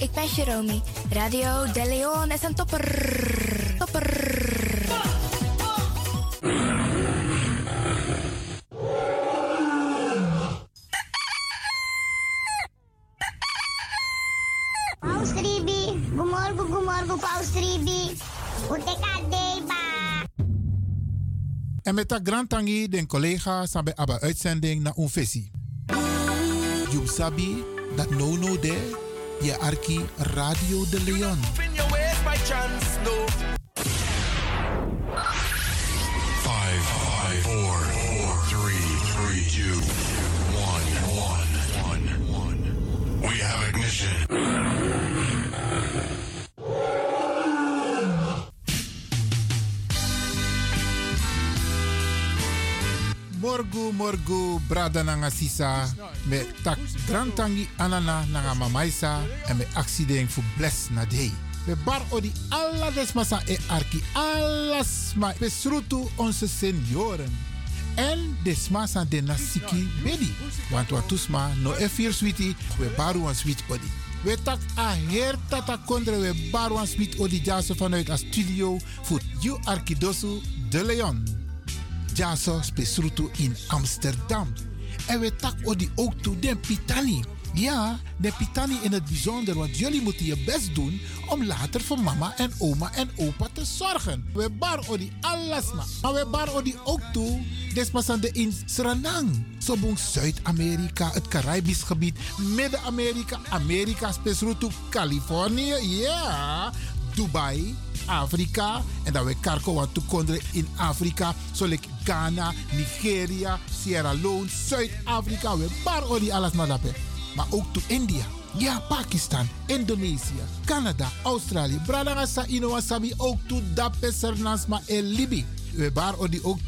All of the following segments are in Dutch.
ik ben Jeromy. Radio De Leon is een topper. Topper. Paus Ribi, gumorgo gumorgo Paus Ribi. Uteka deba. En met dat grand tangi den collega sabe aba uitzending na unfesi. You sabi dat no no de je arki Radio de Leon. Five, five, four, four, three, three, two, one, one, one, one. We have ignition. Morgu morgu brada nanga sisa me tak grand tangi anana nanga mamaisa en me accident fu bless na day. We bar odi alla desmasa e arki alles ma besrutu onze senioren. En desmasa de nasiki bedi. Want watusma no e fir switi we baru wan swit odi. We tak a her tata kondre we baru wan swit odi jaso vanuit a studio voor you arkidosu de Leon. Jaso spesrutu in Amsterdam. En we tak odi ook toe den Pitani. Ja, de Pitani in het bijzonder, want jullie moeten je best doen om later voor mama en oma en opa te zorgen. We bar odi alasma. Maar we bar odi ook toe, despasande in Suriname. Sobong Zuid-Amerika, het Caribisch gebied, Midden-Amerika, Amerika, spesrutu Californië, ja. Dubai, Afrika. En dat we karko wat toekonderen in Afrika. Zoals Ghana, Nigeria, Sierra Leone, Zuid-Afrika. We bar odi alles maar daarbij. Maar ook to India. Ja, Pakistan, Indonesië, Canada, Australië. Bradangasa Inowasabi ook to dape Sernasma en Libi. We bar odi ook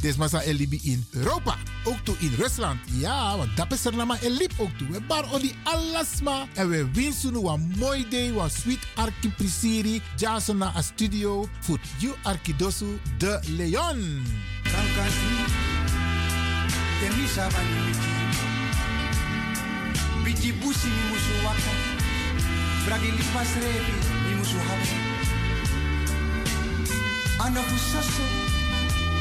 to Desmasa en Libi in Europa. Ook toe in Rusland. Ja, want dat is er nama en lip ook toe. We bar odi alasma. En we winsten een mooi day. Een sweet arki prisiri. Jason na a studio. Voor you arkidosu de Leon. Biji busi ni musu waka. Bragi lipas rebi ni musu hawa. Ana fusaso,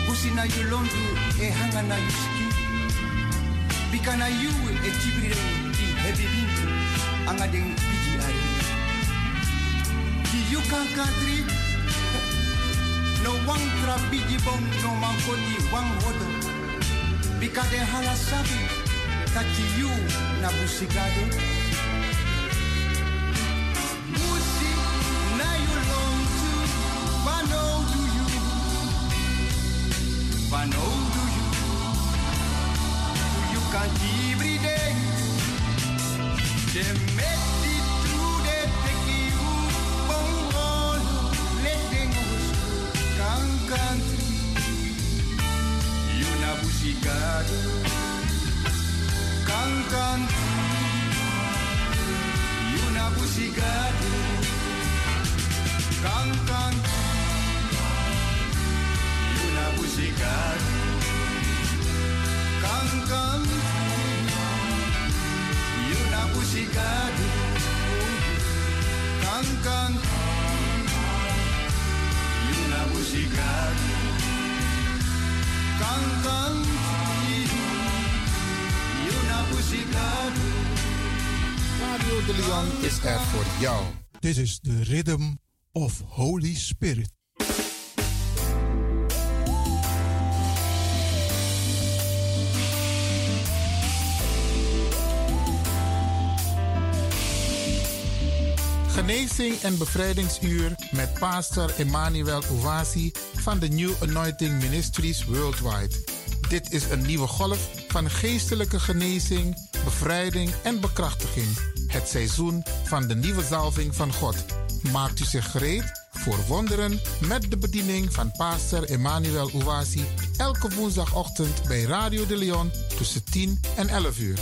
busi na yulondu e hanga na yuski. Bika na yu e tibire di hebi bintu. Anga deng biji ari. Ki yu kankantri, no wang tra biji bom no mankoti wang hodo. Bika de halasabi, kaki yu na busigado. Wano do you, you can every day. Teki u bongol, letengos kan country, you na busigado, Radio de Leon is er voor jou. This is the rhythm of Holy Spirit. Genezing en bevrijdingsuur met pastor Emmanuel Owasi van de New Anointing Ministries Worldwide. Dit is een nieuwe golf van geestelijke genezing, bevrijding en bekrachtiging. Het seizoen van de nieuwe zalving van God. Maakt u zich gereed voor wonderen met de bediening van pastor Emmanuel Owasi elke woensdagochtend bij Radio de Leon tussen 10 en 11 uur.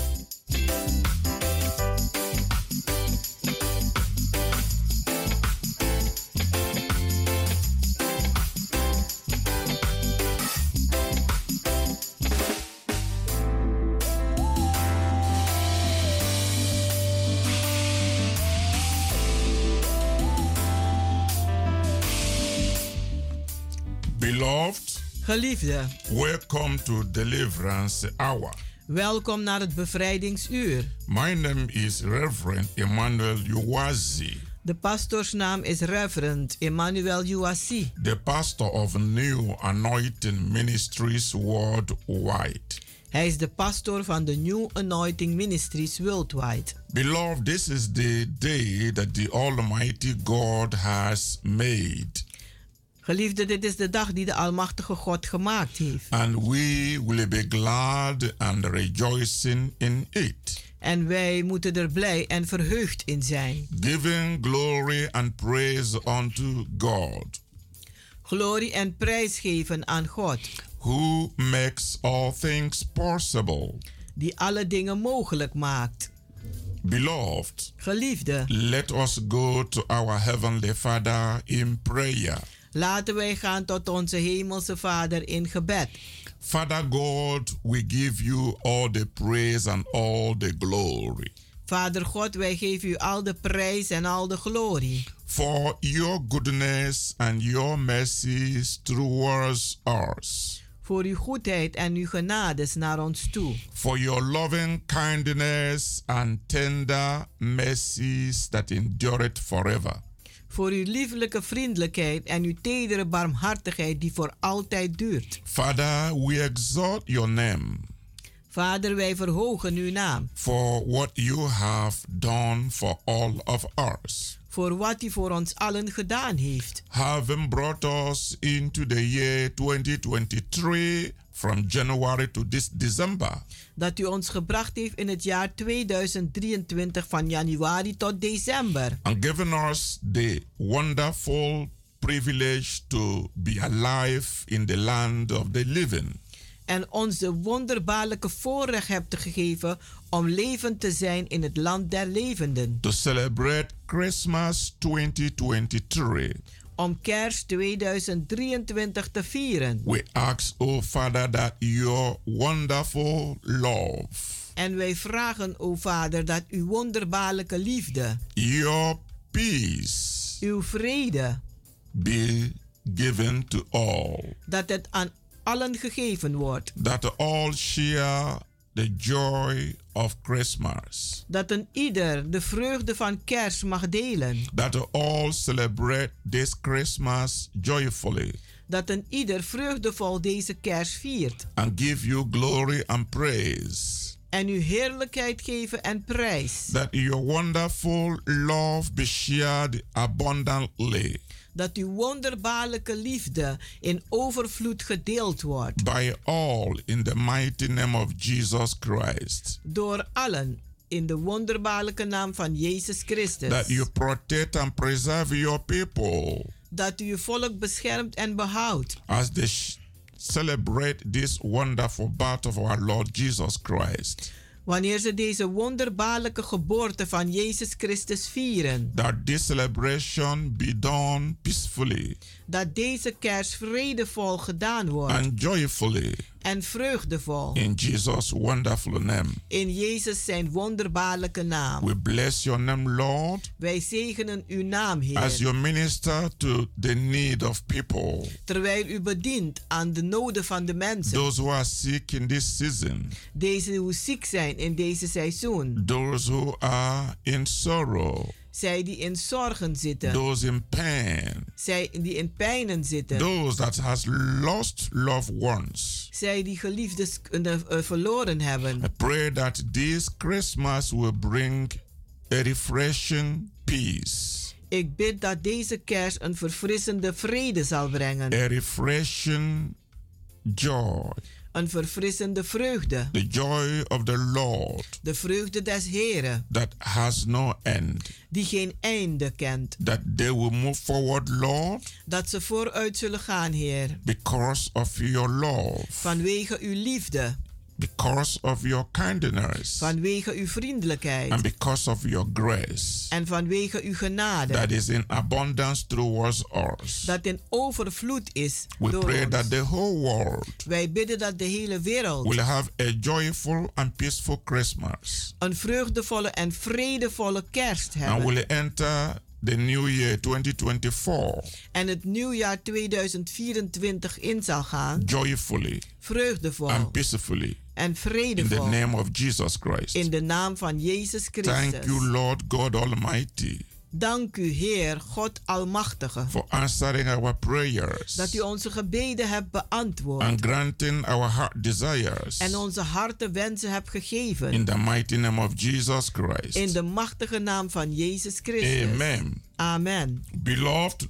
Geliefde, welcome to Deliverance Hour. welkom naar het bevrijdingsuur. My name is Reverend Emmanuel Uwazi, De pastoorsnaam is Reverend Emmanuel Uwasi. the pastor of New Anointing Ministries worldwide. Hij is de pastor van de New Anointing Ministries Worldwide. Beloved, this is the day that the Almighty God has made, Geliefde, dit is de dag die de Almachtige God gemaakt heeft. and we will be glad and rejoicing in it, En wij moeten er blij en verheugd in zijn. giving glory and praise unto God, Glorie en prijs geven aan God, who makes all things possible. die alle dingen mogelijk maakt. Beloved, Geliefde, let us go to our Heavenly Father in prayer. Laten wij gaan tot onze Hemelse Vader in gebed. Father God, we give you all the praise and all the glory Vader God, wij geven u al de prijs en al de glorie. for your goodness and your mercies towards us, Voor uw goedheid en uw genades naar ons toe. for your loving kindness and tender mercies that endureth forever. Voor uw lieflijke vriendelijkheid en uw tedere barmhartigheid die voor altijd duurt. Father, we exalt your name Vader, wij verhogen uw naam. for what you have done for all of us. Voor wat u voor ons allen gedaan heeft. having brought us into the year 2023 from January to this December. Dat u ons gebracht heeft in het jaar 2023 van januari tot december. And given us the wonderful privilege to be alive in the land of the living. En ons de wonderbaarlijke voorrecht hebt gegeven om levend te zijn in het land der levenden. To celebrate Christmas 2023. Om kerst 2023 te vieren. We ask, oh Father, that your wonderful love, En wij vragen, o Vader, dat uw wonderbaarlijke liefde, your peace uw vrede, be given to all. dat het aan allen gegeven wordt. that all share the joy of Christmas, Dat een ieder de vreugde van kerst mag delen. that all celebrate this Christmas joyfully Dat een ieder vreugdevol deze kerst viert. and give you glory and praise. En uw heerlijkheid geven en prijs. That your wonderful love be shared abundantly Dat uw wonderbaarlijke liefde in overvloed gedeeld wordt. by all in the mighty name of Jesus Christ. Door allen in de wonderbaarlijke naam van Jezus Christus. That you protect and preserve your people Dat u uw volk beschermt en behoudt. as they celebrate this wonderful birth of our Lord Jesus Christ. Wanneer ze deze wonderbaarlijke geboorte van Jezus Christus vieren. that this celebration be done peacefully Dat deze kerst vredevol gedaan wordt. and joyfully En vreugdevol. in Jesus' wonderful name. In Jezus zijn wonderbaarlijke naam. We bless your name, Lord, Wij zegenen uw naam, as Heer. you minister to the need of people, Terwijl u bedient aan de noden van de mensen. those who are sick in this season, Deze die ziek zijn in deze seizoen. those who are in sorrow, Zij die in zorgen zitten. those in pain, Zij die in pijnen zitten. those that has lost loved ones. Zij die geliefdes uh, uh, verloren hebben. I pray that this Christmas will bring a refreshing peace. Ik bid dat deze kerst een verfrissende vrede zal brengen. a refreshing joy, Een verfrissende vreugde. the joy of the Lord De vreugde des Heren. that has no end. Die geen einde kent. That they will move forward, Lord, Dat ze vooruit zullen gaan, Heer. because of your love, Vanwege uw liefde. Because of your kindness, Vanwege uw vriendelijkheid. and because of your grace En vanwege uw genade. that is in abundance towards us. Dat in overvloed is. We door pray ons. that the whole world Wij bidden dat de hele wereld. will have a joyful and peaceful Christmas Een vreugdevolle en vredevolle kerst and hebben. will enter the new year 2024 en het nieuwjaar 2024 in zal gaan, joyfully vreugdevol and peacefully en in the vredevol. name of Jesus Christ. In de naam van Jezus Thank Christus. you, Lord God Almighty, Dank u, Heer, God Almachtige, for answering our prayers dat u onze gebeden hebt beantwoord and granting our heart desires en onze harten wensen hebt gegeven. in the mighty name of Jesus Christ. In de machtige naam van Jezus Christus. Amen. Amen. Beloved,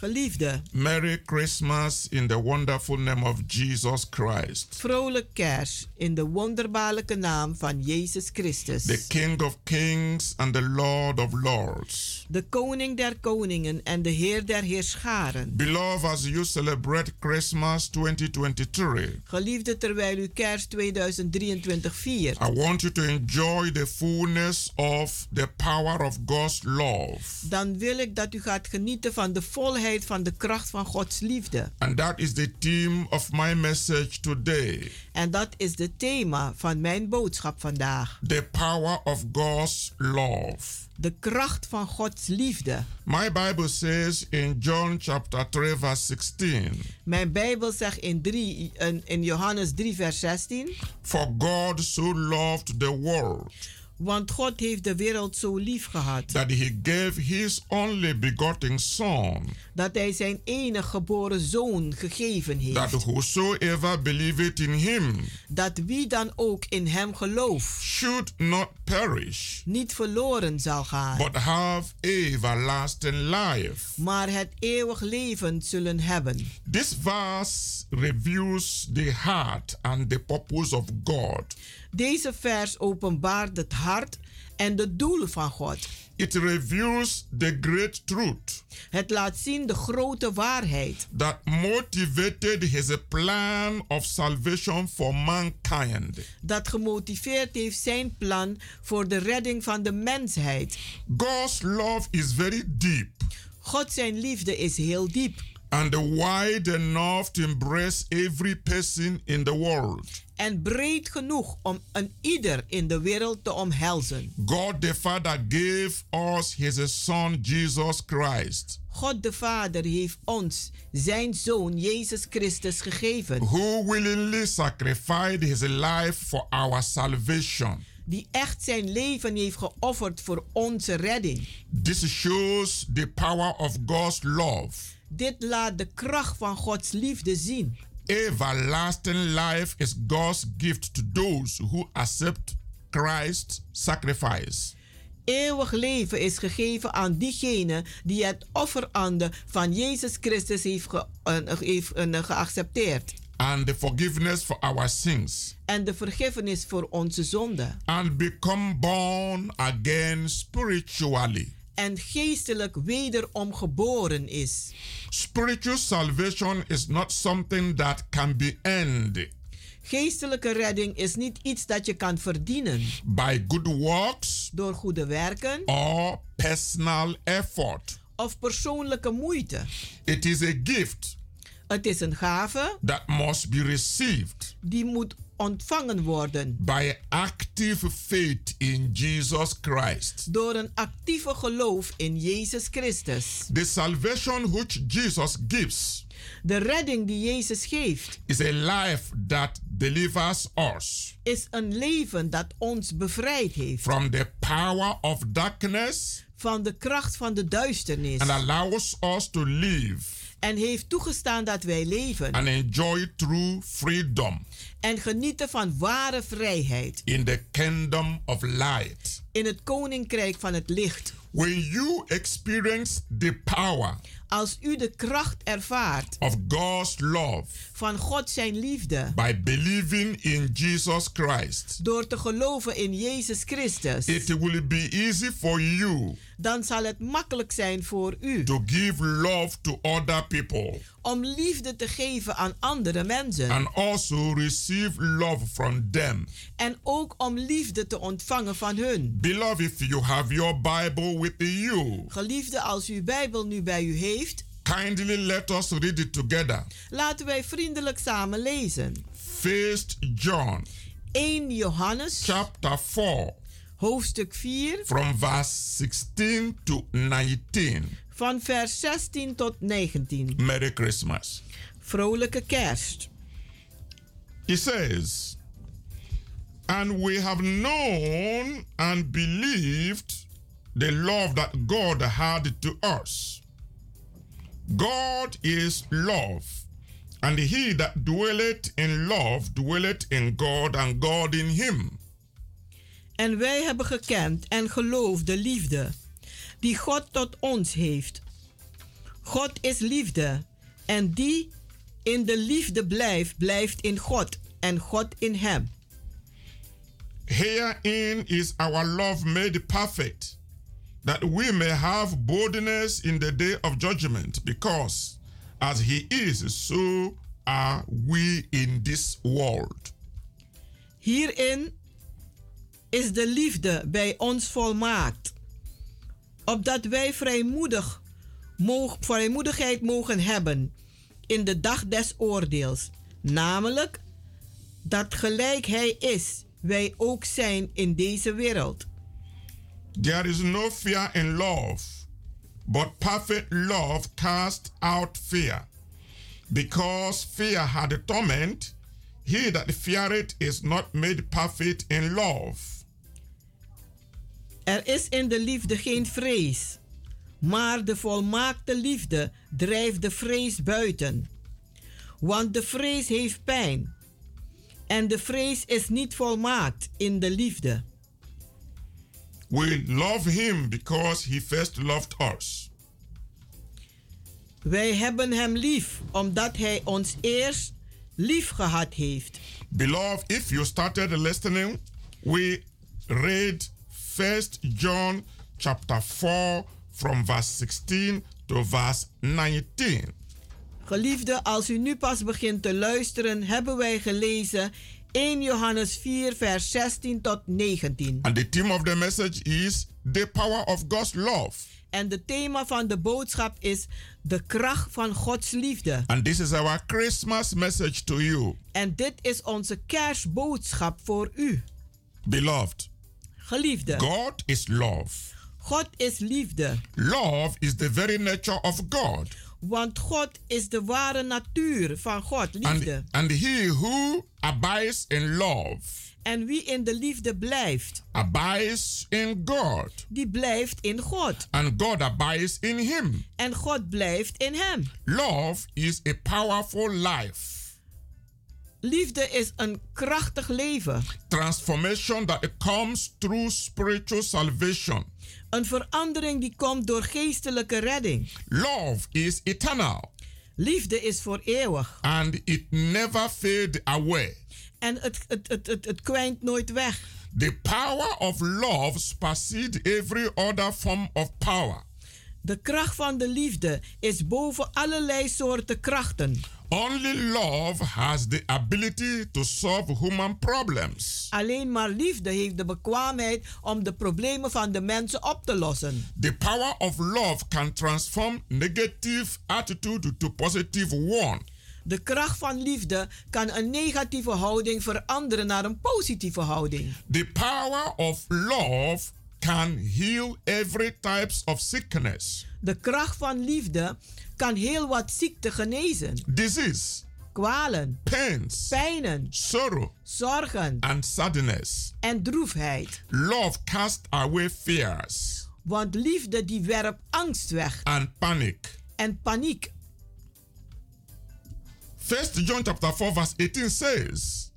Geliefde, Merry Christmas in the wonderful name of Jesus Christ, vrolijk kers in de wonderbaarlijke naam van Jezus Christus. the King of Kings and the Lord of Lords. de koning der koningen en de heer der heerscharen. Beloved, as you celebrate Christmas 2023, Geliefde, terwijl u kerst 2023 viert, I want you to enjoy the fullness of the power of God's love. dan wil ik dat u gaat genieten van de volheid van de kracht van Gods liefde. And that is the theme of my message today. En dat is het thema van mijn boodschap vandaag. The power of God's love. De kracht van Gods liefde. My Bible says in John chapter 3 verse 16, Mijn Bijbel zegt in, 3, in, in Johannes 3, vers 16. For God so loved the world Want God heeft de wereld zo lief gehad. that he gave his only begotten son Dat hij zijn enige geboren zoon gegeven that heeft. whosoever believeth in him Dat wie dan ook in hem gelooft. should not perish Niet verloren zal gaan. but have everlasting life. Maar het eeuwig leven zullen hebben. This verse reveals the heart and the purpose of God. Deze vers openbaart het hart en de doel van God. It reveals the great truth Het laat zien de grote waarheid that motivated his plan of salvation for mankind. dat gemotiveerd heeft zijn plan voor de redding van de mensheid. God's love is very deep God zijn liefde is heel diep and wide enough to embrace every person in the world. En breed genoeg om een ieder in de wereld te omhelzen. God the Father gave us his Son Jesus Christ, God de Vader heeft ons zijn zoon Jezus Christus gegeven, who willingly sacrificed his life for our salvation. die echt zijn leven heeft geofferd voor onze redding. This shows the power of God's love. Dit laat de kracht van Gods liefde zien. Everlasting life is God's gift to those who accept Christ's sacrifice. Eeuwig leven is gegeven aan diegene die het offerande van Jezus Christus heeft, ge- eh, heeft eh, geaccepteerd. and the forgiveness for our sins En de vergiffenis voor onze zonden. and become born again spiritually. En geestelijk wederom geboren is. Spiritual salvation is not something that can be earned Geestelijke redding is niet iets dat je kan verdienen by good works door goede werken or personal effort. of persoonlijke moeite. It is a gift Het is een gave that must be received die moet ontvangen worden. By active faith in Jesus Christ. door een actieve geloof in Jezus Christus. The salvation which Jesus gives De redding die Jezus geeft is a life that delivers us is een leven dat ons bevrijd heeft. from the power of darkness van de kracht van de duisternis. and allows us to live en heeft toegestaan dat wij leven. and enjoy true freedom en genieten van ware vrijheid in the kingdom of light. in het koninkrijk van het licht. When you experience the power Als u de kracht ervaart of God's love van God zijn liefde by believing in Jesus Christ, door te geloven in Jezus Christus, it will be easy for you dan zal het makkelijk zijn voor u to give love to other people om liefde te geven aan andere mensen and also receive love from them. en ook om liefde te ontvangen van hun. Beloved, if you have your Bible with you, Geliefde, als u uw Bijbel nu bij u heeft, kindly let us read it together. laten wij vriendelijk samen lezen. First John 1 Johannes, chapter 4 hoofdstuk 4, from verse 16 to 19. van vers 16 tot 19. Merry Christmas. Vrolijke kerst. He says, And we have known and believed the love that God had to us. God is love, and he that dwelleth in love dwelleth in God, and God in him. En wij hebben gekend en geloofd de liefde die God tot ons heeft. God is liefde en die in de liefde blijft, blijft in God en God in hem. Herein is our love made perfect, that we may have boldness in the day of judgment, because as he is, so are we in this world. Hierin is de liefde bij ons volmaakt, opdat wij vrijmoedig, moog, vrijmoedigheid mogen hebben in de dag des oordeels, namelijk dat gelijk Hij is, wij ook zijn in deze wereld. There is no fear in love, but perfect love casts out fear. Because fear had a torment, he that feareth is not made perfect in love. Er is in de liefde geen vrees, maar de volmaakte liefde drijft de vrees buiten. Want de vrees heeft pijn. En de vrees is niet volmaakt in de liefde. We love him because he first loved us. Wij hebben hem lief omdat hij ons eerst lief gehad heeft. Beloved, if you started listening, we read First John chapter 4 from verse 16 to verse 19. Geliefde, als u nu pas begint te luisteren, hebben wij gelezen 1 Johannes 4, vers 16 tot 19. And the theme of the message is the power of God's love. En de thema van de boodschap is de kracht van Gods liefde. And this is our Christmas message to you. En dit is onze kerstboodschap voor u. Beloved, Geliefde, God is love. God is liefde. Love is the very nature of God. Want God is de ware natuur van God, liefde. And, and he who abides in love En wie in de liefde blijft, abides in God. die blijft in God. And God abides in him. En God blijft in hem. Love is a powerful life. Liefde is een krachtig leven. Transformation that comes through spiritual salvation. Een verandering die komt door geestelijke redding. Love is eternal. Liefde is voor eeuwig. And it never fade away. En het, het, het, het, het kwijnt nooit weg. The power of love supersedes every other form of power. De kracht van de liefde is boven allerlei soorten krachten. Only love has the ability to solve human problems. Alleen maar liefde heeft de bekwaamheid om de problemen van de mensen op te lossen. The power of love can transform negative attitude to positive one. De kracht van liefde kan een negatieve houding veranderen naar een positieve houding. The power of love can heal every types of sickness, De kracht van liefde kan heel wat ziekte genezen. disease, Kwalen, pains, pijnen, sorrow, zorgen and sadness. en droefheid. Love casts away fears Want liefde die werpt angst weg and panic. en paniek. First John chapter 4 verse 18 says,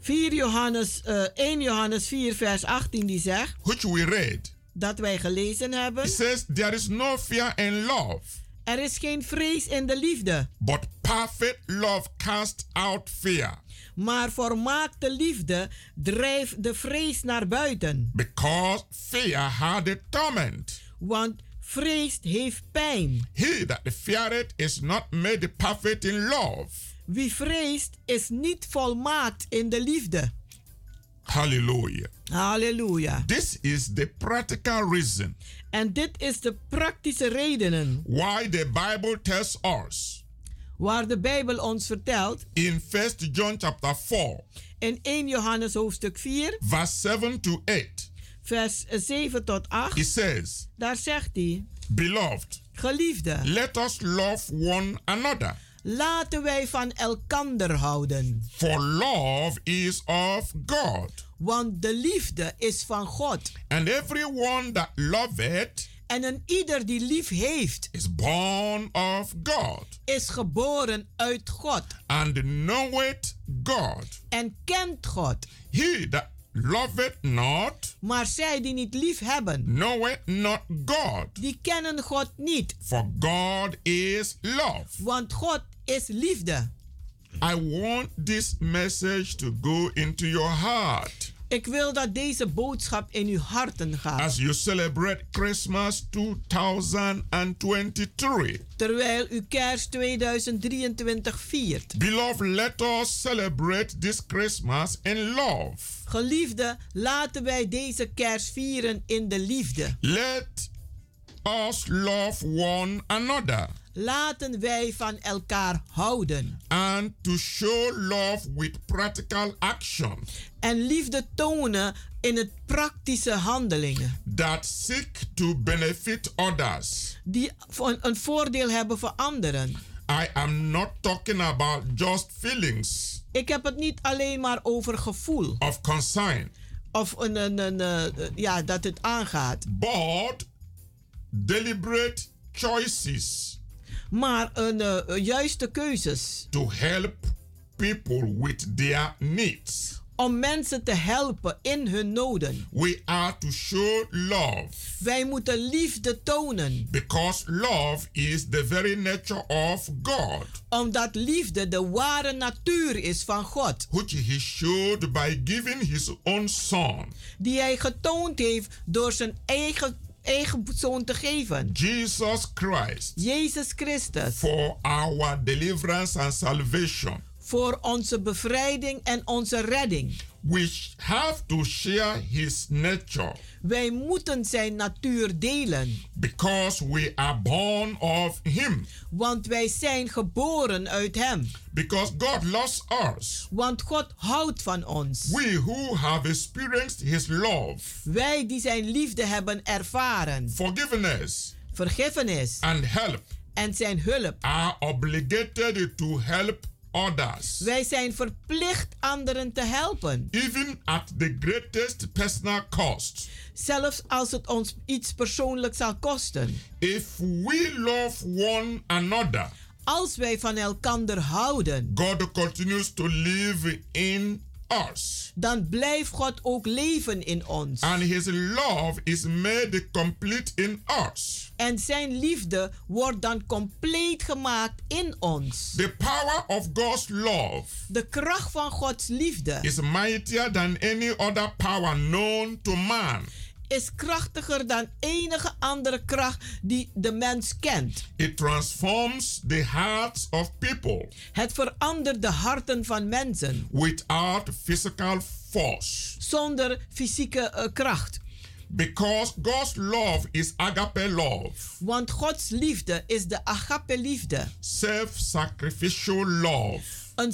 4 Johannes, eh, 1 Johannes 4 vers 18 die zegt which we read, dat wij gelezen hebben. it says there is no fear in love, Er is geen vrees in de liefde, but perfect love casts out fear, maar volmaakte liefde drijft de vrees naar buiten. because fear had a torment. Want vrees heeft pijn. He that feareth is not made perfect in love. Wie vreest is niet volmaakt in de liefde. Hallelujah. Halleluja. This is the practical reason En dit is de praktische redenen why the Bible tells us waar de Bijbel ons vertelt in 1 John chapter 4 in 1 Johannes hoofdstuk 4 verse 7 to 8 vers 7 tot 8. He says, Daar zegt hij: Beloved, Geliefde, let us love one another. Laten wij van elkander houden. For love is of God. Want de liefde is van God. And everyone that loveth En een ieder die lief heeft, is born of God. is geboren uit God And knoweth God. en kent God. He that loveth not Maar zij die niet lief hebben, knoweth not God. die kennen God niet. For God is love. Want God is liefde. I want this message to go into your heart Ik wil dat deze boodschap in uw harten gaat. as you celebrate Christmas 2023. Terwijl u kerst 2023 viert. Beloved, let us celebrate this Christmas in love. Geliefde, laten wij deze kerst vieren in de liefde. Let us love one another Laten wij van elkaar houden. and to show love with practical action En liefde tonen in het praktische handelingen. that seek to benefit others. Die voor- een voordeel hebben voor anderen. I am not talking about just feelings Ik heb het niet alleen maar over gevoel. of concern, Of een, een, een, eh, ja, dat het aangaat. but deliberate choices Maar een eh, juiste keuzes. to help people with their needs. Om mensen te helpen in hun noden. We are to show love Wij moeten liefde tonen. because love is the very nature of God, Omdat liefde de ware natuur is van God. which He showed by giving His own Son, Die hij getoond heeft door zijn eigen, eigen zoon te geven. Jesus Christ, Jezus Christus. for our deliverance and salvation. Voor onze bevrijding en onze redding. We have to share His nature Wij moeten zijn natuur delen. because we are born of Him. Want wij zijn geboren uit hem. Because God loves us. Want God houdt van ons. We who have experienced His love, Wij die zijn liefde hebben ervaren. forgiveness, Vergiffenis and help en zijn hulp. are obligated to help others, Wij zijn verplicht anderen te helpen. even at the greatest personal cost. Zelfs als het ons iets persoonlijk zal kosten. If we love one another, Als wij van elkander houden, God continues to live in us. dan blijft God ook leven in ons. And His love is made complete in us. En zijn liefde wordt dan compleet gemaakt in ons. The power of God's love De kracht van Gods liefde is mightier than any other power known to man. Is krachtiger dan enige andere kracht die de mens kent. It transforms the hearts of people Het verandert de harten van mensen without physical force. zonder fysieke eh, kracht. Because God's love is agape love, Want Gods liefde is de agape liefde. self sacrificial love, Een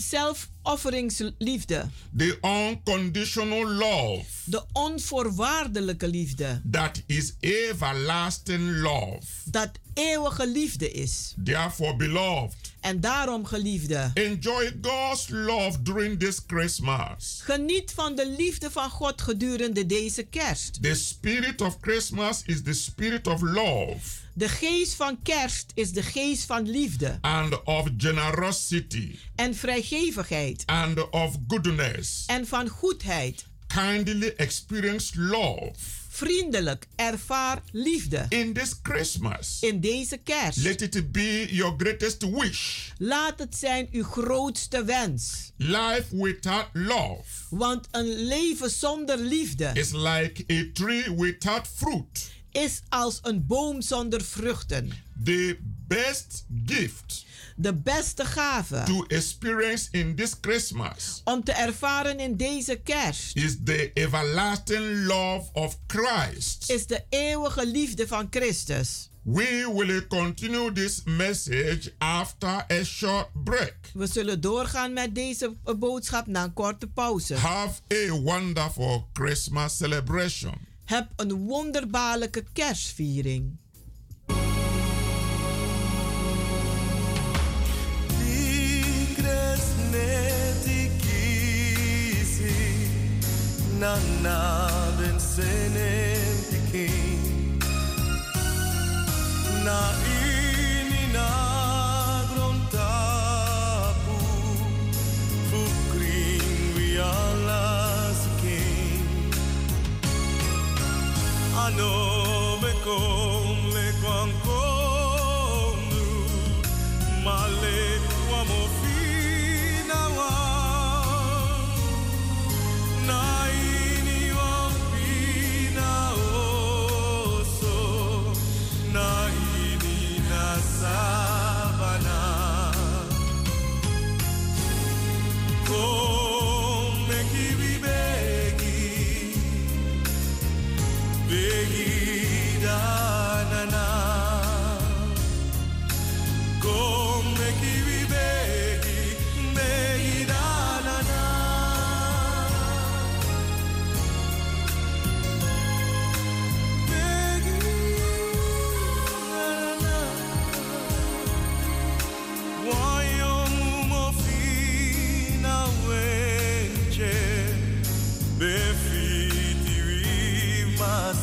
zelfofferingsliefde. the unconditional love De onvoorwaardelijke liefde. that is everlasting love. Dat eeuwige liefde is. Therefore, beloved, En daarom, geliefde, enjoy God's love during this Christmas. geniet van de liefde van God gedurende deze kerst. The spirit of Christmas is the spirit of love De geest van kerst is de geest van liefde and of generosity en vrijgevigheid and of goodness. en van goedheid. Kindly experience love Vriendelijk ervaar liefde in this Christmas. in deze kerst. Let it be your greatest wish. Laat het zijn uw grootste wens. Life without love Want een leven zonder liefde is like a tree without fruit. Is als een boom zonder vruchten. The best gift De beste gave to experience in this Christmas om te ervaren in deze kerst is the everlasting love of Christ. is de eeuwige liefde van Christus. We will continue this message after a short break. We zullen doorgaan met deze boodschap na een korte pauze. Have a wonderful Christmas celebration. Heb een wonderbaarlijke kerstviering. Nana ben senen tikin na ano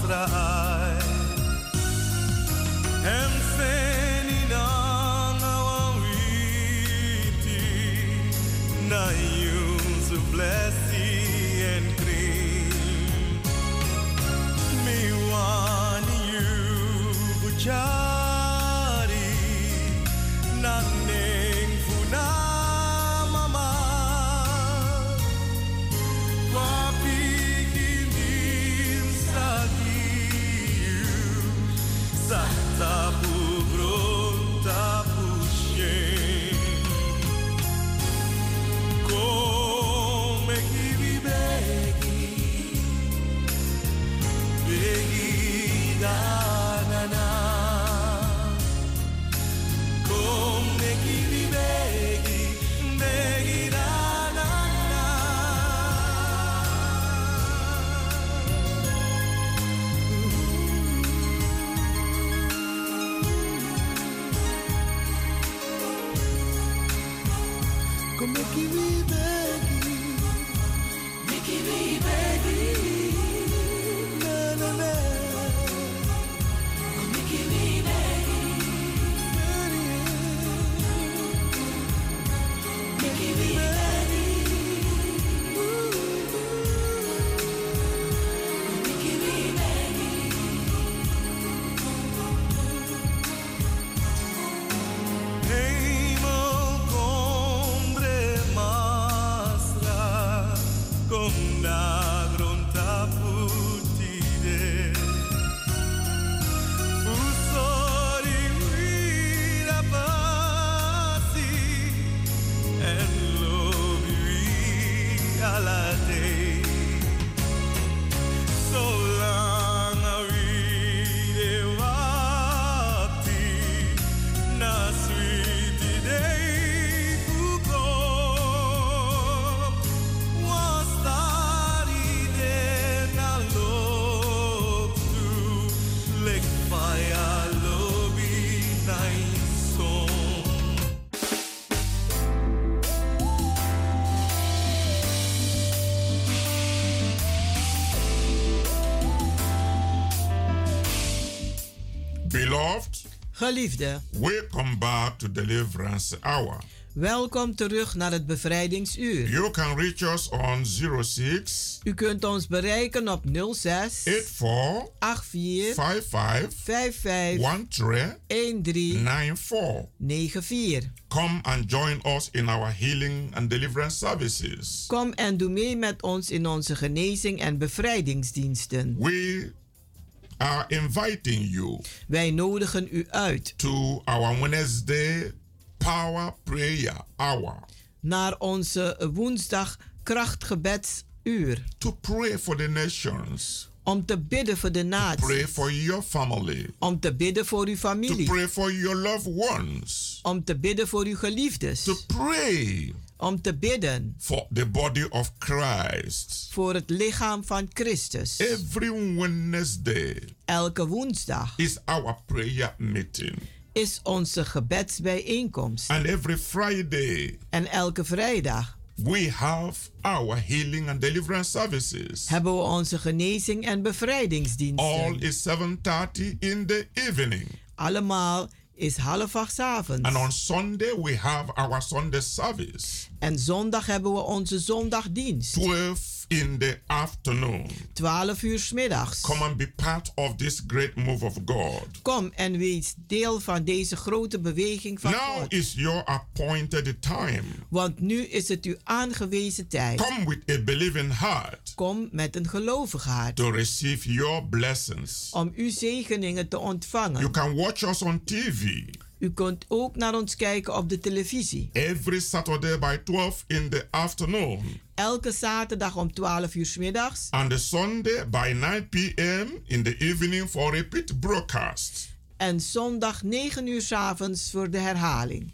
Blessing Geliefde, welcome back to Deliverance Hour. welkom terug naar het bevrijdingsuur. You can reach us on 06 U kunt ons bereiken op 06 84 84 55 55 13 13 94. 94. Come and join us in our healing and deliverance services. Kom en doe mee met ons in onze genezing en bevrijdingsdiensten. We are inviting you Wij nodigen u uit to our Wednesday Power Prayer Hour naar onze woensdag krachtgebedsuur. to pray for the nations, Om te bidden voor de natie. pray for your family, Om te bidden voor uw to familie. pray for your loved ones, Om te bidden voor uw geliefdes. to pray Om te bidden for the body of Christ. voor het lichaam van Christus. Every Wednesday Elke woensdag is our prayer meeting. is onze gebedsbijeenkomst. And every Friday En elke vrijdag we have our healing and deliverance services. hebben we onze genezing en All bevrijdingsdiensten. is 7:30 in the evening. Allemaal is half acht avonds. And on Sunday we have our Sunday service. En zondag hebben we onze zondagdienst. 12 in the afternoon. 12 uur 's middags. Come and be part of this great move of God. Kom en wees deel van deze grote beweging van Now God. is your appointed time. Want nu is het uw aangewezen tijd. Come with a believing heart Kom met een gelovig hart. to receive your blessings. Om uw zegeningen te ontvangen. You can watch us on TV U kunt ook naar ons kijken op de televisie. every Saturday by 12 in the afternoon Elke zaterdag om 12 uur 's middags. and the Sunday by 9 p.m. in the evening for repeat broadcast. En zondag 9 uur 's avonds voor de herhaling.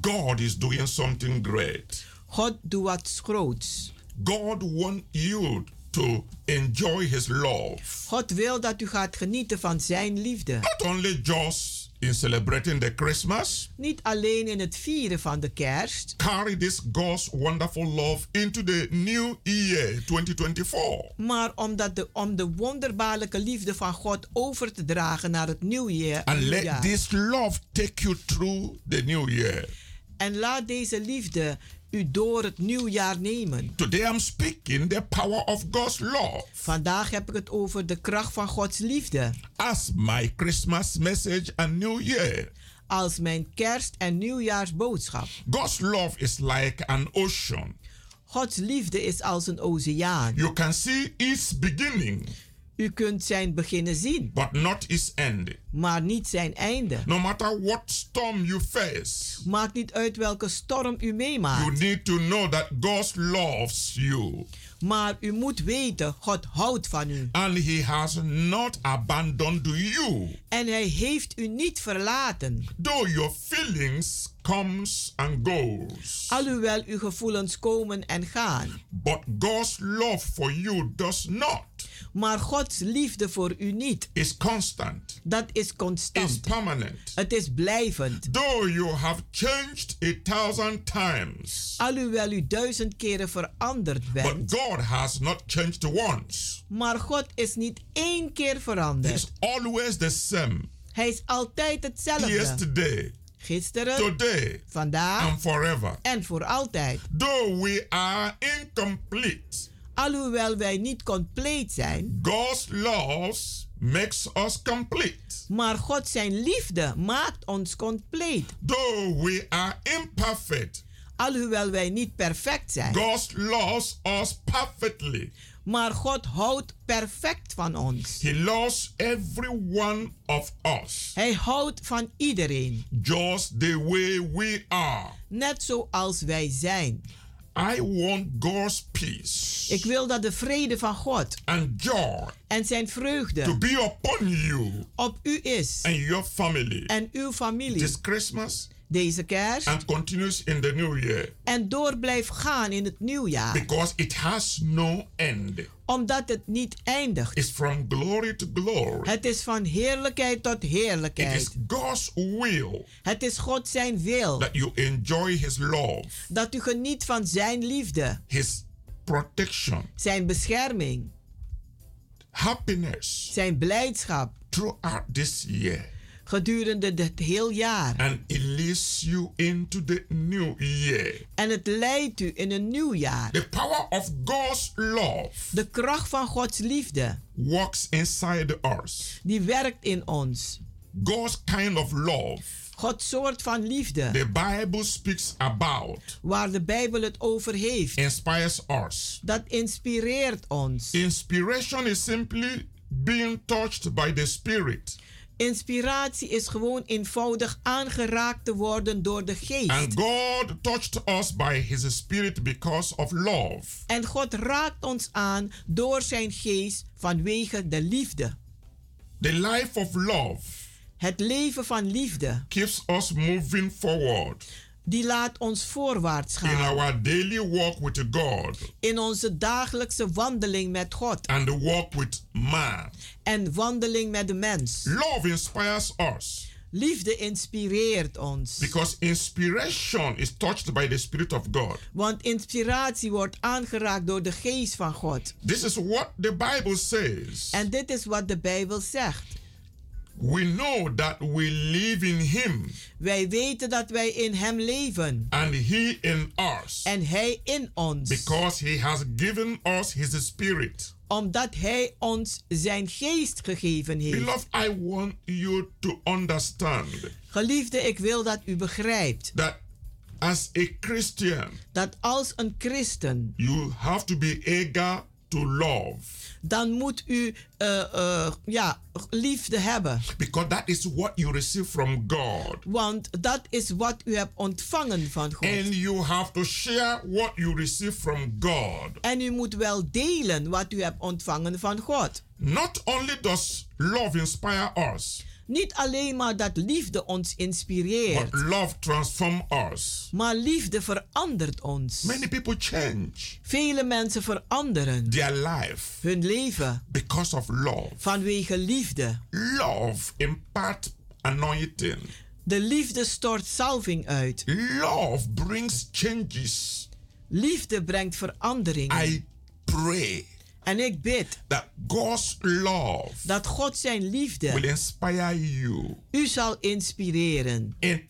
God is doing something great. God doet wat groots. God wants you to enjoy his love. God wil dat u gaat genieten van zijn liefde. Not only just in celebrating the Christmas, Niet alleen in het vieren van de kerst. carry this God's wonderful love into the new year 2024. Maar om, dat de, om de wonderbaarlijke liefde van God over te dragen naar het nieuwjaar. And let this love take you through the new year. En laat deze liefde u door het nieuwjaar nemen. Today I'm speaking the power of God's love Vandaag heb ik het over de kracht van Gods liefde. as my Christmas message and New Year. Als mijn kerst- en nieuwjaarsboodschap. God's love is like an ocean. Gods liefde is als een oceaan. You can see its beginning, U kunt zijn beginnen zien, but not its end. maar niet zijn einde. No matter what storm you face, Maakt niet uit welke storm u you meemaakt. need to know that God loves you Maar u moet weten, God houdt van u. and He has not abandoned you. En hij heeft u niet verlaten. Though your feelings comes and goes, Alhoewel uw gevoelens komen en gaan. but God's love for you does not. Maar Gods liefde voor u niet. Is constant. Dat is Is constant. permanent. Het is blijvend. Though you have changed a thousand times, Alhoewel u duizend keren veranderd but bent. God has not changed once. Maar God is niet één keer veranderd. He's always the same. Hij is altijd hetzelfde. Yesterday, Gisteren, today, vandaag and forever. en voor altijd. Though we are incomplete, Alhoewel wij niet compleet zijn. God's love makes us complete. Maar God zijn liefde maakt ons compleet. Though we are imperfect, Alhoewel wij niet perfect zijn. God loves us perfectly. Maar God houdt perfect van ons. He loves every one of us Hij houdt van iedereen. just the way we are. Net zoals wij zijn. I want God's peace Ik wil dat de vrede van God and joy en zijn to vreugde be upon you op u is. and your family En uw familie. this Christmas Deze kerst. and continues in the new year En door blijft gaan in het nieuwjaar. because it has no end. Omdat het niet eindigt. It's from glory to glory. Het is van heerlijkheid tot It is heerlijkheid. God's will Het is God zijn wil. that you enjoy His love, Dat u geniet van zijn liefde. His protection, Zijn bescherming. happiness Zijn blijdschap. throughout this year. Gedurende het heel jaar. And it leads you into the new year. En het leidt u in een nieuw jaar. The power of God's love De kracht van Gods liefde. works inside us. Die werkt in ons. God's kind of love Gods soort van liefde. the Bible speaks about Waar de Bijbel het over heeft. inspires us. Dat inspireert ons. Inspiration is simply being touched by the Spirit. Inspiratie is gewoon eenvoudig aangeraakt te worden door de geest. And God touched us by His Spirit because of love. En God raakt ons aan door zijn geest vanwege de liefde. The life of love Het leven van liefde. keeps us moving forward. Die laat ons voorwaarts in gaan our daily walk with God in onze dagelijkse wandeling met God and the walk with man. en wandeling met de mens. Love inspires us Liefde inspireert ons. because inspiration is touched by the Spirit of God. Want inspiratie wordt aangeraakt door de geest van God. This is what the Bible says. En dit is wat de Bijbel zegt. We know that we live in Him Wij weten dat wij in Hem leven. and He in us En Hij in ons. because He has given us His Spirit. Omdat Hij ons zijn geest gegeven heeft. Beloved, I want you to understand Geliefde, ik wil dat u begrijpt. that as a Christian, Dat als een christen, you have to be eager to love dan moet u eh, eh, ja, liefde hebben. because that is what you receive from God. Want dat is wat u hebt ontvangen van God. And you have to share what you receive from God. En u moet wel delen wat u hebt ontvangen van God. Not only does love inspire us, Niet alleen maar dat liefde ons inspireert, but love transforms us. maar liefde verandert ons. Many people change Vele mensen veranderen their life hun leven because of love. vanwege liefde. Love impart anointing. De liefde stort salving uit. Love brings changes. Liefde brengt verandering. I pray En ik bid that God's love dat God zijn will liefde inspire you u zal inspireren. and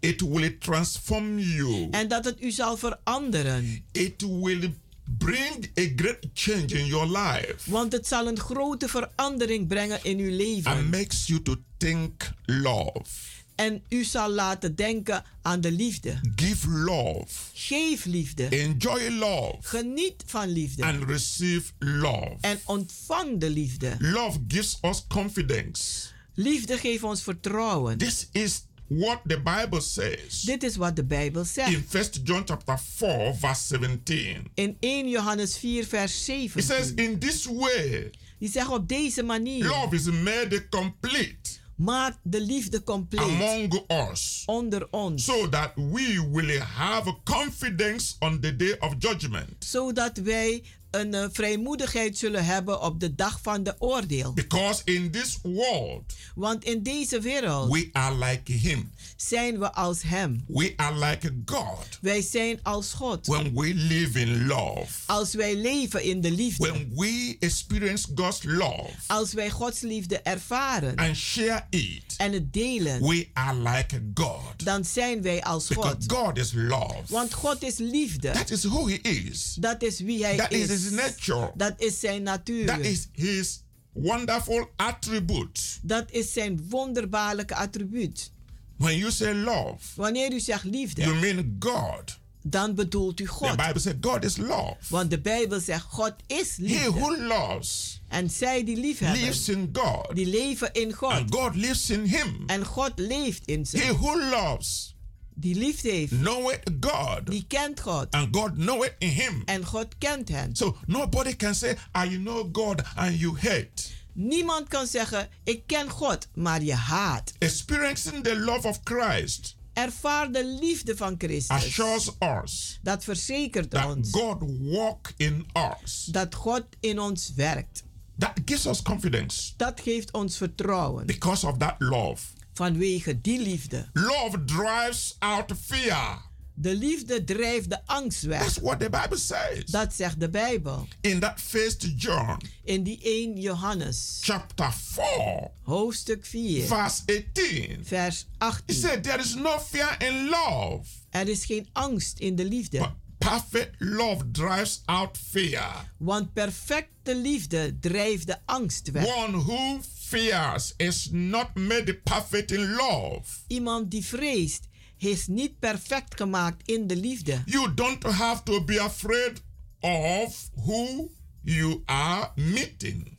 it will transform you. En dat het u zal veranderen. It will bring a great change in your life Want het zal een grote verandering brengen in uw leven. and makes you to think love. En u zal laten denken aan de liefde. Give love. Geef liefde. Enjoy love Geniet van liefde. and receive love. En ontvang de liefde. Love gives us confidence. Liefde geeft ons vertrouwen. This is what the Bible says Dit is wat de Bijbel zegt. in 1 John chapter 4 verse 17. In 1 Johannes 4 vers It says 7. in this way Die zegt op deze manier. love is made complete Maak de liefde compleet among us onder ons. so that we will have confidence on the day of judgment Zodat wij een eh, vrijmoedigheid zullen hebben op de dag van de oordeel. because in this world Want in deze wereld we are like him zijn we als Hem. we are like God Wij zijn als God. when we live in love Als wij leven in de liefde. when we experience God's love Als wij Gods liefde ervaren and share it en het delen. we are like God Dan zijn wij als because God. God is love Want God is liefde. that is who he is Dat is wie Hij that is is. his nature Dat is zijn natuur. that is his wonderful attribute Dat is zijn wonderbaarlijke attribuut. When you say love Wanneer u zegt liefde, you mean God dan bedoelt u the God. Bible says God is love Want de Bijbel zegt God is he liefde. who loves En zij die lief hebben, lives in God die leven in God. and God lives in him En God leeft in he ze. who loves Die liefde heeft, knoweth God die kent God. and God knoweth in him En God kent hen. so nobody can say I know God and you hate Niemand kan zeggen, ik ken God, maar je haat. experiencing the love of Christ Ervaar de liefde van Christus. assures us Dat verzekert that ons God walk in us dat God in ons werkt. that gives us confidence Dat geeft ons vertrouwen because of that love vanwege die liefde. love drives out fear De liefde drijft de angst that's weg. what the Bible says Dat zegt de Bijbel. in that first John In die 1 Johannes, chapter 4 hoofdstuk 4, verse 18 vers he 18. said there is no fear in love Er is geen angst in de liefde. but perfect love drives out fear Want perfecte liefde drijft de angst weg. one who fears is not made perfect in love Iemand die vreest, is niet perfect gemaakt in de liefde. you don't have to be afraid of who you are meeting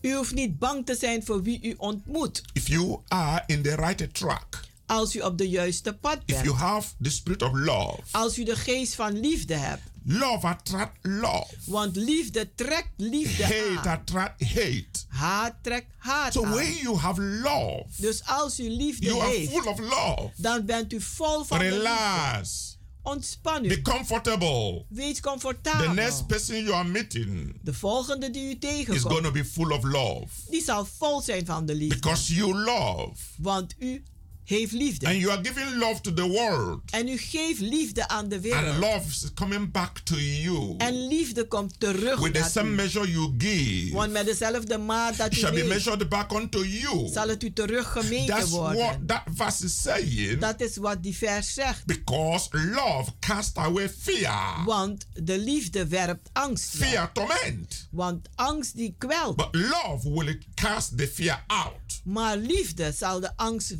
U hoeft niet bang te zijn voor wie u ontmoet. if you are in the right track Als u op de juiste pad if you bent. have the spirit of love Als u de geest van liefde hebt. Love attract love. Want liefde trekt liefde Hate aan. attract hate. Haat trekt haat So aan. when you have love, Dus als u liefde you are heeft, full of love. dan bent u vol van. Relax. Ontspan u. Be comfortable. Wees The comfortabel. next person you are meeting De volgende die u is tegenkomt, going to be full of love die zal vol zijn van de liefde. because you love Want u heeft liefde. and you are giving love to the world. En u geeft liefde aan de And wereld. love is coming back to you En liefde komt terug with the same u. measure you give. Want met dezelfde maat dat u shall be geeft, measured back unto you. zal het u teruggemeten That's what worden. that verse is saying. Dat is wat die vers zegt. Because love casts away fear. Want de liefde werpt angst weg. Fear torment. Want angst die kwelt. But love will cast the fear out. Maar liefde zal de angst So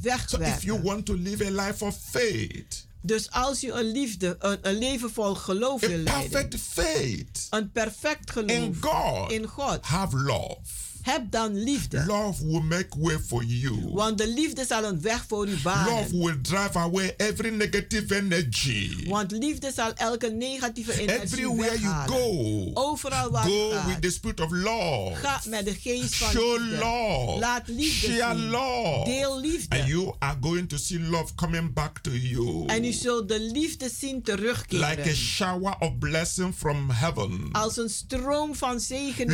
if you want to live a life of faith, Dus als je een, liefde, een, een leven vol geloof wil leiden, perfect faith een perfect geloof in God, in God, have love. Heb dan liefde. Love will make way for you. Want de liefde zal een weg voor u Love banen. will drive away every negative energy. Want liefde zal elke negatieve energie Everywhere you weghalen. go, Overal waar go gaat. with the spirit of love. Ga met de geest van Show liefde. love. Laat liefde Share zien. love. Deel liefde. And you are going to see love coming back to you. En u zult de liefde zien terugkeren. Like a shower of blessing from heaven. Als een stroom van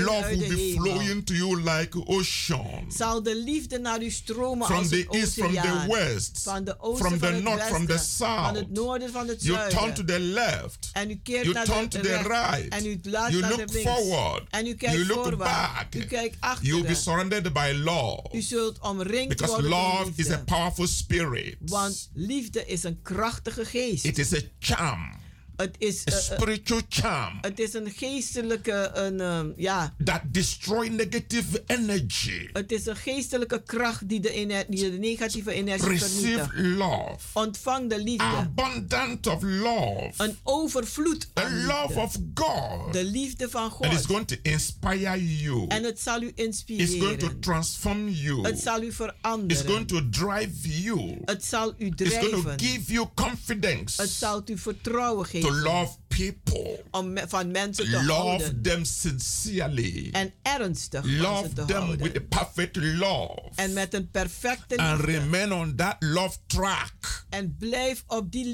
Love uit will de be hemel. flowing to you like ocean. Zal de liefde naar u stromen From als the een east, from the oceaan. west, Van de oosten, from van the het north, westen, from the van het south. noorden, van het You zuiden. turn to the left. En u keert You naar turn de to the rechts. right. En u laat You naar look de links. forward. En u kijkt You look voorwaarts. back. U kijkt You'll be surrounded by love. U zult omringd Because worden door love is liefde. a powerful spirit. Want liefde is een krachtige geest. It is a charm, Het is, a eh, eh, spiritual charm het is een geestelijke, een, ehm, ja, that destroy negative energy. het is een geestelijke kracht die de, ener- die de negatieve energie Receive vernietigt. love. Ontvang de liefde. Abundant of love. Een overvloed The love of God. De liefde van And it's God. going to inspire you. En het zal u It's going inspireren. to transform you. Het zal u It's going veranderen. to drive you. Het zal u It's going to drijven. give you confidence Het zal u vertrouwen to love people. om me- van mensen te Love houden. them sincerely. En ernstig van ze Love te them houden. with a perfect love. En met een perfecte And remain on that love track. En blijf op die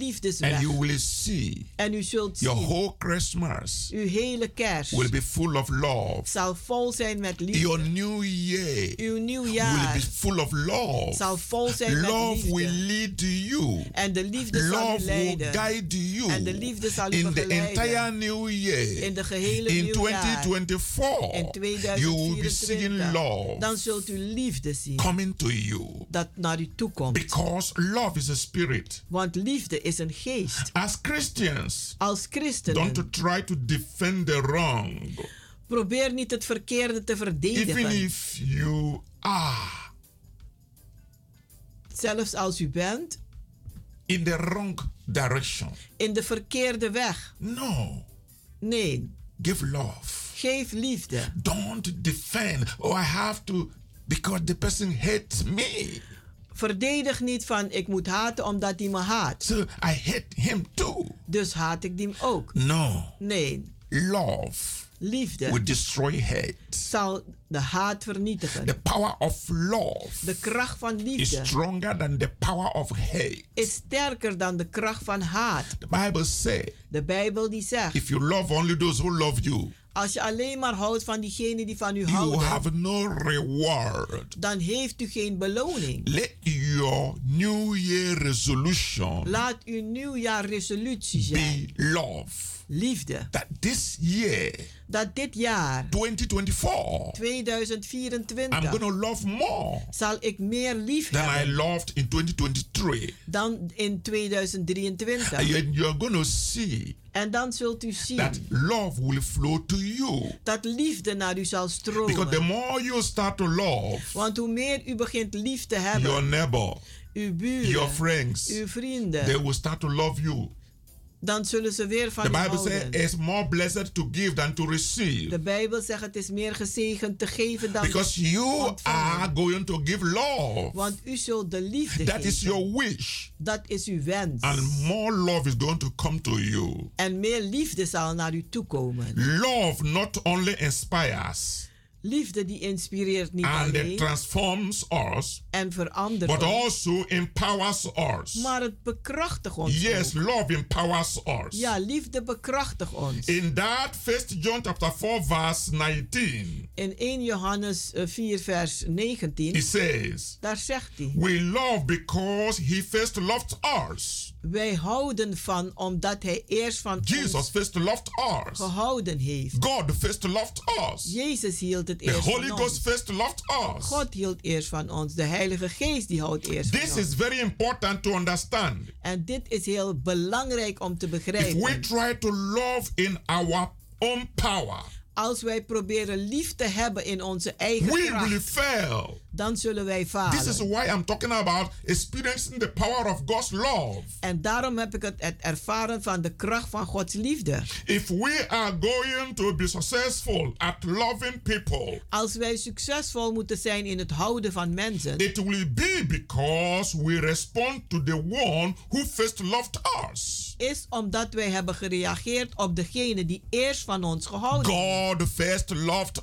And you will see En u zult your whole Christmas uw hele kerst will be full of love. zal vol zijn met Your liefde. new year Uw will be full of love. zal vol zijn met Love will liefde. lead you. En de liefde zal u Love will guide you En de liefde zal u in the begeleiden. entire new year. In de gehele In nieuwjaar. 2024, In you will be seeing 2024. love Dan zult u liefde zien. coming to you. Dat naar u toe komt. Because love is a spirit. Want liefde is een geest. As Christians, Als christenen. don't try to defend the wrong. Probeer niet het verkeerde te Even verdedigen. if you are Zelfs als u bent in the wrong direction. in de verkeerde weg. No. Nee, Give love. geef liefde. Don't defend. Oh, I have to because the person hates me. Verdedig niet van ik moet haten omdat hij me haat. So I hate him too. Dus haat ik die ook. No. Nee, Love liefde will destroy hate. zal de haat vernietigen. The power of love De kracht van is liefde stronger than the power of hate. is sterker dan de kracht van haat. The Bible says, De Bijbel die zegt, if you love only those who love you, als je alleen maar houdt van diegenen die van u you houden, have no reward. dan heeft u geen beloning. Let your New Year resolution Laat uw nieuwjaarresolutie zijn. be love. Liefde. That this year, Dat dit jaar, 2024, 2024, I'm to love more zal ik meer lief than I hebben loved in 2023. dan in 2023. And you- you're to see En dan zult u zien that love will flow to you. dat liefde naar u zal Because the stromen. more you start to love Want hoe meer u begint lief te your hebben, neighbor, uw buren, your friends, uw they vrienden, will start to love you. Dan zullen ze weer van The Bible houden. says it's more blessed to give than to receive. De Bijbel zegt het is meer gezegend te geven dan Because you are going to give love. Want u zult de liefde That geven. is your wish. Dat is uw wens. And more love is going to come to you. En meer liefde zal naar u toekomen. Love not only inspires Liefde die inspireert niet and it alleen transforms us, en verandert but ons, also empowers us. maar het bekrachtigt ons Yes, ook. love empowers us. Ja, liefde bekrachtigt ons. In that first John chapter 4 verse 19, In 1 Johannes eh, 4 vers 19, it says, daar zegt hij, We love because he first loved us. Wij houden van omdat hij eerst van Jesus ons first loved us. gehouden heeft. God first loved us. Jezus hield het The eerst Holy van Ghost ons. first loved us. God hield eerst van ons. De Heilige Geest die houdt eerst This van is ons. very important to understand. En dit is heel belangrijk om te If we begrijpen. try to love in our own power, Als wij proberen lief te hebben in onze eigen we kracht, will fail. dan zullen wij This is falen. why I'm talking about experiencing the power of God's love. En daarom heb ik het, het ervaren van de kracht van Gods liefde. If we are going to be successful at loving people, Als wij succesvol moeten zijn in het houden van mensen, it will be because we respond to the one who first loved us. Is omdat wij hebben gereageerd op degene die eerst van ons gehouden heeft. God first loved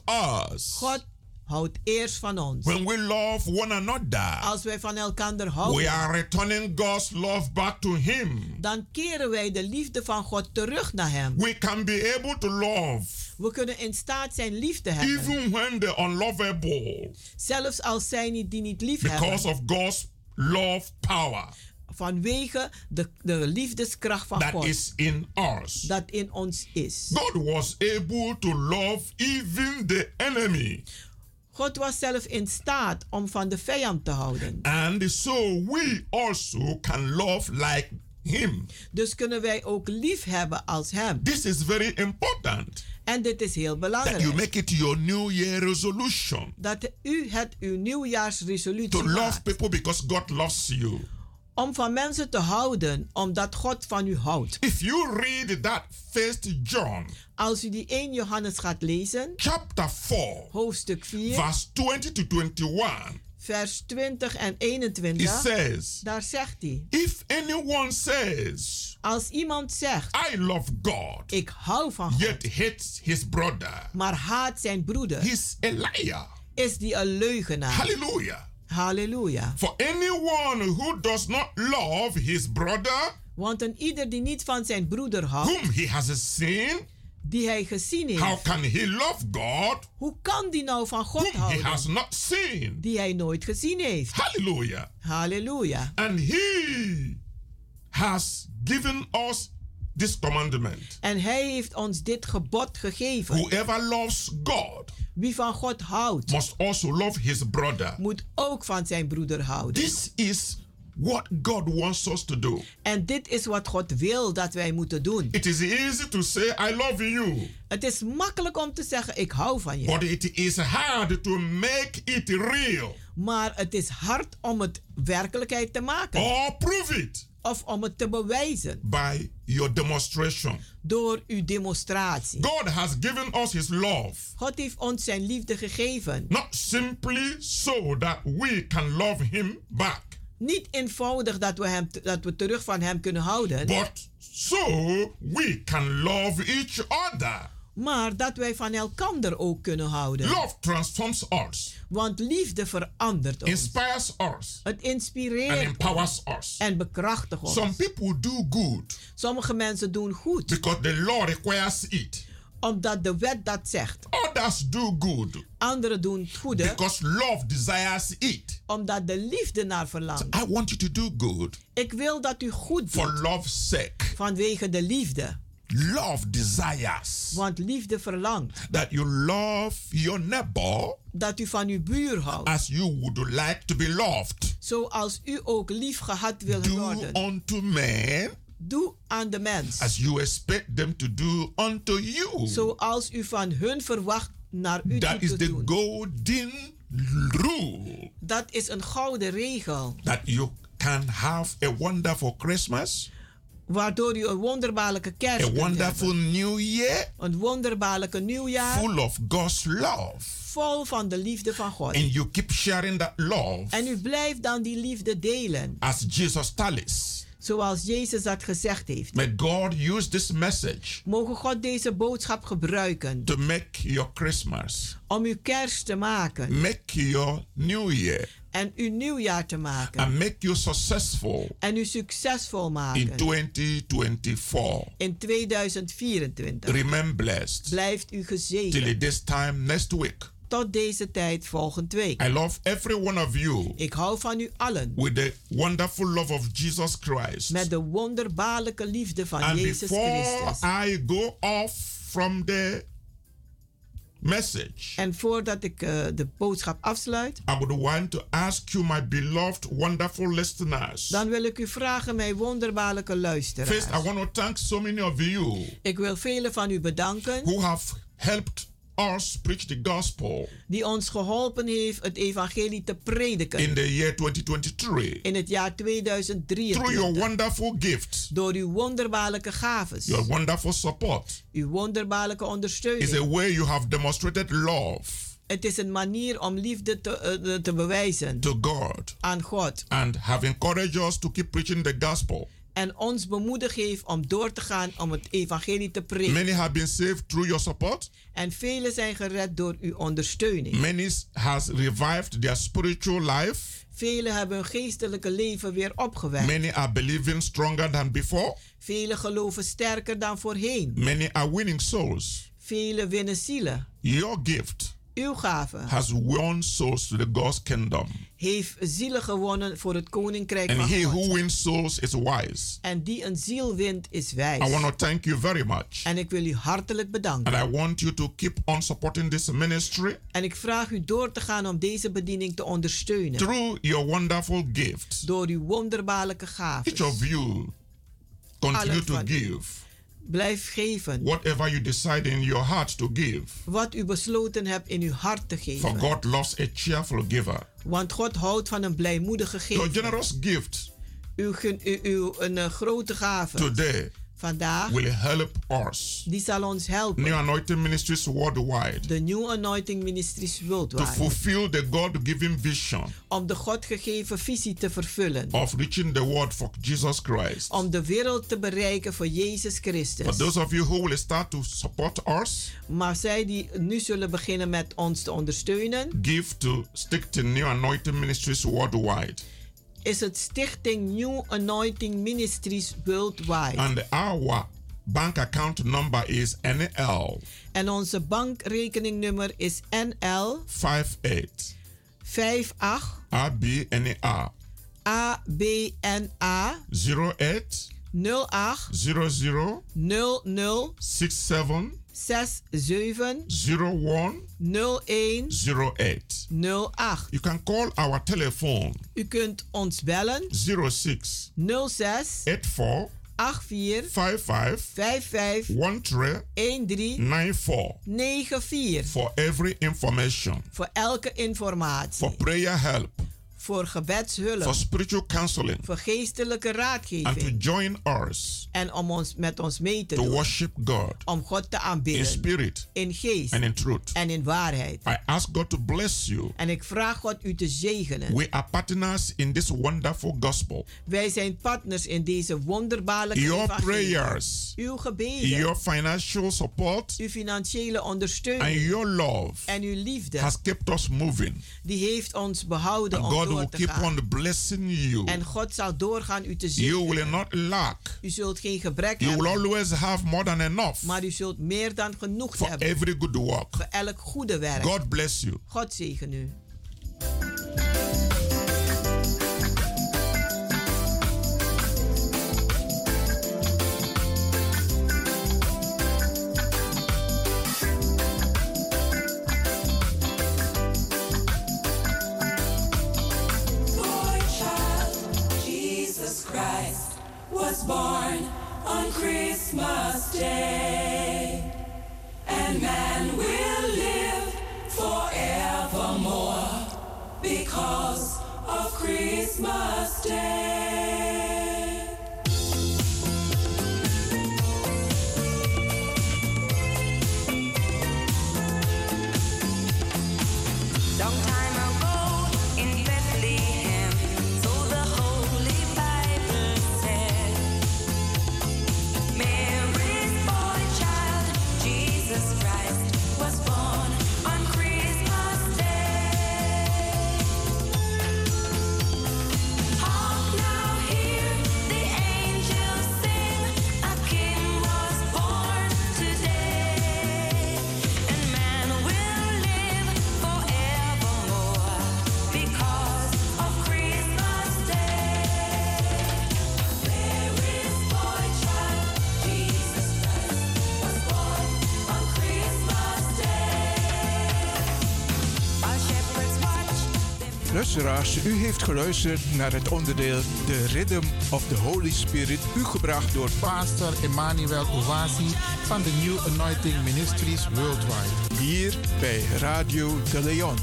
us. God houdt eerst van ons. When we love one another, Als wij van elkaar we houden, are returning God's love back to Him. dan keren wij de liefde van God terug naar Hem. We can be able to love We kunnen in staat zijn lief te hebben. even when the unlovable Zelfs als zij niet, die niet lief hebben. because of God's love power Vanwege de, de liefdeskracht van that God. is in us. dat in ons is. God was able to love even the enemy. God was zelf in staat om van de vijand te houden. And so we also can love like him. Dus kunnen wij ook lief hebben als hem. This is very important En dit is heel that you belangrijk. make it your New Year resolution Dat u het uw nieuwjaarsresolutie to love people because God loves you. Om van mensen te houden, omdat God van u houdt. If you read that first John Als u die 1 Johannes gaat lezen, chapter 4 hoofdstuk 4, verse 20 to 21 vers 20 en it 21, says daar zegt hij. if anyone says Als iemand zegt, I love God ik hou van God, yet hates his brother maar haat zijn broeder, he's a liar is die een leugenaar. hallelujah Halleluja. for anyone who does not love his brother Want een ieder die niet van zijn broeder houdt, whom he has seen die hij gezien how heeft, can he love God hoe kan die nou van God whom he has houden? not seen Die hij nooit gezien heeft. hallelujah Halleluja. and he has given us this commandment En hij heeft ons dit gebod gegeven. whoever loves God Wie van God houdt, must also love his brother moet ook van zijn broeder houden. this is what God wants us to do En dit is wat God wil dat wij moeten doen. it is easy to say I love you Het is makkelijk om te zeggen, ik hou van je. but it is hard to make it real Maar het is hard om het werkelijkheid te maken. or prove it Of om het te bewijzen by your demonstration door uw demonstratie. God has given us his love God heeft ons zijn liefde gegeven. not simply so that we can love him back Niet eenvoudig dat we, hem, dat we terug van hem kunnen houden. but so we can love each other. Maar dat wij van elkander ook kunnen houden. Love transforms us, Want liefde verandert ons. inspires us, Het and inspireert empowers us. en bekrachtigt ons. Some people do good Sommige mensen doen goed, because the law requires it. omdat de wet dat zegt. Others do good Anderen doen het goede, because love desires it. omdat de liefde naar verlangt. I want you to do good Ik wil dat u goed for doet, love's sake. vanwege de liefde. Love desires Want liefde verlangt that you love your neighbor dat u van uw buur houdt. as you would like to be loved. Zoals u ook lief gehad wil Do worden. unto men Doe aan de mens. as you expect them to do unto you. Zoals u van hun verwacht naar u That is te the doen. golden rule Dat is een gouden regel. that you can have a wonderful Christmas Waardoor u een wonderbaarlijke kerst a wonderful new year hebben. Een wonderbaarlijke nieuwjaar. full of God's love. Vol van de liefde van God. And you keep sharing that love En u blijft dan die liefde delen. as Jesus tell us. Zoals Jezus dat gezegd heeft. May God use this message Mogen God deze boodschap gebruiken. to make your Christmas, Om uw kerst te maken. make your new year, En uw nieuwjaar te maken. and make you successful En u succesvol in maken. 2024. In 2024. Remain blessed Blijft u till gezegend. this time next week. Tot deze tijd volgende week. I love every one of you Ik hou van u allen. with the wonderful love of Jesus Christ. Met de wonderbaarlijke liefde van And Jezus Christus. I go off from the message, En voordat ik eh, de boodschap afsluit, I would want to ask you, my beloved, wonderful listeners. dan wil ik u vragen, mijn wonderbaarlijke luisteraars. First, I want to thank so many of you Ik wil velen van u bedanken who have helped us preach the gospel die ons geholpen heeft het evangelie te prediken. in the year 2023 in het jaar through your 2023 wonderful gifts, door uw wonderbaarlijke gaves, your wonderful support. uw wonderbaarlijke Is ondersteuning. a way you have demonstrated love Het is een manier om liefde te, eh, te bewijzen. to God aan God. and have encouraged us to keep preaching the gospel. En ons bemoedigd heeft om door te gaan om het evangelie te prediken. Many have been saved through your support. En velen zijn gered door uw ondersteuning. Many has revived their spiritual life. Velen hebben hun geestelijke leven weer opgewekt. Many are believing stronger than before. Velen geloven sterker dan voorheen. Many are winning souls. Velen winnen zielen. Your gift Uw gave has won souls to the God's kingdom. Heeft zielen gewonnen voor het koninkrijk And van he God. who wins souls is wise. En die een ziel wint is wijs. I want to thank you very much. En ik wil u hartelijk bedanken. And I want you to keep on supporting this ministry En ik vraag u door te gaan om deze bediening te ondersteunen. through your wonderful gifts. Door uw wonderbaarlijke gaven. Each of you continue Allen to give Blijf geven whatever you decide in your heart to give. wat u besloten hebt in uw hart te For geven. God loves a cheerful giver. Want God houdt van een blijmoedige Your gever. generous gift Uw, gen- uw, uw een eh, grote gave today vandaag, will help us. die zal ons helpen. New Anointing Ministries worldwide De New Anointing Ministries to Worldwide. fulfill the God-given vision Om de Godgegeven visie te vervullen. of reaching the world for Jesus Christ. Om de wereld te bereiken voor Jezus For Christus. those of you who will start to support us, Maar zij die nu zullen beginnen met ons te ondersteunen, give to stick to New Anointing Ministries worldwide. Is het Stichting New Anointing Ministries Worldwide. And our bank account number is NL En onze bankrekeningnummer is NL 58 58 ABNA ABNA 08 08 00 00 67 67 01 01 08. 08. You can call our telephone. U kunt ons bellen. 06 06 84 84 55 55 13 13 94 94 for every information, voor elke for informatie, prayer help, voor gebedshulp, for spiritual counseling, voor geestelijke and to raadgeving join us en om ons met ons mee te to doen, worship God om God te in aanbidden spirit in geest and in truth. en in waarheid. I ask God to bless you. En ik vraag God u te zegenen. We are partners in this wonderful gospel. Wij zijn partners in deze wonderbaarlijke Your evangelie. prayers, Uw gebeden, your financial support, uw financiële and ondersteuning your love en uw liefde, has kept us moving. die heeft ons behouden And om God will keep gaan. on blessing you. En God zal doorgaan u te You will zegenen. not lack. U zult geen gebrek You will hebben, always have more than enough maar u zult meer dan genoeg for hebben every good work. voor elk goede werk. God bless you. God zegen u. Christmas Day. U heeft geluisterd naar het onderdeel The Rhythm of the Holy Spirit, u gebracht door Pastor Emmanuel Owasi van de New Anointing Ministries Worldwide. hier bij Radio de Leon.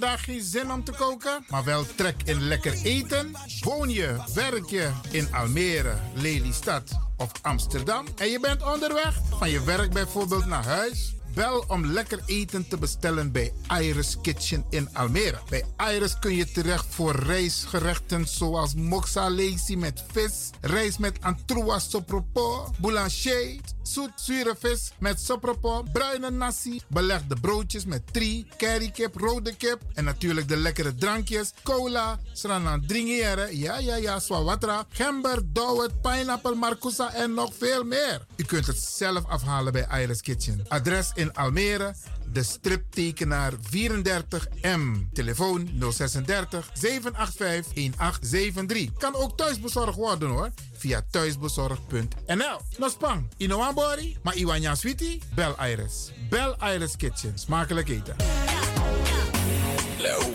Vandaag geen zin om te koken, maar wel trek in lekker eten? Woon je, werk je in Almere, Lelystad of Amsterdam en je bent onderweg van je werk bijvoorbeeld naar huis? Bel om lekker eten te bestellen bij Iris Kitchen in Almere. Bij Iris kun je terecht voor rijstgerechten zoals moxa lazy met vis, rijst met antroas sopropo, boulanger, zoet zure vis met sopropo, bruine nasi, belegde broodjes met tri, currykip, rode kip en natuurlijk de lekkere drankjes, cola, sranan dringiere, ja ja ja, swawatra, gember, dowet, pineapple, marcousa en nog veel meer. U kunt het zelf afhalen bij Iris Kitchen. Adres in Almere, de striptekenaar 34M. Telefoon 036 785 1873. Kan ook thuisbezorgd worden hoor. Via thuisbezorgd.nl. Nospang, Inoambori, maar Iwanya Sweetie? Bel Iris. Bel Iris Kitchen. Smakelijk eten. Là où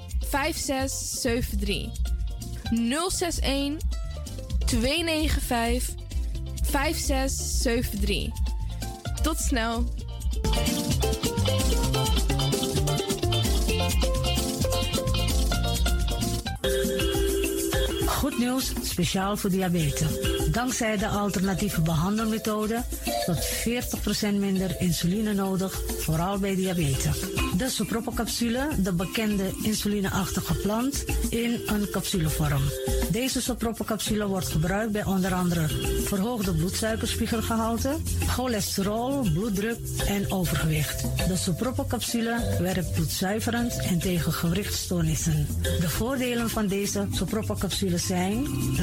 5673. 061 295 5673. Tot snel. Goed nieuws, speciaal voor diabetes. Dankzij de alternatieve behandelmethode tot 40% minder insuline nodig, vooral bij diabetes. De Sopropocapsule, de bekende insulineachtige plant, in een capsulevorm. Deze Sopropocapsule wordt gebruikt bij onder andere verhoogde bloedsuikerspiegelgehalte, cholesterol, bloeddruk en overgewicht. De Sopropocapsule werkt bloedzuiverend en tegen gewrichtstoornissen. De voordelen van deze Sopropocapsule zijn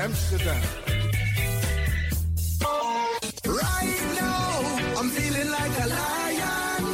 Amsterdam. Right now, I'm feeling like a lion.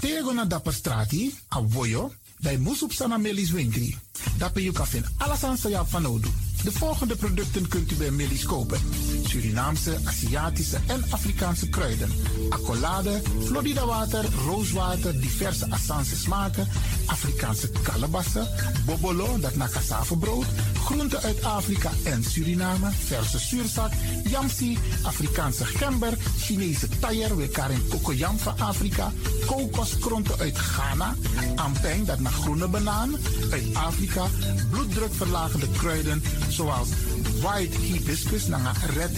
Tego na dapper strati, a voyo, bij Moesop Sana Melis Winkri. Dapper you kan vinden alles aan sa van. De volgende producten kunt u bij Melis kopen. Surinaamse, Aziatische en Afrikaanse kruiden. Accolade, Florida water, rooswater, diverse Assange smaken. Afrikaanse kalebassen, bobolo, dat na cassavebrood. Groenten uit Afrika en Suriname, verse zuurzak, yamsi, Afrikaanse gember, Chinese taier, we karin kokoyam van Afrika, kokoskronten uit Ghana, ampeng, dat naar groene banaan, uit Afrika, bloeddrukverlagende kruiden zoals white hibiscus, naar red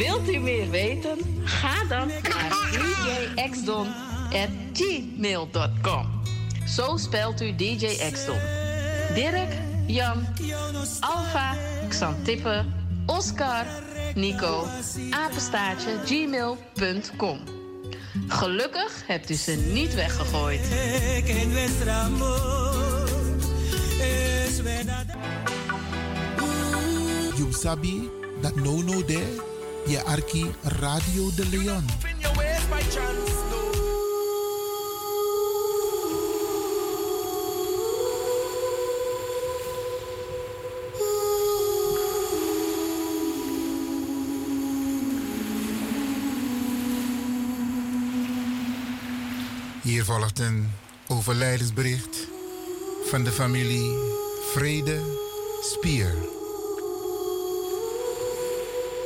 Wilt u meer weten? Ga dan naar djxdon.gmail.com Zo spelt u DJ Exton. Dirk, Jan, Alfa, Xantippe, Oscar, Nico, apenstaartje, gmail.com. Gelukkig hebt u ze niet weggegooid. You sabi dat no no de je arki Radio de Leon. Hier volgt een overlijdensbericht van de familie Vrede Spier.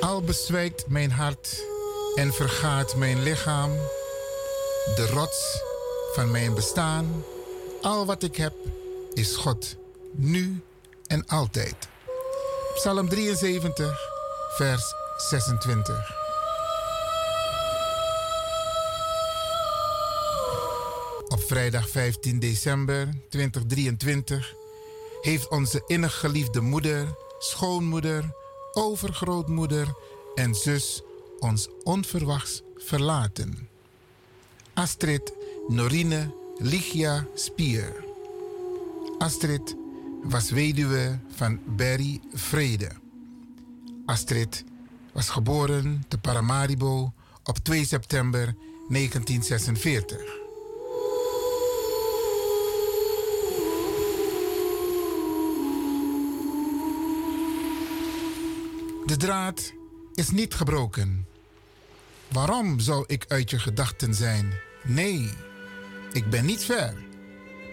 Al bezwijkt mijn hart en vergaat mijn lichaam, de rots van mijn bestaan. Al wat ik heb is God, nu en altijd. Psalm 73, vers 26. Op vrijdag 15 december 2023 heeft onze innig geliefde moeder, schoonmoeder, overgrootmoeder en zus ons onverwachts verlaten. Astrid Norine Ligia Spier. Astrid was weduwe van Barry Vrede. Astrid was geboren te Paramaribo op 2 september 1946. De draad is niet gebroken. Waarom zou ik uit je gedachten zijn? Nee, ik ben niet ver,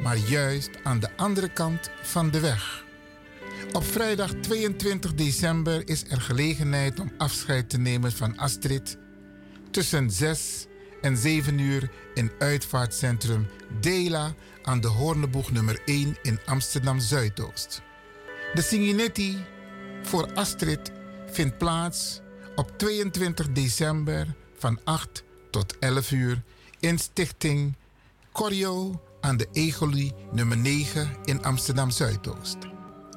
maar juist aan de andere kant van de weg. Op vrijdag 22 december is er gelegenheid om afscheid te nemen van Astrid tussen 6 en 7 uur in uitvaartcentrum Dela aan de Hoorneboeg nummer 1 in Amsterdam Zuidoost. De Singinetti voor Astrid vindt plaats op 22 december van 8 tot 11 uur in Stichting Corio aan de Egolie nummer 9 in Amsterdam Zuidoost.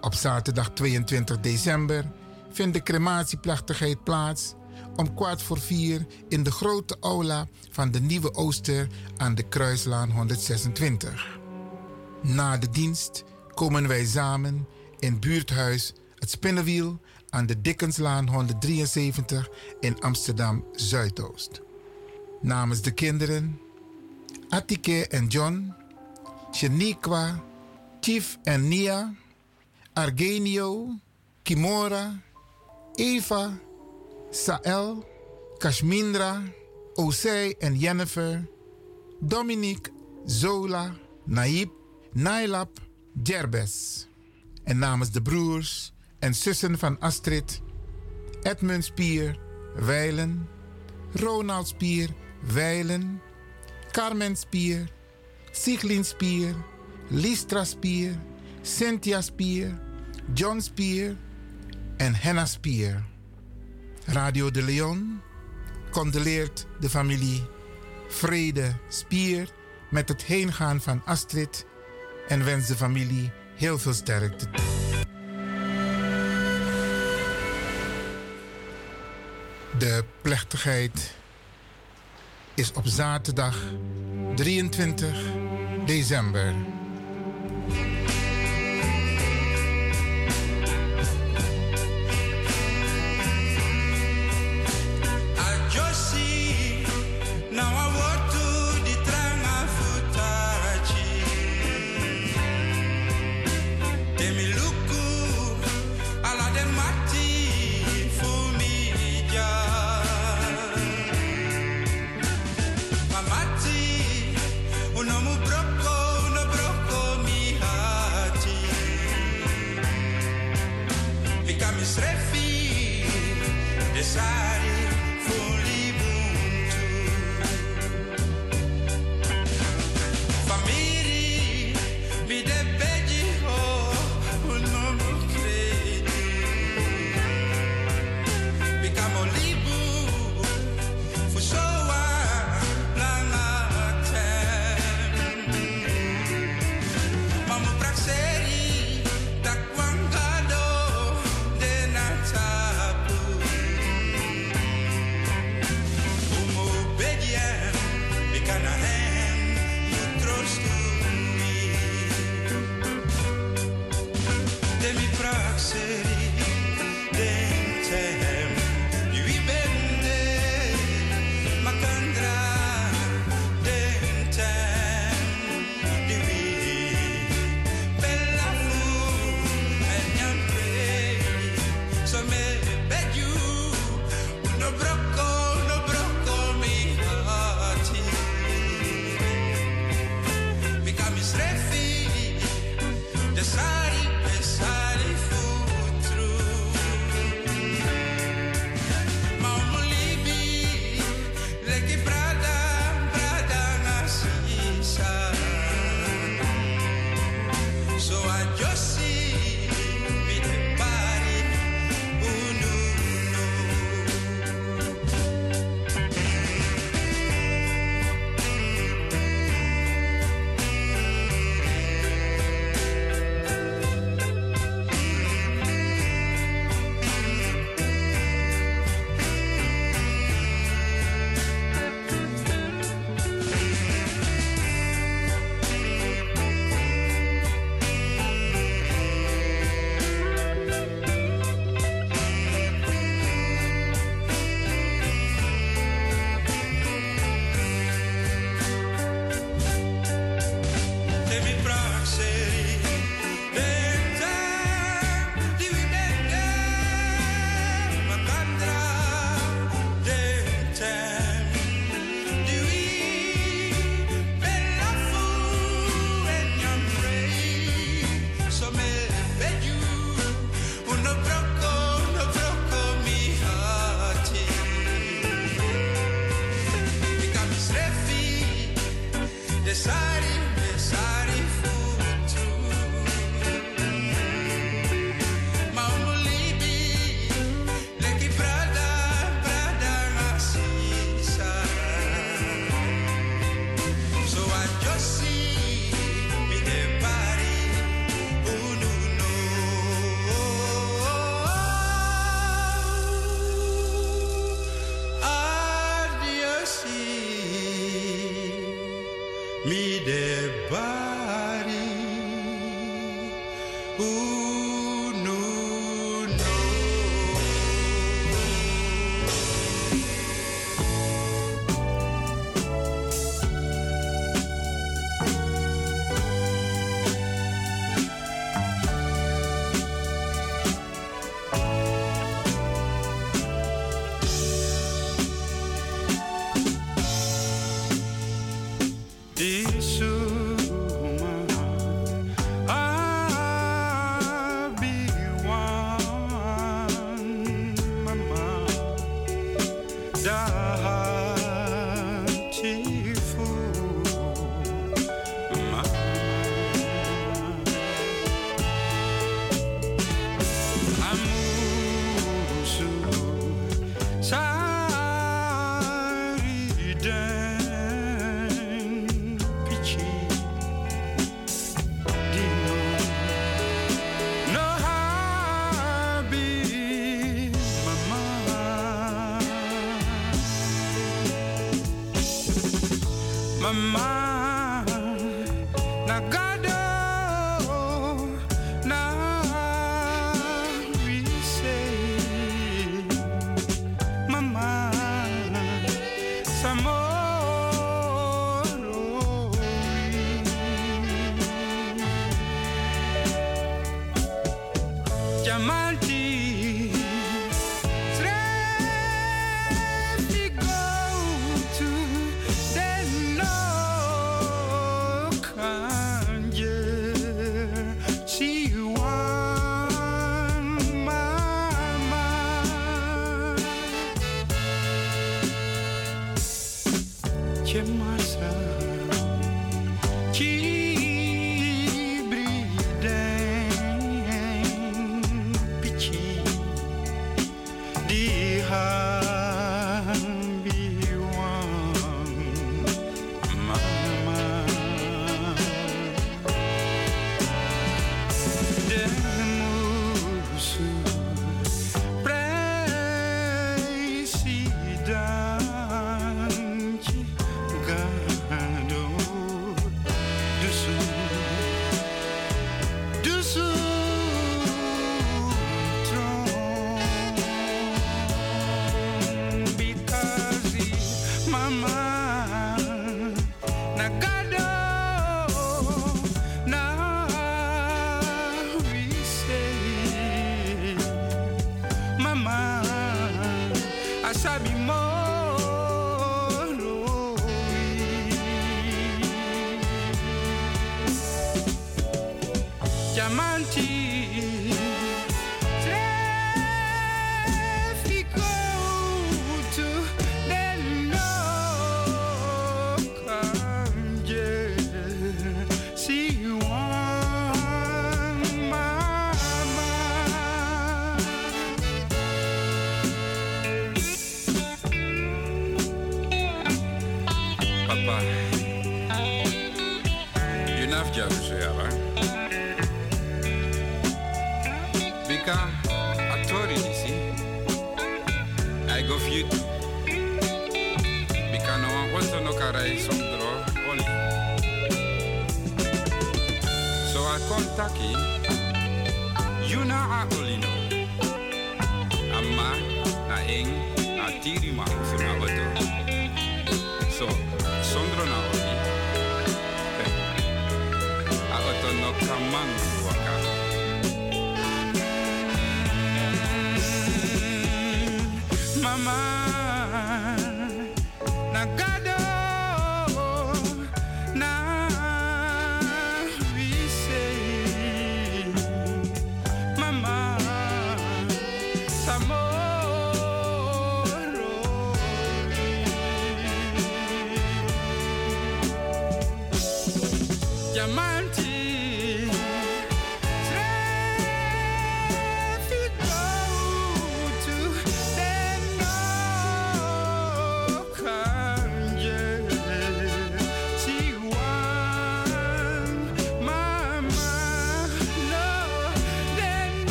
Op zaterdag 22 december vindt de crematieplechtigheid plaats om kwart voor vier in de grote aula van de Nieuwe Ooster aan de Kruislaan 126. Na de dienst komen wij samen in buurthuis Het Spinnenwiel aan de Dickenslaan 173 in Amsterdam Zuidoost. Namens de kinderen Atike en John, Shaniqua, Chief en Nia, Argenio, Kimora, Eva, Sael, Kashmindra, Osei en Jennifer, Dominique, Zola, Naib, Nailap, Jerbes. En namens de broers en zussen van Astrid, Edmund Spier, Weilen, Ronald Spier, Weilen, Carmen Spier, Siglin Spier, Listra Spier, Cynthia Spier, John Spier en Henna Spier. Radio de Leon condoleert de familie Vrede Spier met het heengaan van Astrid en wenst de familie heel veel sterkte. De plechtigheid is op zaterdag 23 december. misrefied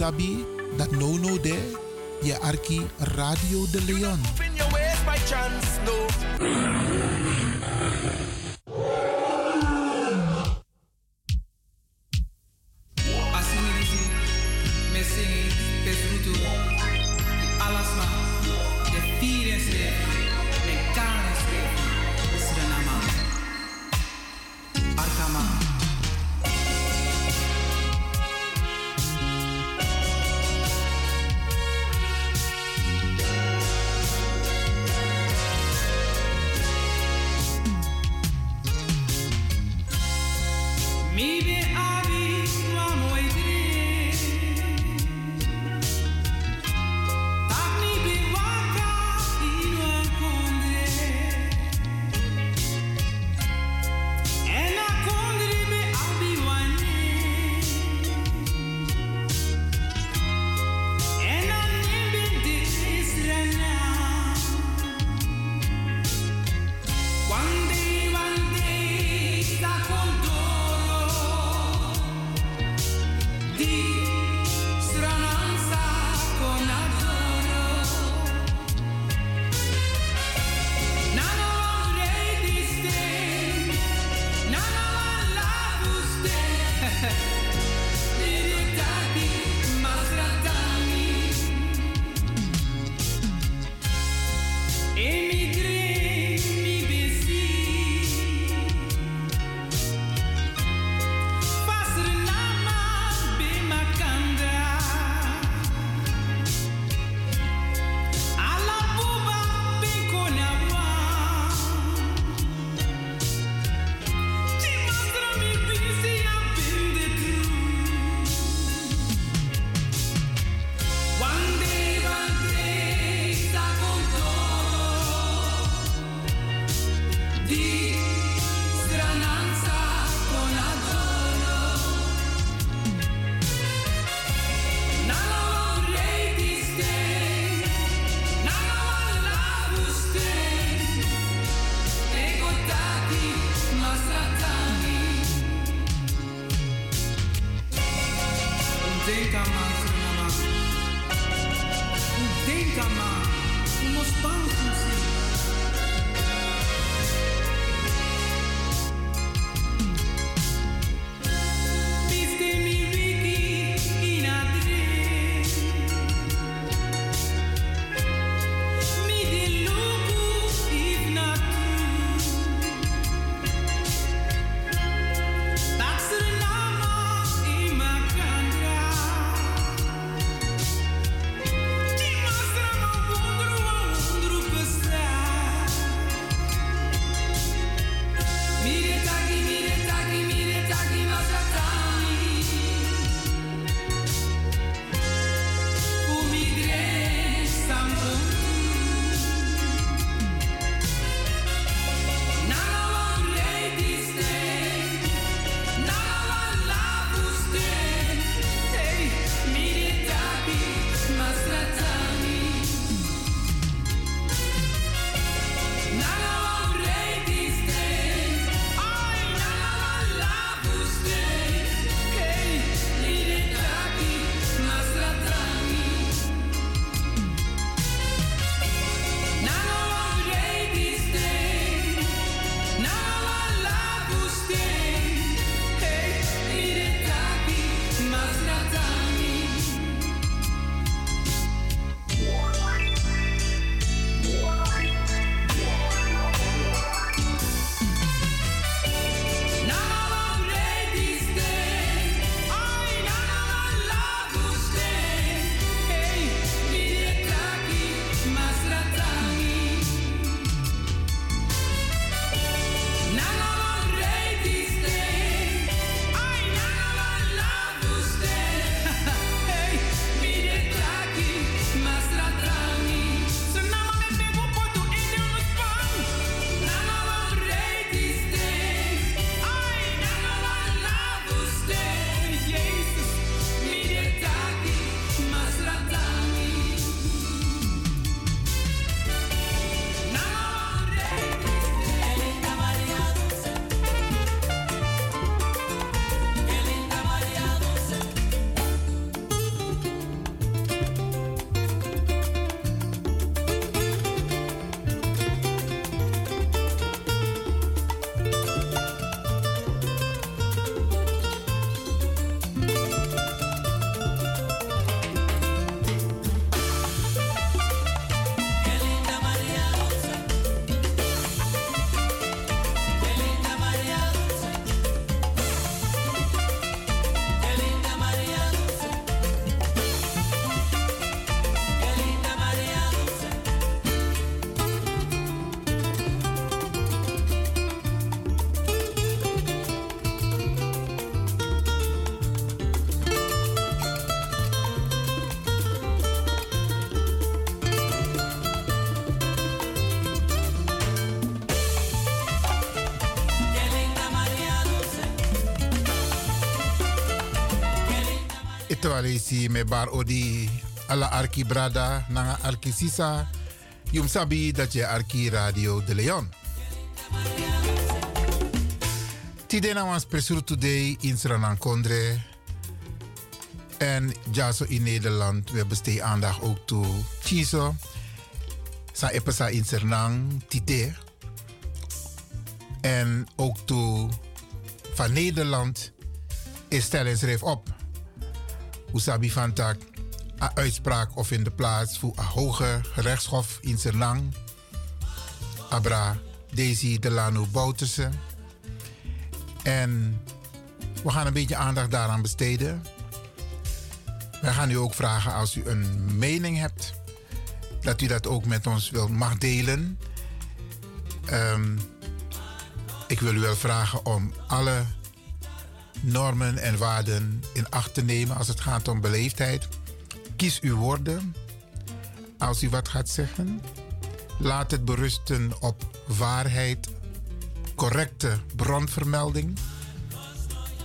sabi that no no there? Yeah, arki radio de leon. Open your ears by chance. Denk aan ma, Denk aan ma. Etwalesi me bar odi ala arki brada nanga arki sisa. Yum sabi dat je arki Radio de Leon. Tidena was presur today in Sranan Kondre. En Jaso in Nederland, we besteden aandacht ook toe Chiso. Sa epesa in Sernang, Tite. En ook toe van Nederland is stellen schreef op. Usabi van tak, een uitspraak of in de plaats voor een hoger gerechtshof in Sernang. Abra Daisy Delano Bouterse. En we gaan een beetje aandacht daaraan besteden. Wij gaan u ook vragen als u een mening hebt, dat u dat ook met ons wil mag delen. Ehm, ik wil u wel vragen om alle normen en waarden in acht te nemen als het gaat om beleefdheid. Kies uw woorden als u wat gaat zeggen. Laat het berusten op waarheid, correcte bronvermelding.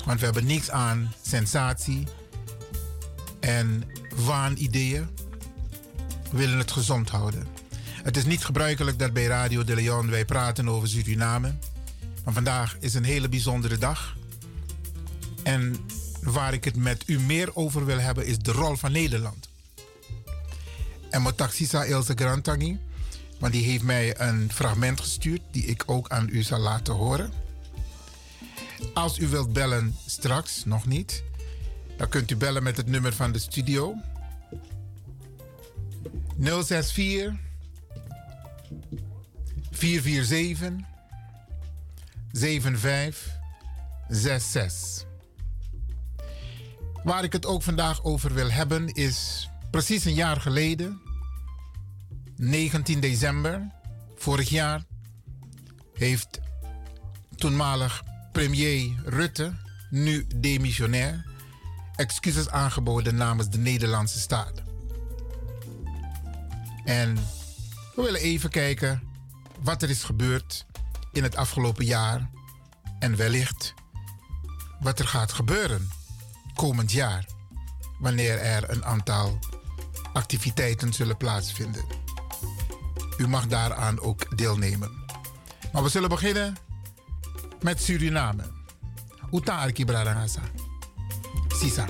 Want we hebben niks aan sensatie en waanideeën. We willen het gezond houden. Het is niet gebruikelijk dat bij Radio de Leon wij praten over Suriname. Maar vandaag is een hele bijzondere dag. En waar ik het met u meer over wil hebben is de rol van Nederland. En Motaxisa Ilse Grantangi, want die heeft mij een fragment gestuurd die ik ook aan u zal laten horen. Als u wilt bellen straks, nog niet, dan kunt u bellen met het nummer van de studio. 064 447 7566. Waar ik het ook vandaag over wil hebben is precies een jaar geleden, 19 december vorig jaar, heeft toenmalig premier Rutte, nu demissionair, excuses aangeboden namens de Nederlandse staat. En we willen even kijken wat er is gebeurd in het afgelopen jaar en wellicht wat er gaat gebeuren komend jaar wanneer er een aantal activiteiten zullen plaatsvinden. U mag daaraan ook deelnemen. Maar we zullen beginnen met Suriname. Uta Arki. Sisa.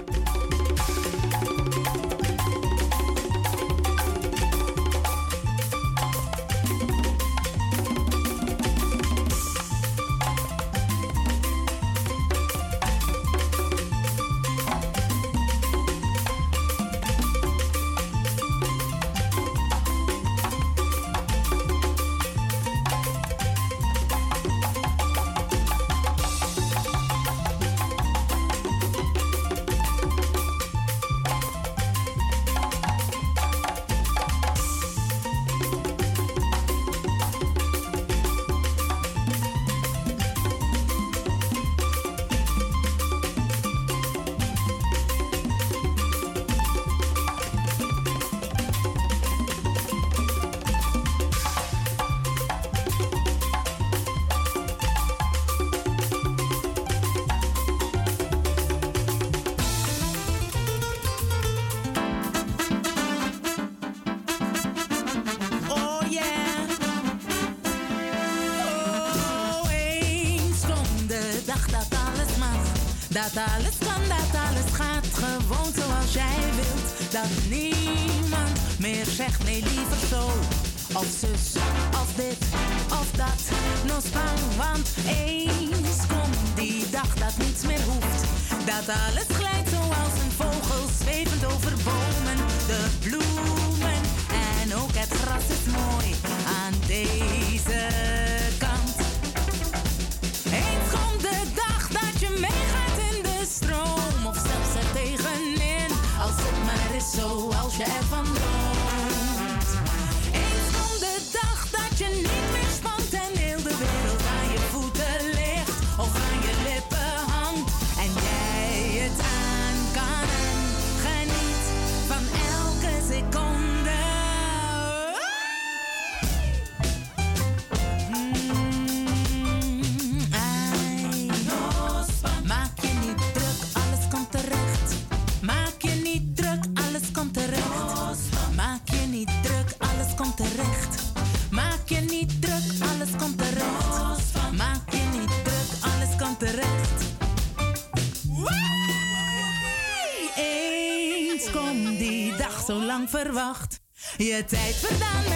Je tijd. Verdaan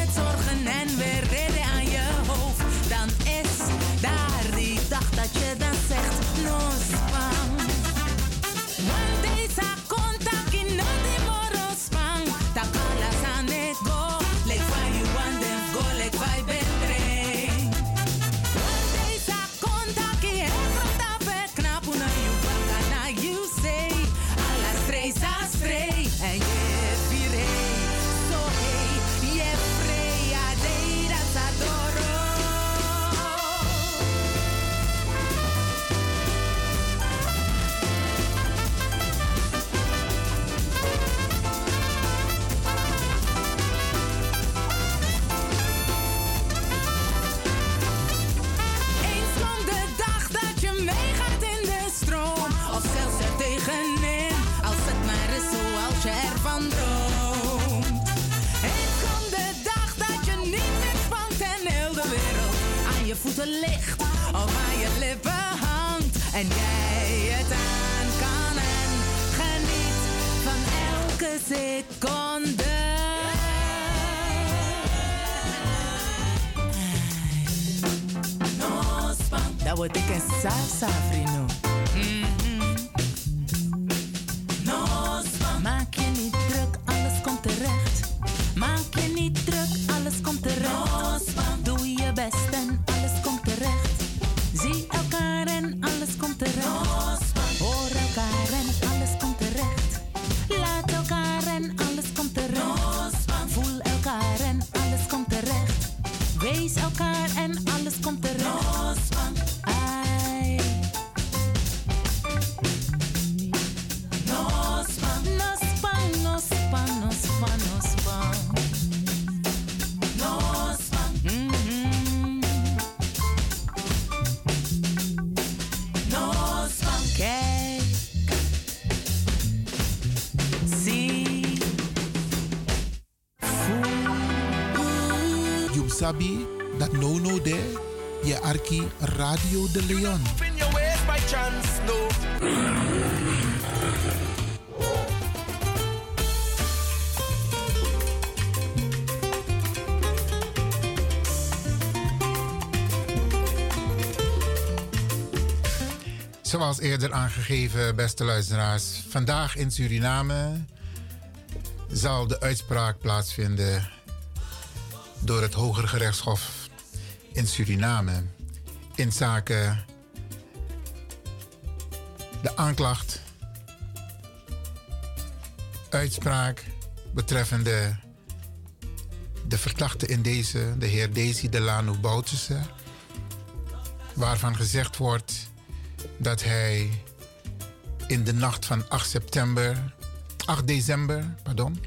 dat no no de je arki Radio de Leon. Zoals eerder aangegeven, beste luisteraars, vandaag in Suriname zal de uitspraak plaatsvinden door het Hoger Gerechtshof in Suriname in zaken de aanklacht, uitspraak betreffende de verdachte in deze, de heer Desi Delano Bouterse, waarvan gezegd wordt dat hij in de nacht van 8 september, 8 december, pardon,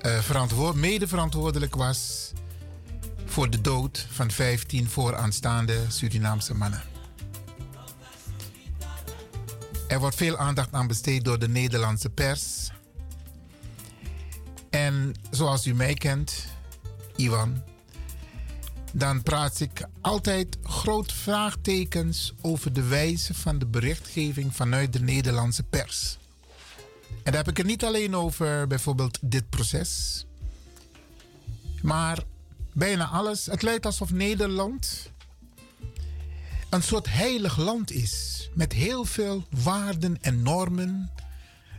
verantwoord, mede verantwoordelijk was voor de dood van 15 vooraanstaande Surinaamse mannen. Er wordt veel aandacht aan besteed door de Nederlandse pers. En zoals u mij kent, Iwan, dan praat ik altijd groot vraagtekens over de wijze van de berichtgeving vanuit de Nederlandse pers. En daar heb ik het niet alleen over bijvoorbeeld dit proces, maar bijna alles. Het lijkt alsof Nederland een soort heilig land is met heel veel waarden en normen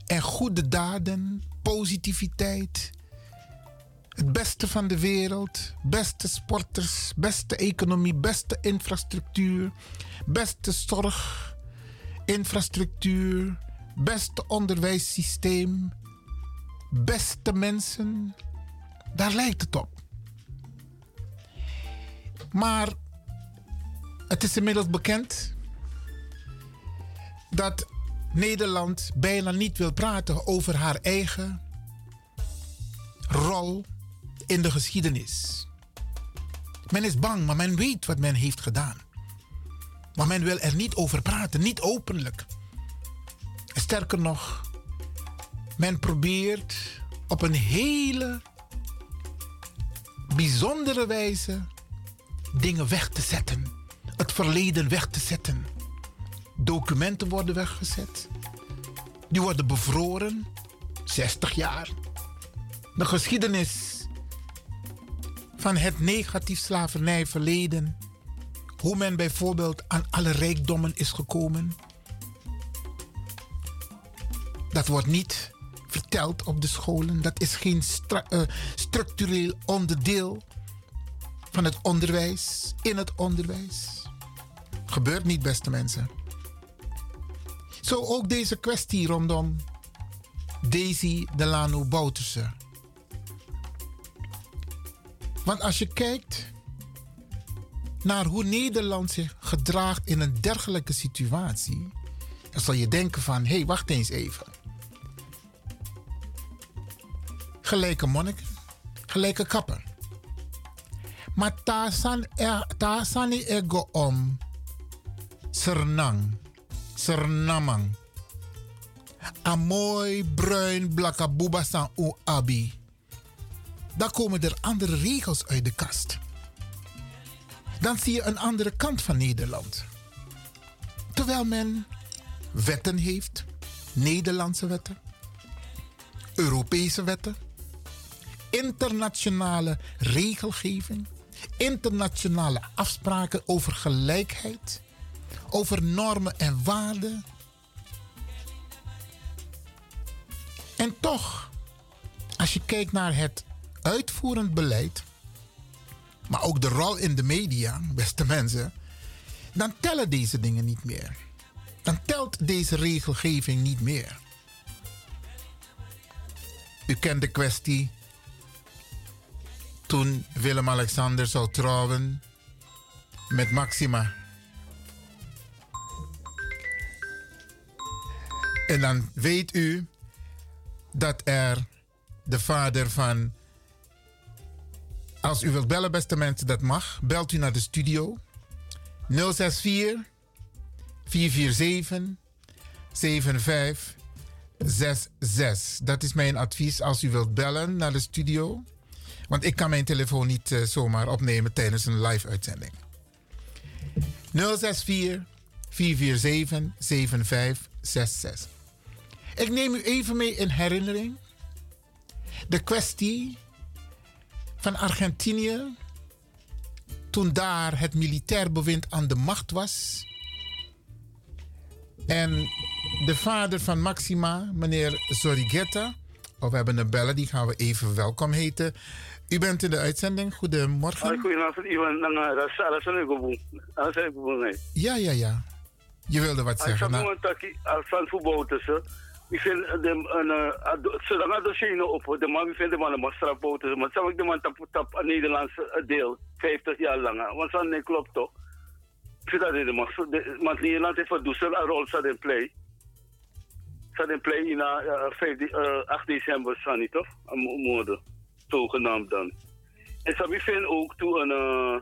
en goede daden, positiviteit. Het beste van de wereld, beste sporters, beste economie, beste infrastructuur, beste zorg, infrastructuur, beste onderwijssysteem, beste mensen. Daar lijkt het op. Maar het is inmiddels bekend dat Nederland bijna niet wil praten over haar eigen rol in de geschiedenis. Men is bang, maar men weet wat men heeft gedaan. Maar men wil er niet over praten, niet openlijk. Sterker nog, men probeert op een hele bijzondere wijze dingen weg te zetten. Het verleden weg te zetten. Documenten worden weggezet. Die worden bevroren. 60 jaar. de geschiedenis van het negatief slavernijverleden. Hoe men bijvoorbeeld aan alle rijkdommen is gekomen. Dat wordt niet verteld op de scholen. Dat is geen eh, structureel onderdeel van het onderwijs, in het onderwijs. Gebeurt niet, beste mensen. Zo ook deze kwestie rondom Daisy Delano Bouterse. Want als je kijkt naar hoe Nederland zich gedraagt in een dergelijke situatie, dan zal je denken van, hé, hey, wacht eens even. Gelijke monniken, gelijke kappen. Maar daar zijn er, daar zijn er go om Sernang, Sernamang. Een mooi bruin blakabuba san u abi. Dan komen er andere regels uit de kast. Dan zie je een andere kant van Nederland. Terwijl men wetten heeft, Nederlandse wetten, Europese wetten, internationale regelgeving, internationale afspraken over gelijkheid, over normen en waarden. En toch, als je kijkt naar het uitvoerend beleid, maar ook de rol in de media, beste mensen, dan tellen deze dingen niet meer. Dan telt deze regelgeving niet meer. U kent de kwestie toen Willem-Alexander zou trouwen met Maxima. En dan weet u dat er de vader van. Als u wilt bellen, beste mensen, dat mag. Belt u naar de studio 064 447 7566. Dat is mijn advies als u wilt bellen naar de studio. Want ik kan mijn telefoon niet eh, zomaar opnemen tijdens een live uitzending. 064 447 7566. Ik neem u even mee in herinnering. De kwestie van Argentinië. Toen daar het militair bewind aan de macht was. En de vader van Maxima, meneer Zorrigueta. Oh, we hebben een bellen, die gaan we even welkom heten. U bent in de uitzending. Goedemorgen. Ngay. Ja, ja, ja. Je wilde wat Ay, zeggen. mo taki al fan voetbal tussen. Ik vind de een zolang er dossier op de man ik vind de man een strafboot tussen. Maar zou ik de man tap tap een Nederlandse deel 50 jaar lang. Want nee klopt toch? Ik vind dat de man. de- Want Nederland heeft voor Dussel een rol in play. Staat in play in uh, 15, uh, 8 december niet toch? Een moeder. Zogenaamd dan. En ik vind ook toen een uh,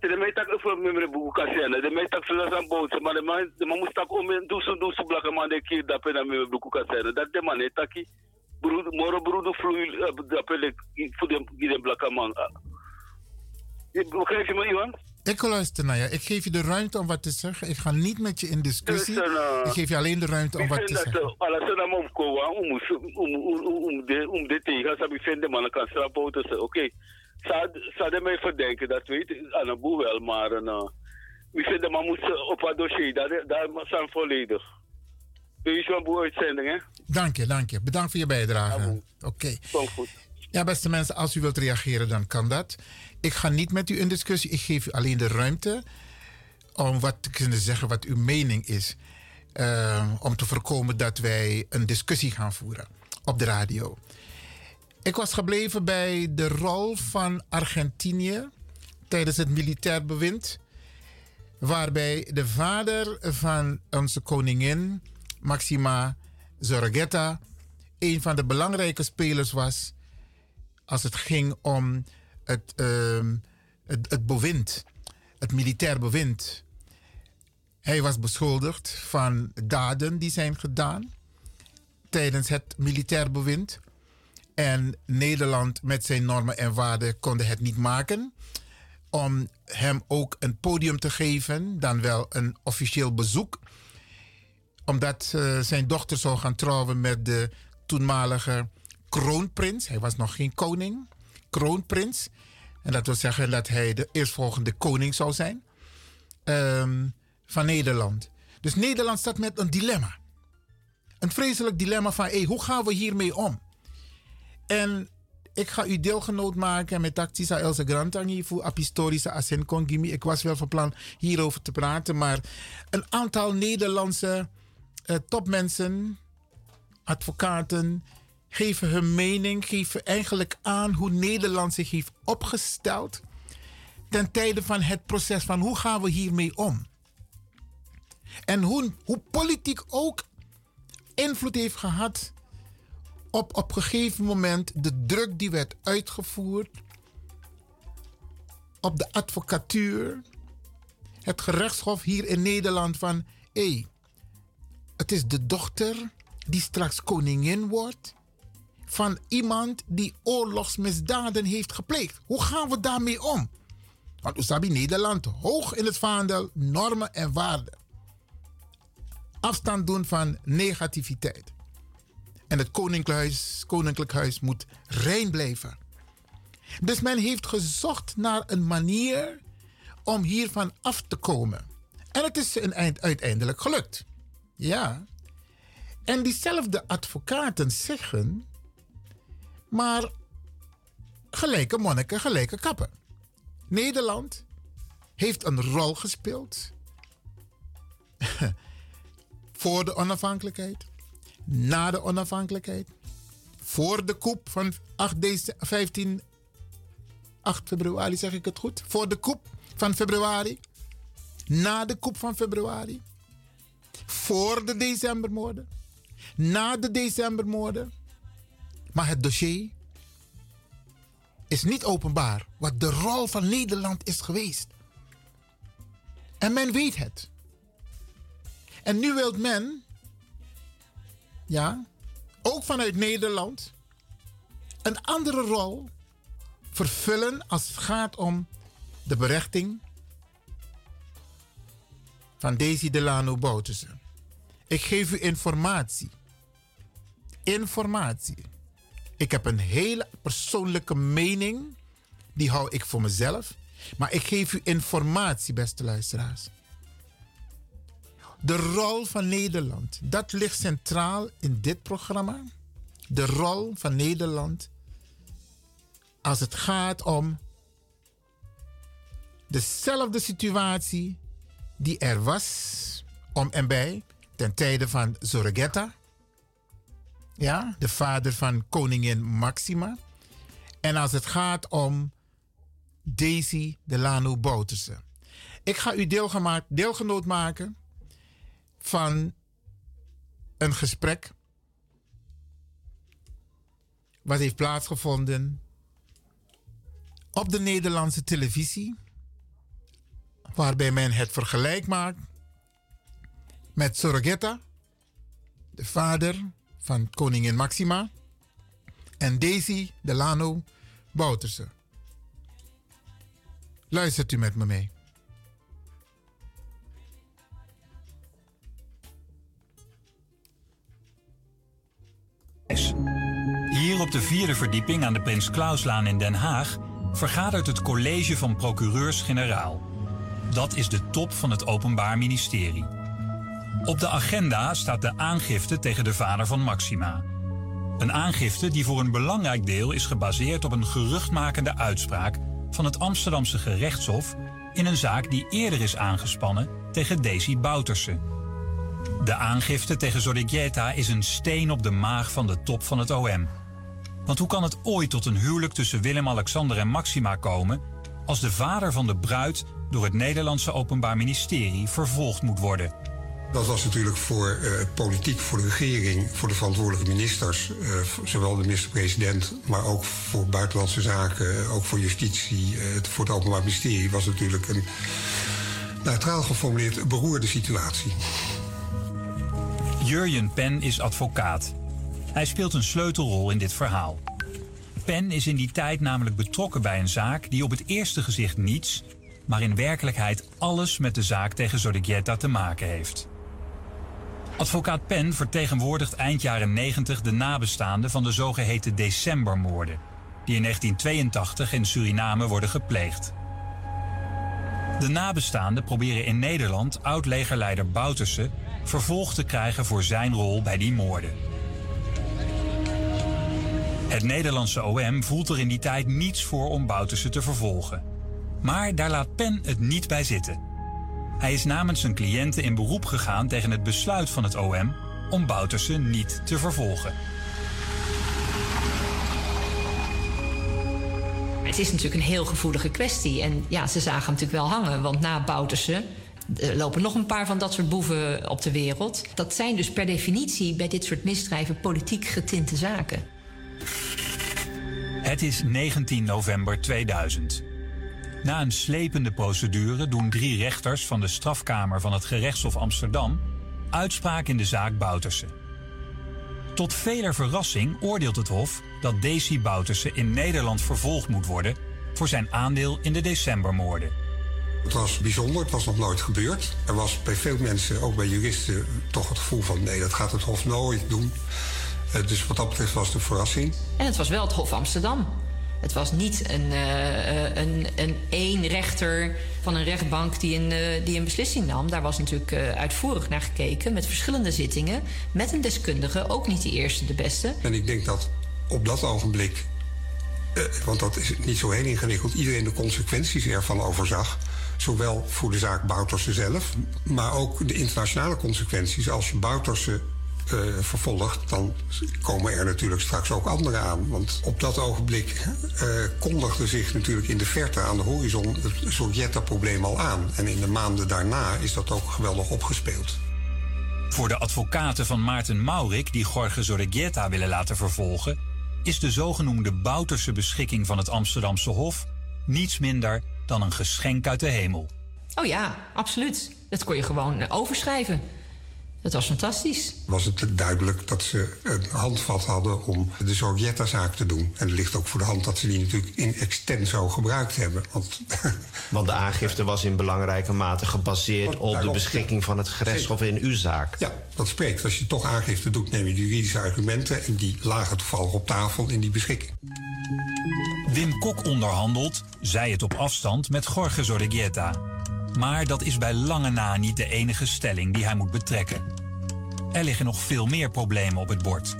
de mij tak voor mijn boek. De mij tak een boot, maar de man de man moest tak om in doe zo doe zo blakke man de keer dat pe na mijn boek kaserne. Dat de man het taki broed moro broed vloei dat pe de voor de blakke man. Begrijp je me? Ik luister naar je. Ik geef je de ruimte om wat te zeggen. Ik ga niet met je in discussie. Dus, ik geef je alleen de ruimte om wat te zeggen. om om om om de om de tegen als ik vind de man kan strafboten. Oké. Zou zou de mij verdenken dat weet aan een boel wel maar een uh, ik vind de man moet op het dossier daar zijn volledig. Doe je een boel uitzending hè? Dank je, dank je. Bedankt voor je bijdrage. Oké. Goed. Ja, beste mensen, als u wilt reageren, dan kan dat. Ik ga niet met u in discussie. Ik geef u alleen de ruimte om wat te kunnen zeggen wat uw mening is. Eh, om te voorkomen dat wij een discussie gaan voeren op de radio. Ik was gebleven bij de rol van Argentinië tijdens het militair bewind. Waarbij de vader van onze koningin, Maxima Zorregueta, een van de belangrijke spelers was als het ging om het, ehm, het, bewind, het militair bewind. Hij was beschuldigd van daden die zijn gedaan tijdens het militair bewind. En Nederland met zijn normen en waarden konde het niet maken om hem ook een podium te geven, dan wel een officieel bezoek, omdat eh, zijn dochter zou gaan trouwen met de toenmalige kroonprins. Hij was nog geen koning. Kroonprins. En dat wil zeggen dat hij de eerstvolgende koning zou zijn ehm, van Nederland. Dus Nederland staat met een dilemma. Een vreselijk dilemma van hey, hoe gaan we hiermee om? En ik ga u deelgenoot maken met Tactisa Elsa Grantangi voor Apistorische Asen Kongimi. Ik was wel van plan hierover te praten, maar een aantal Nederlandse eh, topmensen, advocaten, geven hun mening, geven eigenlijk aan hoe Nederland zich heeft opgesteld ten tijde van het proces van hoe gaan we hiermee om. En hoe, hoe politiek ook invloed heeft gehad op op een gegeven moment de druk die werd uitgevoerd op de advocatuur, het gerechtshof hier in Nederland van hé, hey, het is de dochter die straks koningin wordt van iemand die oorlogsmisdaden heeft gepleegd. Hoe gaan we daarmee om? Want Usabi Nederland hoog in het vaandel normen en waarden. Afstand doen van negativiteit. En het koninklijk huis, koninklijk huis moet rein blijven. Dus men heeft gezocht naar een manier om hiervan af te komen. En het is eind, uiteindelijk gelukt. Ja. En diezelfde advocaten zeggen, maar gelijke monniken, gelijke kappen. Nederland heeft een rol gespeeld voor de onafhankelijkheid, na de onafhankelijkheid, voor de coup van 8 deze, 15, 8 februari, zeg ik het goed? Voor de coup van februari, na de coup van februari, voor de decembermoorden, na de decembermoorden. Maar het dossier is niet openbaar wat de rol van Nederland is geweest. En men weet het. En nu wil men, ja, ook vanuit Nederland, een andere rol vervullen als het gaat om de berechting van Daisy Delano Boutersen. Ik geef u informatie. Informatie. Ik heb een hele persoonlijke mening. Die hou ik voor mezelf. Maar ik geef u informatie, beste luisteraars. De rol van Nederland, dat ligt centraal in dit programma. De rol van Nederland als het gaat om dezelfde situatie die er was om en bij ten tijde van Zorregetta. Ja, de vader van koningin Maxima. En als het gaat om Daisy Delano Bouterse. Ik ga u deelgenoot maken van een gesprek wat heeft plaatsgevonden op de Nederlandse televisie, waarbij men het vergelijk maakt met Sorogetta, de vader van koningin Maxima, en Daisy Delano Bouterse. Luistert u met me mee. Hier op de vierde verdieping aan de Prins Klauslaan in Den Haag vergadert het college van procureurs-generaal. Dat is de top van het Openbaar Ministerie. Op de agenda staat de aangifte tegen de vader van Maxima. Een aangifte die voor een belangrijk deel is gebaseerd op een geruchtmakende uitspraak van het Amsterdamse gerechtshof in een zaak die eerder is aangespannen tegen Daisy Bouterse. De aangifte tegen Zorrigueta is een steen op de maag van de top van het OM. Want hoe kan het ooit tot een huwelijk tussen Willem-Alexander en Maxima komen als de vader van de bruid door het Nederlandse Openbaar Ministerie vervolgd moet worden? Dat was natuurlijk voor uh, politiek, voor de regering, voor de verantwoordelijke ministers, uh, zowel de minister-president, maar ook voor buitenlandse zaken, ook voor justitie, uh, voor het Openbaar Ministerie, was natuurlijk een neutraal geformuleerd beroerde situatie. Jurjen Pen is advocaat. Hij speelt een sleutelrol in dit verhaal. Pen is in die tijd namelijk betrokken bij een zaak die op het eerste gezicht niets, maar in werkelijkheid alles met de zaak tegen Zorrigueta te maken heeft. Advocaat Pen vertegenwoordigt eind jaren 90 de nabestaanden van de zogeheten decembermoorden, die in 1982 in Suriname worden gepleegd. De nabestaanden proberen in Nederland oud-legerleider Bouterse vervolgd te krijgen voor zijn rol bij die moorden. Het Nederlandse OM voelt er in die tijd niets voor om Bouterse te vervolgen. Maar daar laat Pen het niet bij zitten. Hij is namens zijn cliënten in beroep gegaan tegen het besluit van het OM om Bouterse niet te vervolgen. Het is natuurlijk een heel gevoelige kwestie. En ja, ze zagen hem natuurlijk wel hangen. Want na Bouterse er lopen nog een paar van dat soort boeven op de wereld. Dat zijn dus per definitie bij dit soort misdrijven politiek getinte zaken. Het is 19 november 2000. Na een slepende procedure doen drie rechters van de strafkamer van het gerechtshof Amsterdam uitspraak in de zaak Bouterse. Tot veler verrassing oordeelt het Hof dat Desi Bouterse in Nederland vervolgd moet worden voor zijn aandeel in de decembermoorden. Het was bijzonder, het was nog nooit gebeurd. Er was bij veel mensen, ook bij juristen, toch het gevoel van nee, dat gaat het Hof nooit doen. Eh, Dus wat dat betreft was het een verrassing. En het was wel het Hof Amsterdam. Het was niet een, eh, een, een één rechter van een rechtbank die een, eh, die een beslissing nam. Daar was natuurlijk uitvoerig naar gekeken met verschillende zittingen. Met een deskundige, ook niet de eerste, de beste. En ik denk dat op dat ogenblik, want dat is niet zo heel ingewikkeld, iedereen de consequenties ervan overzag. Zowel voor de zaak Bouterse zelf, maar ook de internationale consequenties. Als je Bouterse eh, vervolgt, dan komen er natuurlijk straks ook anderen aan. Want op dat ogenblik eh, kondigde zich natuurlijk in de verte aan de horizon het Sovjet-probleem al aan. En in de maanden daarna is dat ook geweldig opgespeeld. Voor de advocaten van Maarten Maurik, die Jorge Zorreguieta willen laten vervolgen, is de zogenoemde Bouterse beschikking van het Amsterdamse Hof niets minder dan een geschenk uit de hemel. Oh ja, absoluut. Dat kon je gewoon eh, overschrijven. Dat was fantastisch. Was het duidelijk dat ze een handvat hadden om de Sovjet-zaak te doen. En het ligt ook voor de hand dat ze die natuurlijk in extenso gebruikt hebben. Want Want de aangifte was in belangrijke mate gebaseerd op de beschikking van het gerechtshof in uw zaak. Ja, dat spreekt. Als je toch aangifte doet, neem je de juridische argumenten. En die lagen toevallig op tafel in die beschikking. Wim Kok onderhandelt, zij het op afstand, met Jorge Zorreguieta. Maar dat is bij lange na niet de enige stelling die hij moet betrekken. Er liggen nog veel meer problemen op het bord.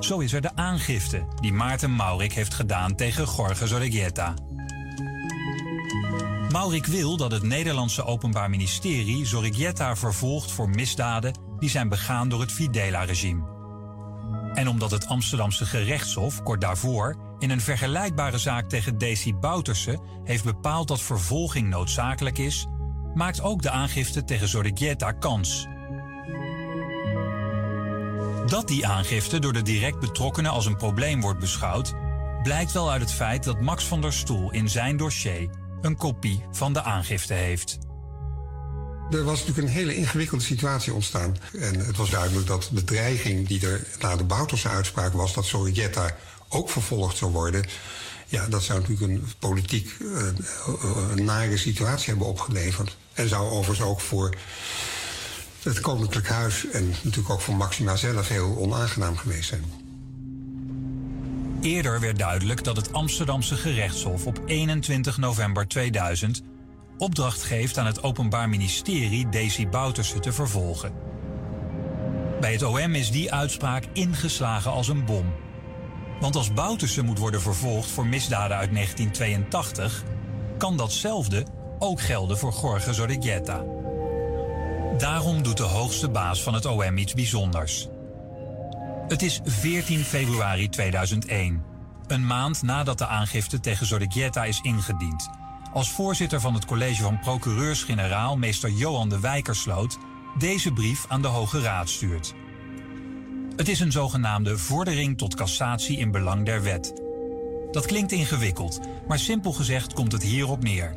Zo is er de aangifte die Maarten Maurik heeft gedaan tegen Jorge Zorreguieta. Maurik wil dat het Nederlandse Openbaar Ministerie Zorreguieta vervolgt voor misdaden die zijn begaan door het Fidela-regime. En omdat het Amsterdamse gerechtshof kort daarvoor in een vergelijkbare zaak tegen Desi Bouterse heeft bepaald dat vervolging noodzakelijk is, maakt ook de aangifte tegen Zorreguieta kans. Dat die aangifte door de direct betrokkenen als een probleem wordt beschouwd, blijkt wel uit het feit dat Max van der Stoel in zijn dossier een kopie van de aangifte heeft. Er was natuurlijk een hele ingewikkelde situatie ontstaan. En het was duidelijk dat de dreiging die er na de Bouterse uitspraak was... dat Sorrietta ook vervolgd zou worden... ja, dat zou natuurlijk een politiek eh, een nare situatie hebben opgeleverd. En zou overigens ook voor het Koninklijk Huis... en natuurlijk ook voor Maxima zelf heel onaangenaam geweest zijn. Eerder werd duidelijk dat het Amsterdamse gerechtshof op 21 november 2000 opdracht geeft aan het Openbaar Ministerie Desi Bouterse te vervolgen. Bij het OM is die uitspraak ingeslagen als een bom. Want als Bouterse moet worden vervolgd voor misdaden uit 1982, kan datzelfde ook gelden voor Jorge Zorreguieta. Daarom doet de hoogste baas van het OM iets bijzonders. Het is 14 februari 2001, een maand nadat de aangifte tegen Zorreguieta is ingediend. Als voorzitter van het college van procureurs-generaal, meester Johan de Wijkersloot, deze brief aan de Hoge Raad stuurt. Het is een zogenaamde vordering tot cassatie in belang der wet. Dat klinkt ingewikkeld, maar simpel gezegd komt het hierop neer.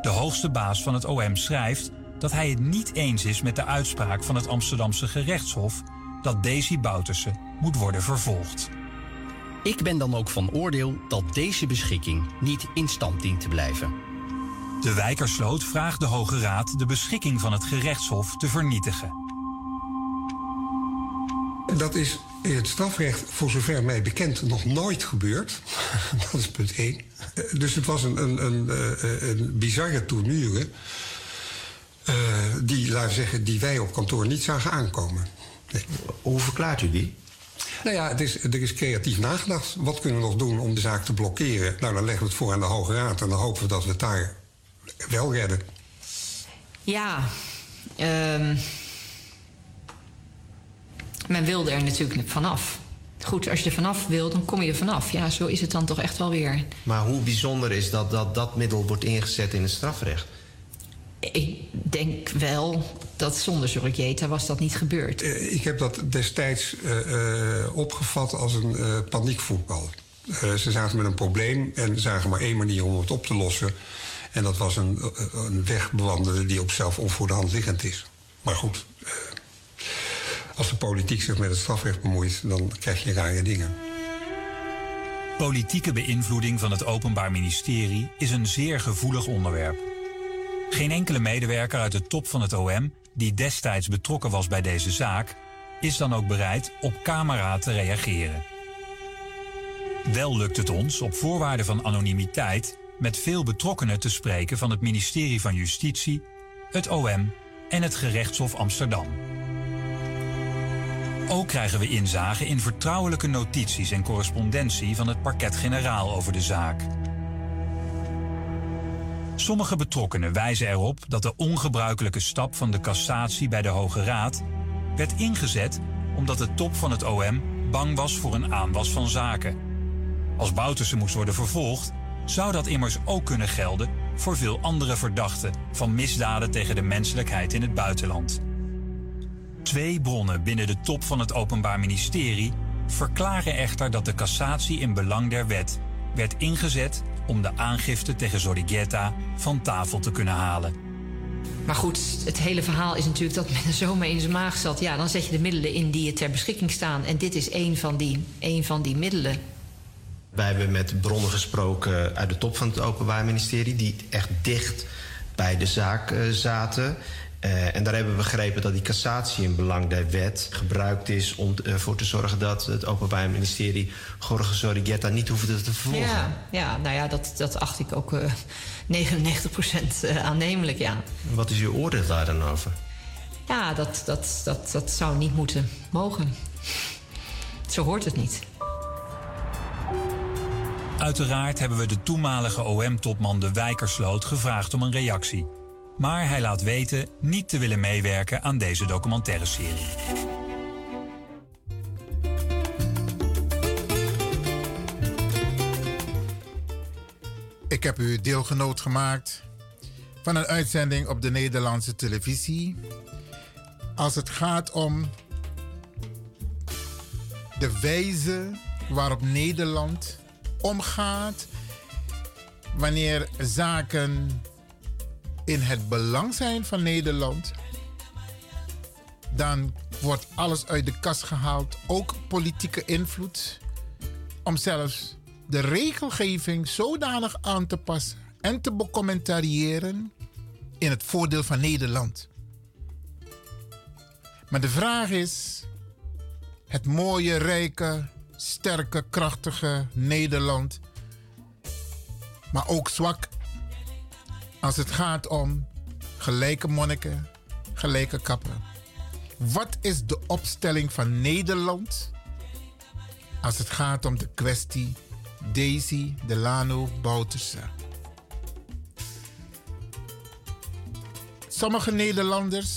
De hoogste baas van het OM schrijft dat hij het niet eens is met de uitspraak van het Amsterdamse gerechtshof dat Daisy Bouterse moet worden vervolgd. Ik ben dan ook van oordeel dat deze beschikking niet in stand dient te blijven. De Wijkersloot vraagt de Hoge Raad de beschikking van het gerechtshof te vernietigen. Dat is in het strafrecht, voor zover mij bekend, nog nooit gebeurd. dat is punt één. Eh, Dus het was een, een, een, eh, een bizarre tournure... eh, die, laten we zeggen, die wij op kantoor niet zagen aankomen. Hoe verklaart u die? Nou ja, het is, er is creatief nagedacht. Wat kunnen we nog doen om de zaak te blokkeren? Nou, dan leggen we het voor aan de Hoge Raad... en dan hopen we dat we het daar wel redden. Ja, ehm, men wilde er natuurlijk vanaf. Goed, als je er vanaf wil, dan kom je er vanaf. Ja, zo is het dan toch echt wel weer. Maar hoe bijzonder is dat dat, dat middel wordt ingezet in het strafrecht? Ik denk wel dat zonder Zorrieta was dat niet gebeurd. Eh, ik heb dat destijds eh, eh, opgevat als een eh, paniekvoetbal. Eh, ze zaten met een probleem en zagen maar één manier om het op te lossen. En dat was een, een weg bewandelen die op zelf onvoor de hand liggend is. Maar goed, als de politiek zich met het strafrecht bemoeit, dan krijg je rare dingen. Politieke beïnvloeding van het Openbaar Ministerie is een zeer gevoelig onderwerp. Geen enkele medewerker uit de top van het OM die destijds betrokken was bij deze zaak, is dan ook bereid op camera te reageren. Wel lukt het ons op voorwaarde van anonimiteit met veel betrokkenen te spreken van het ministerie van Justitie, het OM en het gerechtshof Amsterdam. Ook krijgen we inzage in vertrouwelijke notities en correspondentie van het parket-generaal over de zaak. Sommige betrokkenen wijzen erop dat de ongebruikelijke stap van de cassatie bij de Hoge Raad werd ingezet omdat de top van het OM bang was voor een aanwas van zaken. Als Bouterse moest worden vervolgd, zou dat immers ook kunnen gelden voor veel andere verdachten van misdaden tegen de menselijkheid in het buitenland. Twee bronnen binnen de top van het Openbaar Ministerie verklaren echter dat de cassatie in belang der wet werd ingezet om de aangifte tegen Zorrigueta van tafel te kunnen halen. Maar goed, het hele verhaal is natuurlijk dat men er zo mee in zijn maag zat. Ja, dan zet je de middelen in die je ter beschikking staan. En dit is één van die, één van die middelen. Wij hebben met bronnen gesproken uit de top van het Openbaar Ministerie... die echt dicht bij de zaak eh, zaten. Eh, en daar hebben we begrepen dat die cassatie in belang der wet gebruikt is... om ervoor te zorgen dat het Openbaar Ministerie Jorge Zorrigueta niet hoefde te vervolgen. Ja, ja, nou ja, dat, dat acht ik ook eh 99% eh, aannemelijk, ja. Wat is uw oordeel daar dan over? Ja, dat, dat, dat, dat zou niet moeten mogen. Zo hoort het niet. Uiteraard hebben we de toenmalige OM-topman De Wijkersloot gevraagd om een reactie. Maar hij laat weten niet te willen meewerken aan deze documentaire serie. Ik heb u deelgenoot gemaakt van een uitzending op de Nederlandse televisie. Als het gaat om de wijze waarop Nederland omgaat wanneer zaken in het belang zijn van Nederland, dan wordt alles uit de kast gehaald, ook politieke invloed, om zelfs de regelgeving zodanig aan te passen en te becommentariëren in het voordeel van Nederland. Maar de vraag is: het mooie, rijke, sterke, krachtige Nederland, maar ook zwak als het gaat om gelijke monniken, gelijke kappen. Wat is de opstelling van Nederland als het gaat om de kwestie Daisy Delano Bouterse? Sommige Nederlanders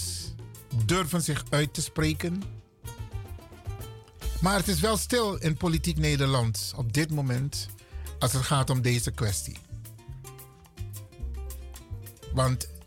durven zich uit te spreken. Maar het is wel stil in politiek Nederland op dit moment als het gaat om deze kwestie. Want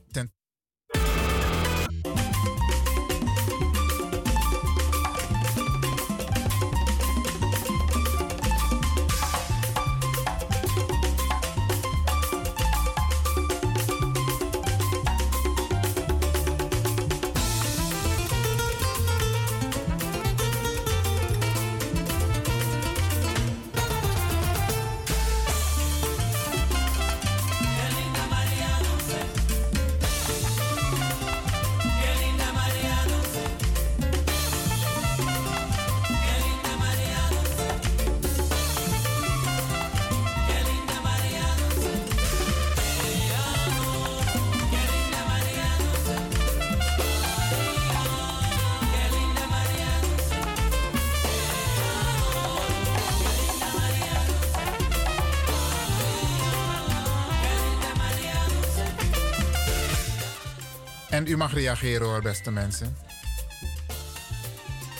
u mag reageren hoor, beste mensen.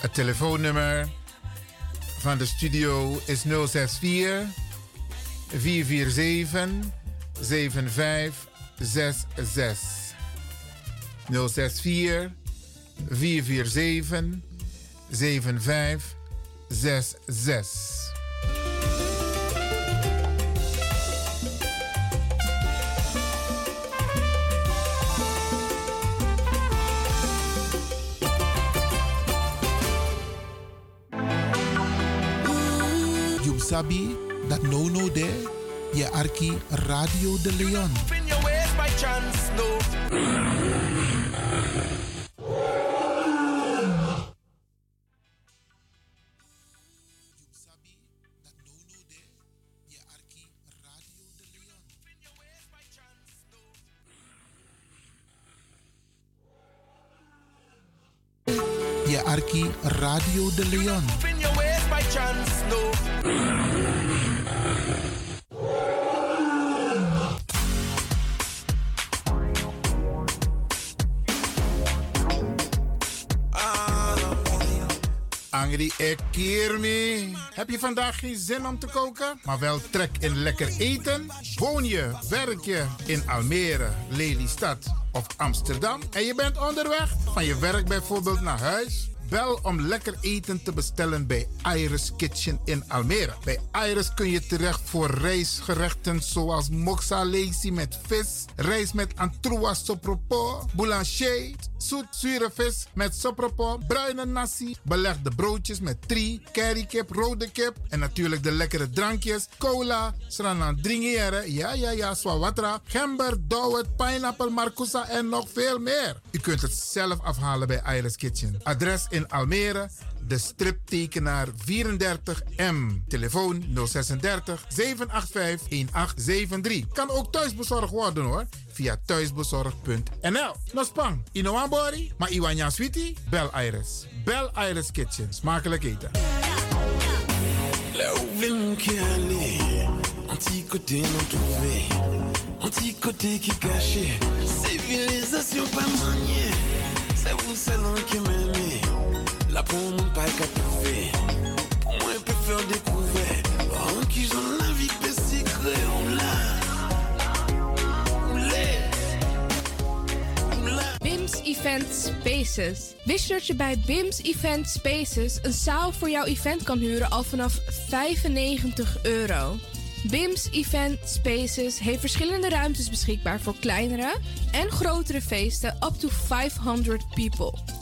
Het telefoonnummer van de studio is 064 447 7566. 064 447 7566. Sabi that no no there, je arki Radio de Leon. Arki Radio de Leon. Chance, no. Angry Ekirmi. Heb je vandaag geen zin om te koken, maar wel trek in lekker eten? Woon je, werk je in Almere, Lelystad of Amsterdam en je bent onderweg van je werk bijvoorbeeld naar huis? Bel om lekker eten te bestellen bij Iris Kitchen in Almere. Bij Iris kun je terecht voor rijstgerechten zoals moxa met vis, rijst met antroas sopropo, boulanger, zoet zure vis met sopropo, bruine nasi, belegde broodjes met tri, currykip, rode kip en natuurlijk de lekkere drankjes, cola, sranan dringere, ja ja ja, swawatra, gember, dowet, pineapple, marcousa en nog veel meer. U kunt het zelf afhalen bij Iris Kitchen. Adres in Almere, de striptekenaar 34M. Telefoon 036 785 1873. Kan ook thuisbezorgd worden hoor. Via thuisbezorgd.nl. No spang, Inoambori, maar Iwanya Sweetie? Bel Iris. Bel Iris Kitchen. Smakelijk eten. M'aimez, peut faire découvrir, en qui j'en la vie l'a. BIMS Event Spaces. Wist je dat je bij BIMS Event Spaces een zaal voor jouw event kan huren al vanaf 95 euro? BIMS Event Spaces heeft verschillende ruimtes beschikbaar voor kleinere en grotere feesten up to 500 people.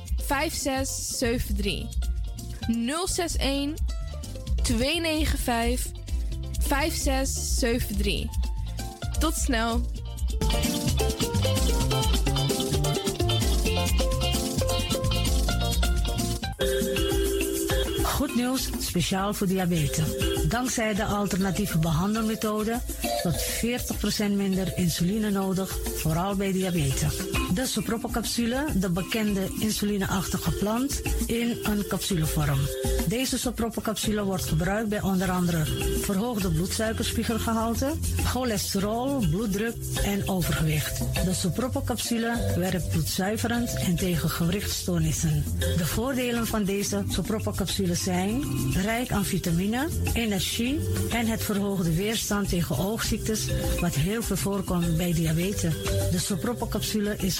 5673. 061 295 5673. Tot snel. Goed nieuws, speciaal voor diabetes. Dankzij de alternatieve behandelmethode tot 40% minder insuline nodig, vooral bij diabetes. De sopropocapsule, de bekende insulineachtige plant, in een capsulevorm. Deze sopropocapsule wordt gebruikt bij onder andere verhoogde bloedsuikerspiegelgehalte, cholesterol, bloeddruk en overgewicht. De sopropocapsule werkt bloedzuiverend en tegen gewrichtstoornissen. De voordelen van deze sopropocapsule zijn rijk aan vitamine, energie en het verhoogde weerstand tegen oogziektes, wat heel veel voorkomt bij diabetes. De sopropocapsule is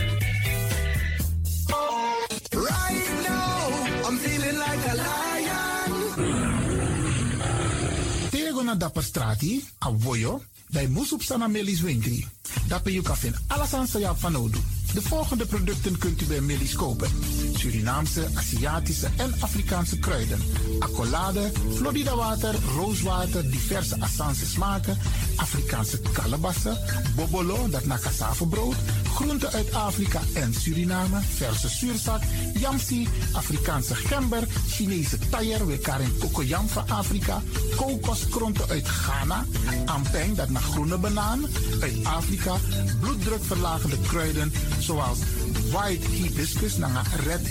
Na Dapperstraat, a Woyo, bij Moesop Sana Melis Winkri. Dapper you kan alles aan van Odu. De volgende producten kunt u bij Melis kopen. Surinaamse, Aziatische en Afrikaanse kruiden. Accolade, Florida water, rooswater, diverse Assange smaken, Afrikaanse kalebassen, bobolo, dat na brood, groenten uit Afrika en Suriname, verse zuurzak, yamsi, Afrikaanse gember, Chinese taier, we karen kokoyam van Afrika, kokoskronten uit Ghana, ampeng, dat naar groene banaan, uit Afrika, bloeddrukverlagende kruiden, zoals white hibiscus, naar red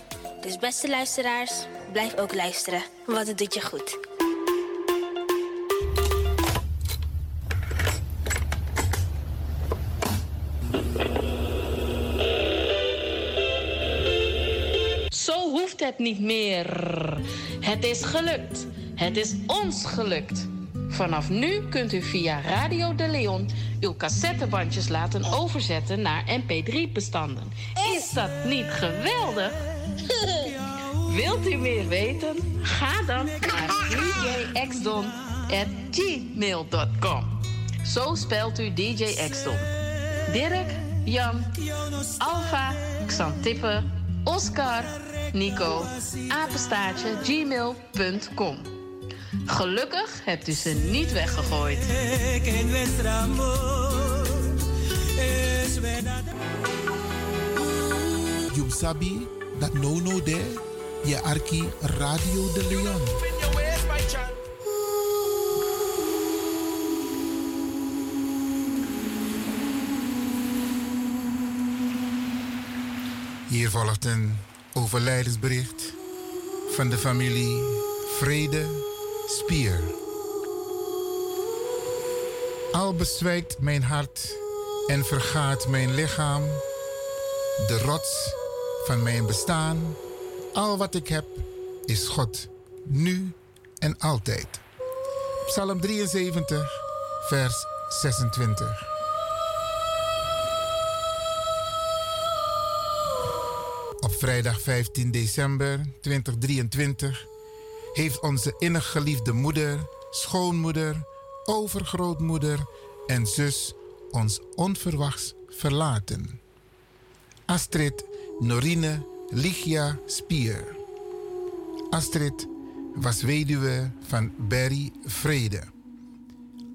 Dus beste luisteraars, blijf ook luisteren, want het doet je goed. Zo hoeft het niet meer. Het is gelukt. Het is ons gelukt. Vanaf nu kunt u via Radio de Leon uw cassettebandjes laten overzetten naar mp3-bestanden. Is dat niet geweldig? Wilt u meer weten? Ga dan naar djxdon.gmail.com. Zo spelt u DJ Xdon. Dirk, Jan, Alfa, Xantippe, Oscar, Nico, apenstaartje, gmail.com. Gelukkig hebt u ze niet weggegooid. You sabi dat no no de je arki Radio de Leon. Hier volgt een overlijdensbericht van de familie Vrede Spier. Al bezwijkt mijn hart en vergaat mijn lichaam, de rots van mijn bestaan, al wat ik heb is God, nu en altijd. Psalm 73, vers 26. Op vrijdag 15 december 2023 heeft onze innig geliefde moeder, schoonmoeder, overgrootmoeder en zus ons onverwachts verlaten. Astrid Norine Ligia Spier. Astrid was weduwe van Barry Vrede.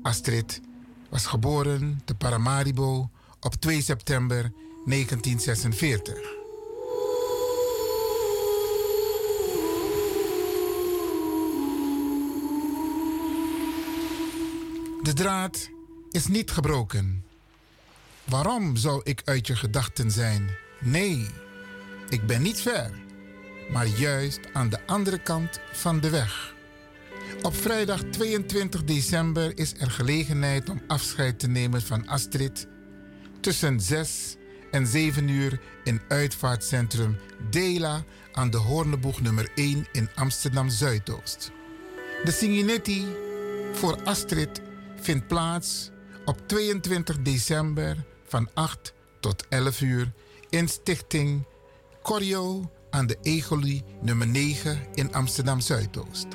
Astrid was geboren te Paramaribo op 2 september 1946. De draad is niet gebroken. Waarom zou ik uit je gedachten zijn? Nee, ik ben niet ver, maar juist aan de andere kant van de weg. Op vrijdag 22 december is er gelegenheid om afscheid te nemen van Astrid tussen 6 en 7 uur in uitvaartcentrum Dela aan de Hoorneboeg nummer 1 in Amsterdam Zuidoost. De Singinetti voor Astrid vindt plaats op 22 december van 8 tot 11 uur in Stichting Corio aan de Egolie nummer 9 in Amsterdam Zuidoost.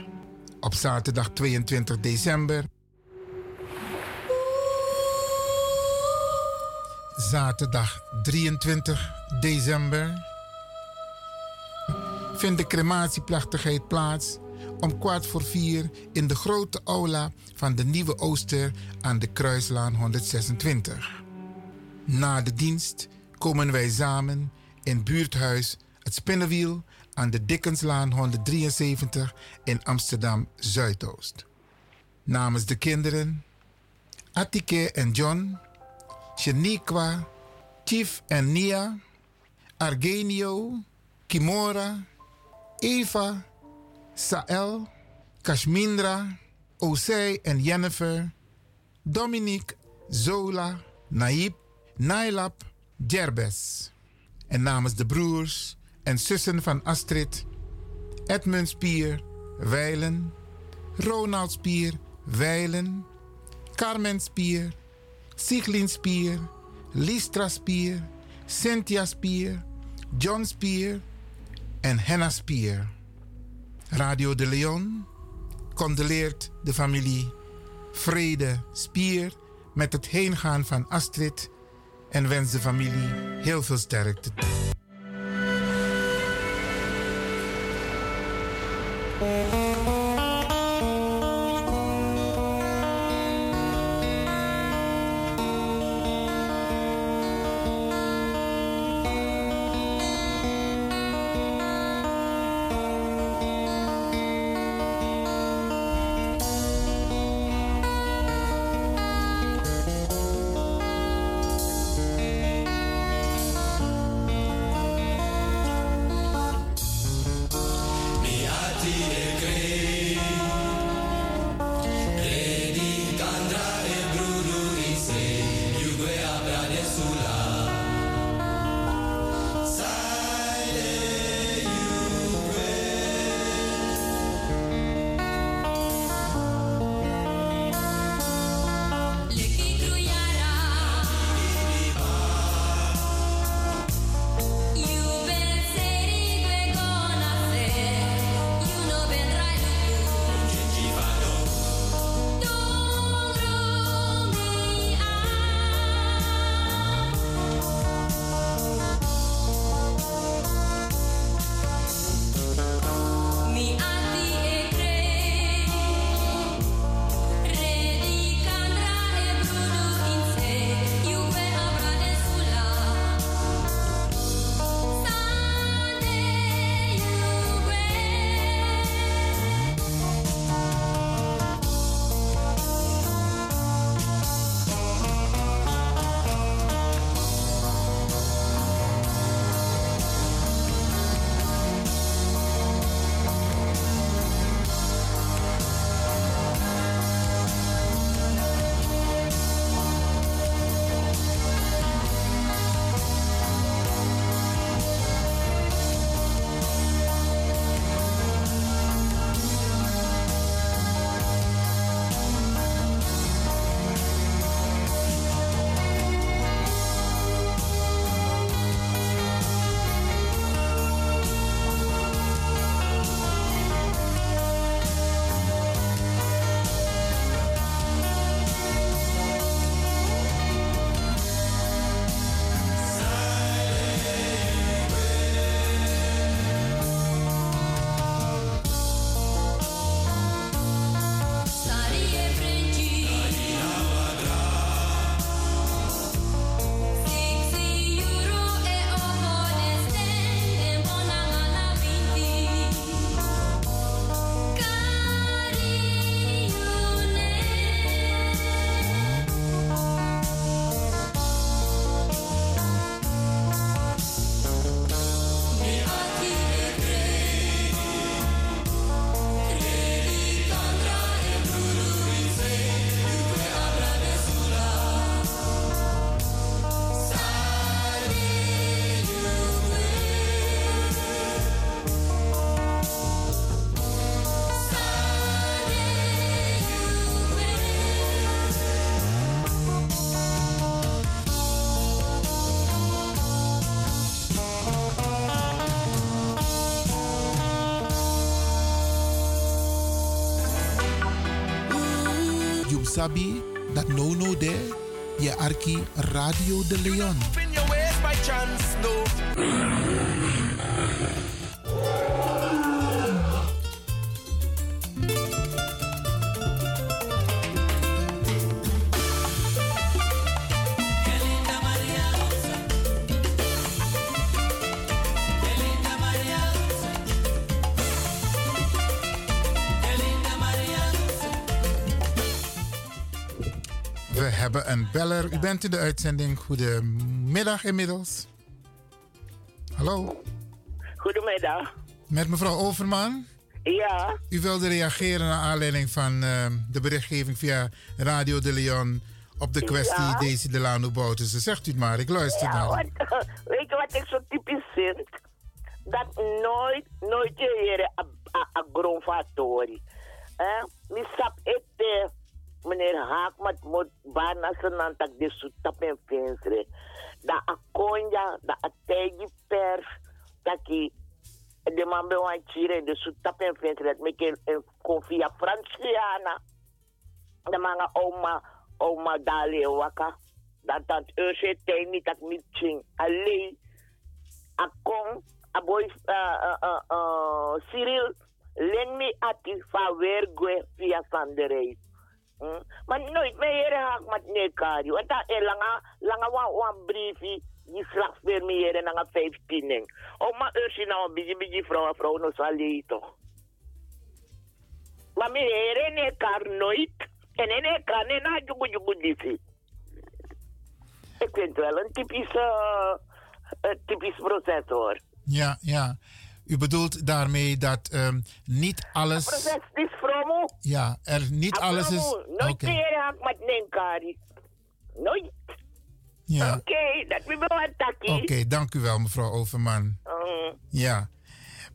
Op zaterdag 22 december. Zaterdag 23 december vindt de crematieplechtigheid plaats om kwart voor vier in de grote aula van de Nieuwe Ooster aan de Kruislaan 126. Na de dienst komen wij samen in buurthuis Het Spinnenwiel aan de Dickenslaan 173 in Amsterdam Zuidoost. Namens de kinderen Atike en John, Shaniqua, Chief en Nia, Argenio, Kimora, Eva, Sael, Kashmindra, Osei en Jennifer, Dominique, Zola, Naib, Nailap, Jerbes. En namens de broers en zussen van Astrid, Edmund Spier, Weilen, Ronald Spier, Weilen, Carmen Spier, Siglin Spier, Listra Spier, Cynthia Spier, John Spier en Henna Spier. Radio de Leon. Condoleert de familie Vrede Spier met het heengaan van Astrid. En wens de familie heel veel sterkte. Sabi dat no no de je arki Radio de Leon. Beller. U bent in de uitzending. Goedemiddag inmiddels. Hallo, Goedemiddag. met mevrouw Overman. Ja, U wilde reageren naar aanleiding van eh, de berichtgeving via Radio de Leon op de kwestie Ja. Daisy Delano Bouterse. Zegt u het maar, ik luister ja naar bijna zijn aantak de soetap en vinsre. Da akonja, da ategi pers, taki de man be wan chire de soetap en vinsre, dat meke een koffie Franciana. De manga oma, oma dale waka. Dat dat urge tijd niet dat niet ching. Alleen, akong, aboy, uh, uh, uh, uh, Cyril, len me ati van wergwe via sanderij. Maar nooit meer haak met nekari. Want dat is langa, langa wan, wan briefie. Die slag weer meer dan een vijftien. Oh, maar urge nou een beetje, beetje vrouw, vrouw, no zal toch. Maar meer in elkaar nooit. En in elkaar, nee, na jugu jugu disi. Ik vind het wel een typisch, uh, een typisch proces hoor. Ja, ja. U bedoelt daarmee dat ehm, niet alles. Proces is fromo. Ja, er niet alles is. Nooit Oké. meer haak met nenkari. Nooit. Ja. Oké, dat we wel een takkie. Oké, dank u wel, mevrouw Overman. Mm. Ja.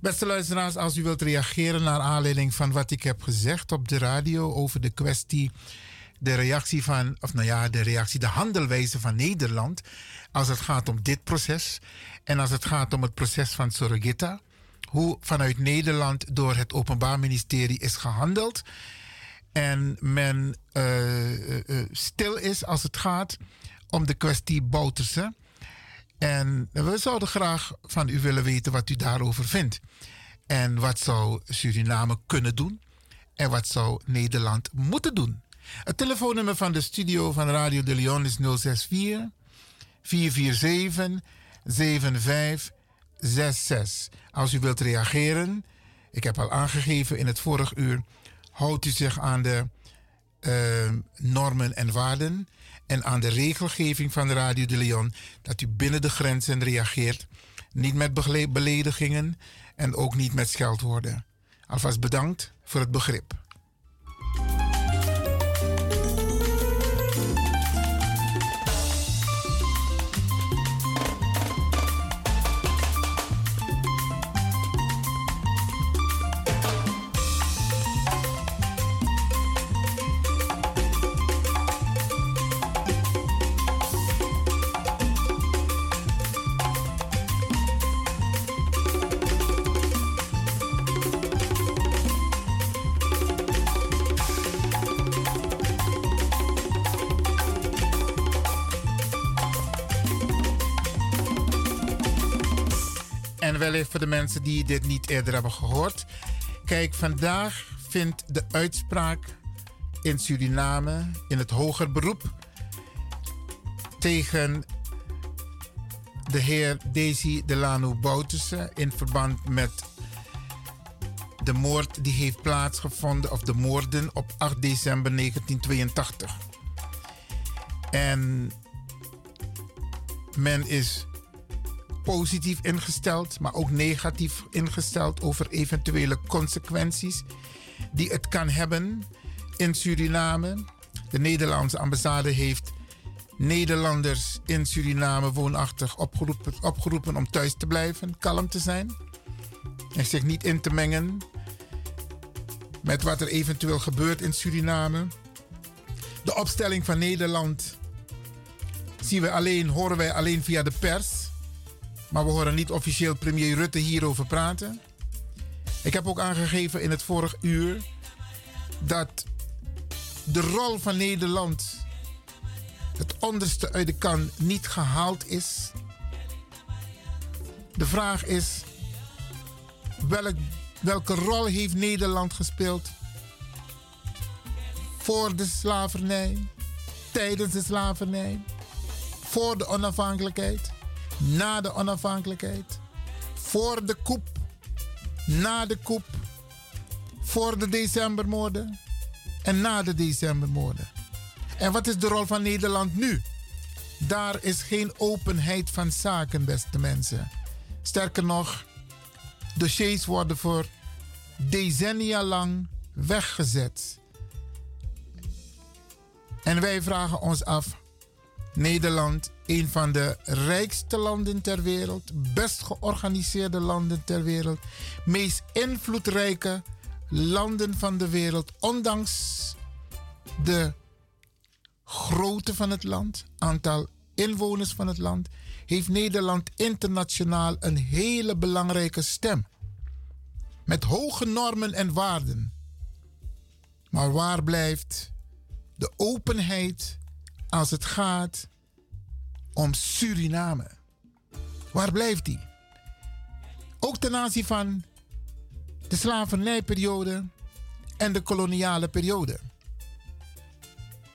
Beste luisteraars, als u wilt reageren naar aanleiding van wat ik heb gezegd op de radio over de kwestie, de reactie van, of nou ja, de reactie, de handelwijze van Nederland als het gaat om dit proces en als het gaat om het proces van Sorogita, hoe vanuit Nederland door het Openbaar Ministerie is gehandeld en men eh, eh, eh, stil is als het gaat om de kwestie Bouterse. En we zouden graag van u willen weten wat u daarover vindt. En wat zou Suriname kunnen doen? En wat zou Nederland moeten doen? Het telefoonnummer van de studio van Radio de Leon is 064 447 7566. Als u wilt reageren, ik heb al aangegeven in het vorig uur, houdt u zich aan de eh, normen en waarden en aan de regelgeving van Radio de Leon dat u binnen de grenzen reageert, niet met beledigingen en ook niet met scheldwoorden. Alvast bedankt voor het begrip. Die dit niet eerder hebben gehoord. Kijk, vandaag vindt de uitspraak in Suriname in het hoger beroep tegen de heer Desi Delano Bouterse in verband met de moord die heeft plaatsgevonden, of de moorden op 8 december 1982. En men is positief ingesteld, maar ook negatief ingesteld over eventuele consequenties die het kan hebben in Suriname. De Nederlandse ambassade heeft Nederlanders in Suriname woonachtig opgeroepen, opgeroepen om thuis te blijven, kalm te zijn en zich niet in te mengen met wat er eventueel gebeurt in Suriname. De opstelling van Nederland zien we alleen, horen wij alleen via de pers. Maar we horen niet officieel premier Rutte hierover praten. Ik heb ook aangegeven in het vorig uur dat de rol van Nederland, het onderste uit de kan, niet gehaald is. De vraag is, welk, welke rol heeft Nederland gespeeld voor de slavernij, tijdens de slavernij, voor de onafhankelijkheid, na de onafhankelijkheid, voor de koep, na de koep, voor de decembermoorden en na de decembermoorden. En wat is de rol van Nederland nu? Daar is geen openheid van zaken, beste mensen. Sterker nog, dossiers worden voor decennia lang weggezet. En wij vragen ons af: Nederland, een van de rijkste landen ter wereld, best georganiseerde landen ter wereld, meest invloedrijke landen van de wereld, ondanks de grootte van het land, aantal inwoners van het land, heeft Nederland internationaal een hele belangrijke stem. Met hoge normen en waarden. Maar waar blijft de openheid als het gaat om Suriname? Waar blijft die? Ook ten aanzien van de slavernijperiode en de koloniale periode.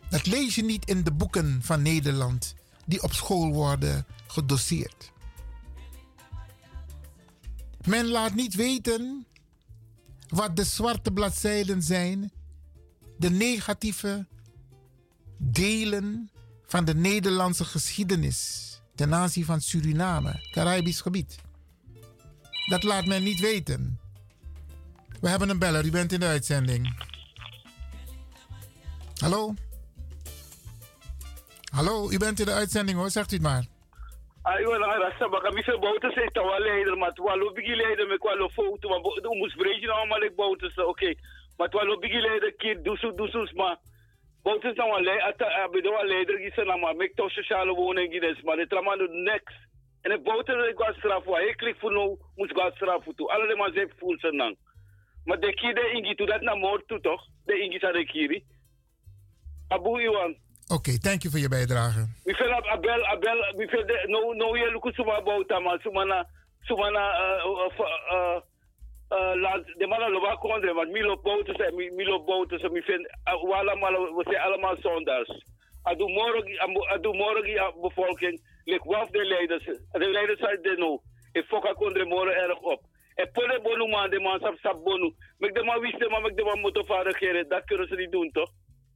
Dat lees je niet in de boeken van Nederland die op school worden gedoseerd. Men laat niet weten wat de zwarte bladzijden zijn, de negatieve delen van de Nederlandse geschiedenis ten aanzien van Suriname, Caribisch gebied. Dat laat men niet weten. We hebben een beller, u bent in de uitzending. Hallo? Hallo, u bent in de uitzending hoor, zegt u het maar. Ay, wala nga rasta baka misa bauta sa itawa leider mat walo bigi leider me kwalo foto ma bo umus breji na ma lek bauta sa okay mat walo bigi leider ma bauta sa wale ata abido wa leider gisa na ma mek to sociale woning gides ma de tramando next en ik bauta de gwa strafu ay klik fu no mus gwa strafu tu ala de ma zep ful sa nang ma de kide ingi tu dat na mort tu toch? De ingi sa de kiri. Abu iwan. Oké, thank you voor je bijdrage. Mi fel abel abel mi fel de no no ye luku suma bauta ma suma na suma na uh, uh, uh, uh, la de mala lo ba kondre maar mi lo bauta se mi mi lo bauta se mi fel uh, wala mala we se allemaal zondags. Adu adu morgen a bevolking lek waf de leiders de leiders zijn de no. E foka kondre morgen erg op. E pole bonu man de man sap sap bonu. Mek de ma wist maar mek de ma motovaardigheden dat kunnen ze niet doen toch?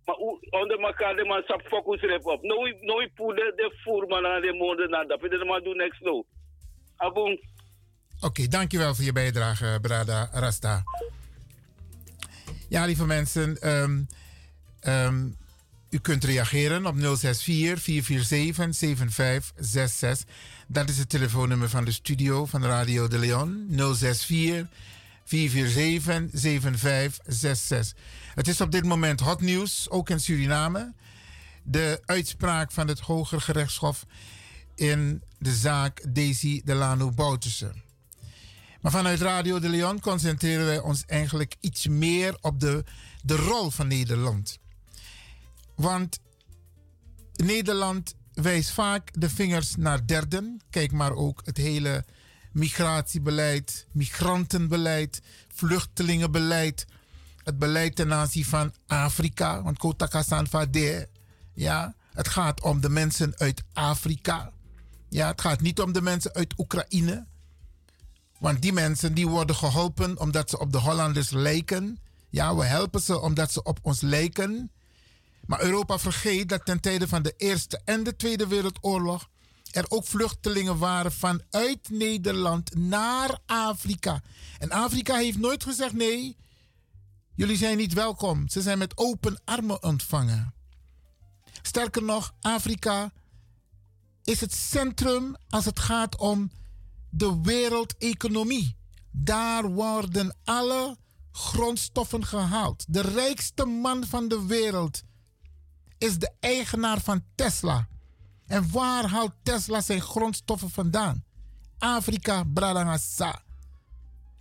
Maar onder elkaar, de man sap focus rep op. No, no, i poeder de voer man aan de moorden na dat. De man doen niks no. Abon. Oké, dankjewel voor je bijdrage, Brada Rasta. Ja, lieve mensen, um, um, u kunt reageren op 064 447 7566. Dat is het telefoonnummer van de studio van Radio de Leon. 064 447 7566. Het is op dit moment hot nieuws, ook in Suriname. De uitspraak van het Hoger Gerechtshof in de zaak Daisy Delano Boutussen. Maar vanuit Radio de Leon concentreren wij ons eigenlijk iets meer op de, de rol van Nederland. Want Nederland wijst vaak de vingers naar derden. Kijk maar ook het hele migratiebeleid, migrantenbeleid, vluchtelingenbeleid het beleid ten aanzien van Afrika. Want Kotakasan Fade. Ja, het gaat om de mensen uit Afrika. Ja, het gaat niet om de mensen uit Oekraïne. Want die mensen die worden geholpen omdat ze op de Hollanders lijken. Ja, we helpen ze omdat ze op ons lijken. Maar Europa vergeet dat ten tijde van de Eerste en de Tweede Wereldoorlog er ook vluchtelingen waren vanuit Nederland naar Afrika. En Afrika heeft nooit gezegd nee, Jullie zijn niet welkom. Ze zijn met open armen ontvangen. Sterker nog, Afrika is het centrum als het gaat om de wereldeconomie. Daar worden alle grondstoffen gehaald. De rijkste man van de wereld is de eigenaar van Tesla. En waar haalt Tesla zijn grondstoffen vandaan? Afrika, Bradangasa.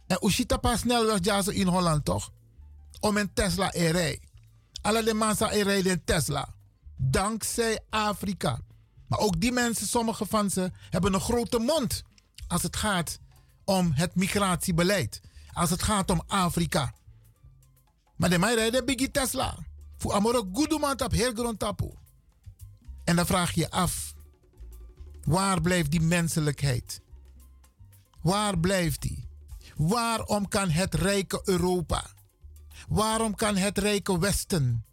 En Ushita pas snelweg in Holland toch? om een Tesla rij. Alle mensen rijden in Tesla. Dankzij Afrika. Maar ook die mensen, sommige van ze, hebben een grote mond. Als het gaat om het migratiebeleid. Als het gaat om Afrika. Maar de mij rijden biggie Tesla. Voor goede man op heel grond tapu. En dan vraag je af. Waar blijft die menselijkheid? Waar blijft die? Waarom kan het rijke Europa? Waarom kan het rijke Westen?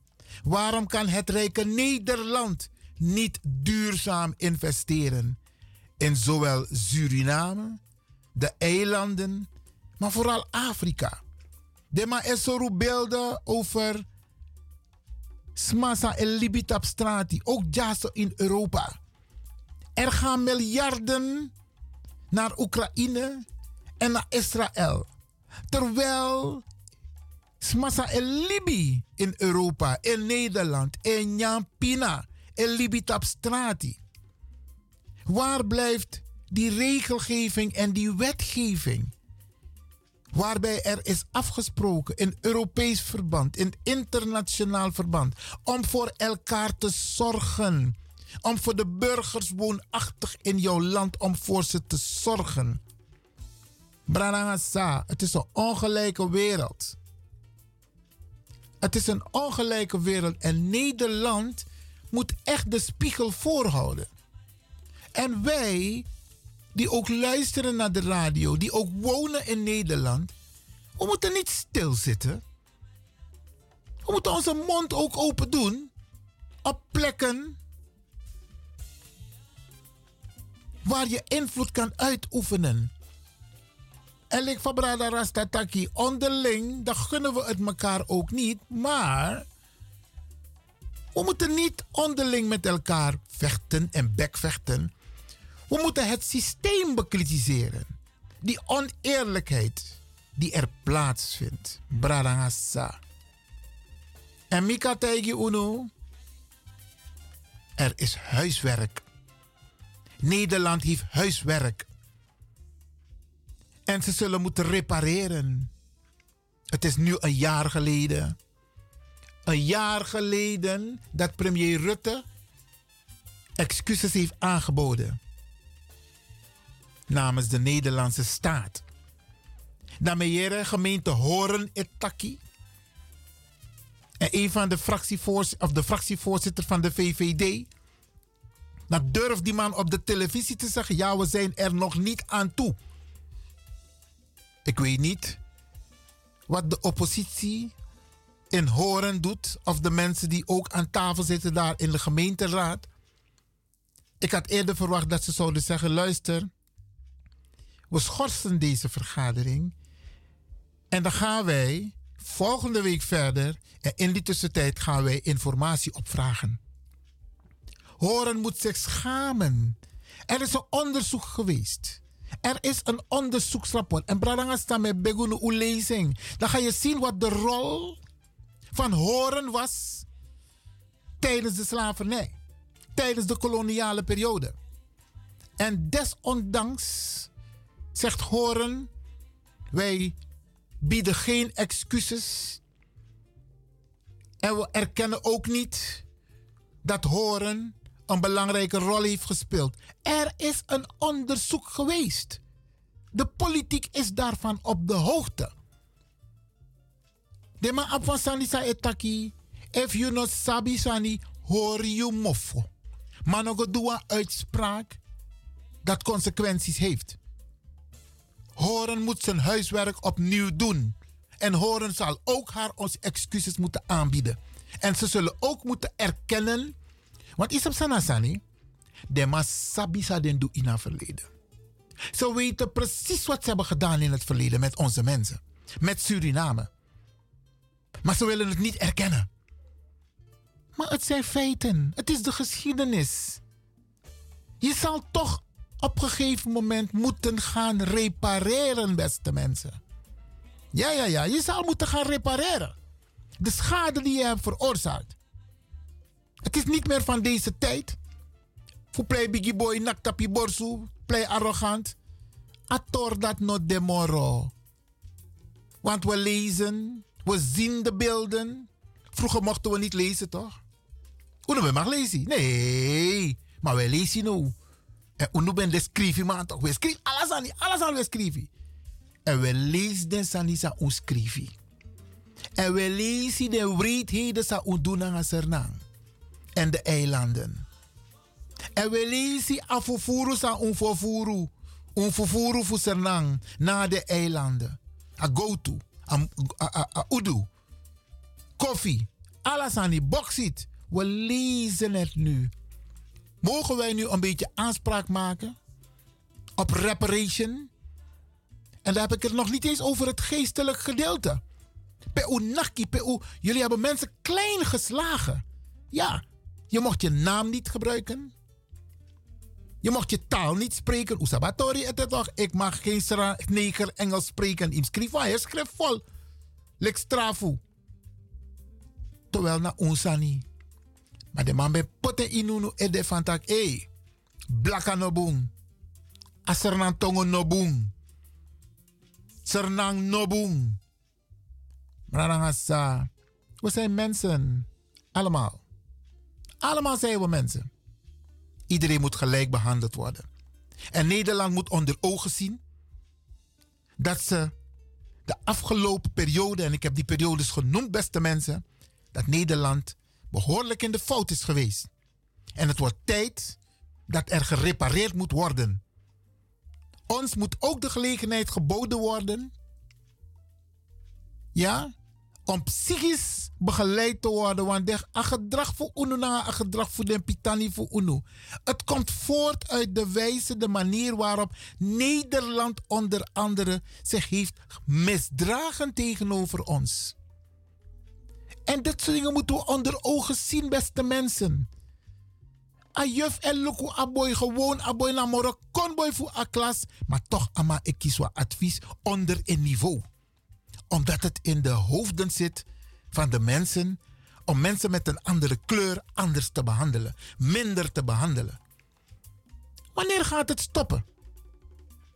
Waarom kan het rijke Nederland niet duurzaam investeren in zowel Suriname, de eilanden, maar vooral Afrika? De ma is beelden over Smasa en Libitap strati, ook juist in Europa. Er gaan miljarden naar Oekraïne en naar Israël. Terwijl Smasa en Libi in Europa, in Nederland, in Jampina, in Libitap strati. Waar blijft die regelgeving en die wetgeving? waarbij er is afgesproken in Europees verband, in internationaal verband, om voor elkaar te zorgen. Om voor de burgers woonachtig in jouw land, om voor ze te zorgen. Branagasa, het is een ongelijke wereld. Het is een ongelijke wereld en Nederland moet echt de spiegel voorhouden. En wij die ook luisteren naar de radio, die ook wonen in Nederland, we moeten niet stilzitten. We moeten onze mond ook open doen op plekken waar je invloed kan uitoefenen. En ik van Brada Rastataki, onderling, dan gunnen we het elkaar ook niet, maar we moeten niet onderling met elkaar vechten en bekvechten. We moeten het systeem bekritiseren. Die oneerlijkheid die er plaatsvindt. Bradangasa. En Mika Taigi Uno. Er is huiswerk. Nederland heeft huiswerk. En ze zullen moeten repareren. Het is nu een jaar geleden. Een jaar geleden dat premier Rutte excuses heeft aangeboden namens de Nederlandse staat. Namejere gemeente Horen Etaki. En een van de, fractievoorzitter, of de fractievoorzitter van de VVD. Dan durft die man op de televisie te zeggen: ja, we zijn er nog niet aan toe. Ik weet niet wat de oppositie in Horen doet. Of de mensen die ook aan tafel zitten daar in de gemeenteraad. Ik had eerder verwacht dat ze zouden zeggen: luister, we schorsen deze vergadering. En dan gaan wij volgende week verder. En in die tussentijd gaan wij informatie opvragen. Horen moet zich schamen. Er is een onderzoek geweest. Er is een onderzoeksrapport. En Bradanga staat met Begunu lezing. Dan ga je zien wat de rol van horen was tijdens de slavernij. Tijdens de koloniale periode. En desondanks zegt Horen, wij bieden geen excuses. En we erkennen ook niet dat Horen een belangrijke rol heeft gespeeld. Er is een onderzoek geweest. De politiek is daarvan op de hoogte. De man van Sanisa etaki, if you not sabi sani, hoor je moffo. Maar nog een uitspraak dat consequenties heeft. Horen moet zijn huiswerk opnieuw doen. En Horen zal ook haar ons excuses moeten aanbieden. En ze zullen ook moeten erkennen. Want is op Sanasani. De Masabisa den doe in het verleden. Ze weten precies wat ze hebben gedaan in het verleden met onze mensen. Met Suriname. Maar ze willen het niet erkennen. Maar het zijn feiten. Het is de geschiedenis. Je zal toch op een gegeven moment moeten gaan repareren, beste mensen. Ja, ja, ja, je zal moeten gaan repareren. De schade die je hebt veroorzaakt. Het is niet meer van deze tijd. Voor play biggie boy, naktapi borsu, play arrogant. Ator dat not demoro. Want we lezen, we zien de beelden. Vroeger mochten we niet lezen, toch? Uno we mag lezen. Nee, maar wij lezen nu. En uno ben de schrijven man toch. We schrijven alles aan, alles aan we schrijven. En we lezen den sanisa ons schrijven. En we lezen de wreedheden sa Sernang en de eilanden. En we lezen afufuru sa unfufuru. Unfufuru fu Sernang na de eilanden. A go to. A, a, udu. Koffie. Alles aan die bauxiet. We lezen het nu. Mogen wij nu een beetje aanspraak maken op reparation? En daar heb ik het nog niet eens over het geestelijk gedeelte. Peu naki, peu. Jullie hebben mensen klein geslagen. Ja, je mocht je naam niet gebruiken. Je mocht je taal niet spreken. Usabatori het toch. Ik mag geen neger Engels spreken. Im schrijf je schrijft vol. Lek strafu. Terwijl na onsani. Maar de man bij pote inunu ede van tak. Hey, blaka no boom. Asernan tongo no boom. Sernang no boom. Marangasa. We zijn mensen. Allemaal. Allemaal zijn we mensen. Iedereen moet gelijk behandeld worden. En Nederland moet onder ogen zien dat ze de afgelopen periode, en ik heb die periodes genoemd, beste mensen, dat Nederland behoorlijk in de fout is geweest. En het wordt tijd dat er gerepareerd moet worden. Ons moet ook de gelegenheid geboden worden. Ja, om psychisch begeleid te worden. Want een gedrag voor UNO na gedrag voor de pitani voor UNO. Het komt voort uit de wijze, de manier waarop Nederland onder andere zich heeft misdragen tegenover ons. En dit soort dingen moeten we onder ogen zien, beste mensen. A juf en luku aboy gewoon aboy na moro konboy voor a klas. Maar toch ama ik kies wat advies onder een niveau. Omdat het in de hoofden zit van de mensen. Om mensen met een andere kleur anders te behandelen. Minder te behandelen. Wanneer gaat het stoppen?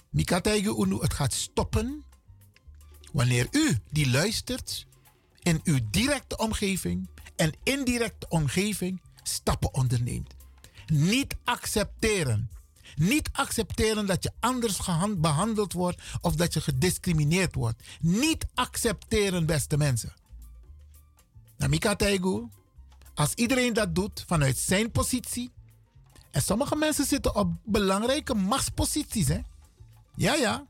Mikataigu Unu, het gaat stoppen wanneer u die luistert in uw directe omgeving en indirecte omgeving stappen onderneemt. Niet accepteren. Niet accepteren dat je anders behandeld wordt of dat je gediscrimineerd wordt. Niet accepteren, beste mensen. Namika Taigu, als iedereen dat doet vanuit zijn positie. En sommige mensen zitten op belangrijke machtsposities, hè? Ja, ja.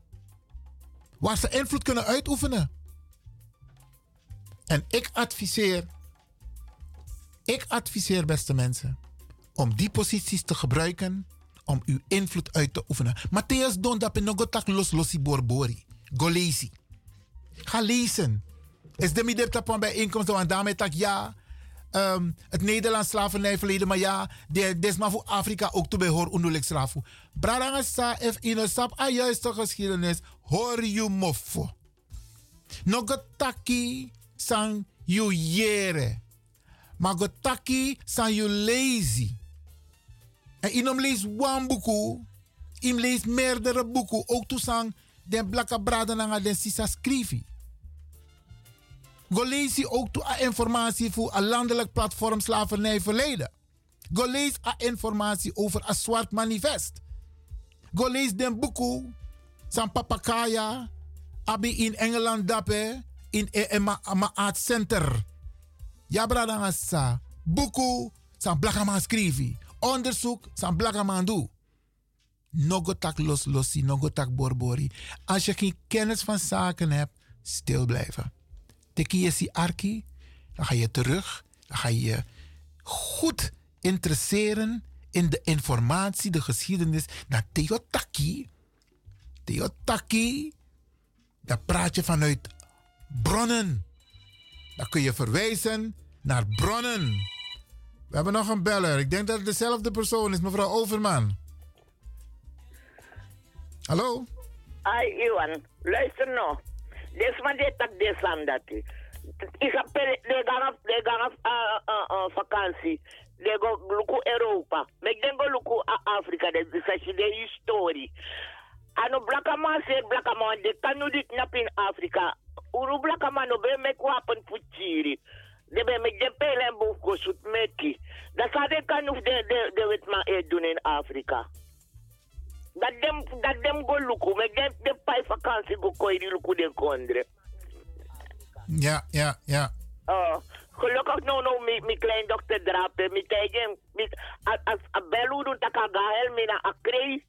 Waar ze invloed kunnen uitoefenen. En ik adviseer, ik adviseer beste mensen, om die posities te gebruiken om uw invloed uit te oefenen. Matthäus don dat nogotak los losi borbori. Go lezen. Ga lezen. Is de midden van bijeenkomsten, want daarmee tak ja. Um, het Nederlands slavernijverleden, maar ja, is maar voor Afrika ook te behoren onduidelijk slaven. Brarangasa if in een sap a juiste geschiedenis hoor je moffo. Nogotaki san you yere. Magotaki san you lazy. En inom lees one im lees meerdere boeken, ook toesang den blakka braden aan den sisa skrivi. Go lees ook toe informatie voor een landelijk platform slavernij verleden. Go lees informatie over een zwart manifest. Go lees den boeken, san papakaya, abi in Engeland dape, in Ema Art Center. Ja, brada sa. Buku, san blakaman skrivi. Onderzoek, san blakaman doe. Nogotak los losi, nogotak borbori. Als je geen kennis van zaken hebt, stil blijven. Teki je si arki, dan ga je terug. Dan ga je goed interesseren in de informatie, de geschiedenis. naar Theotaki. Theotaki, daar praat je vanuit bronnen. Dan kun je verwijzen naar bronnen. We hebben nog een beller. Ik denk dat het dezelfde persoon is, mevrouw Overman. Hallo? Ai, Iwan, luister nou. Dit man dit tak dit dat. Ik heb de op vakantie. De go luku Europa. Ik denk go luku Afrika. Dat is de historie. Ano blaka man zegt blaka man, de kan nu dit nap in Afrika uru blaka man no be mek wapen puchiri. De ben met de pijl en boek zoet meki. Dat zou de kan of de, de, de wet maar eet doen in Afrika. Dat dem, dat dem go luku. Met de pij vakantie go koi die luku den kondre. Ja, ja, ja. Oh, gelukkig nou nou mijn mi kleindochter drapen. Mi tegen, mi, als a belu doen takaga hel mi na akrei.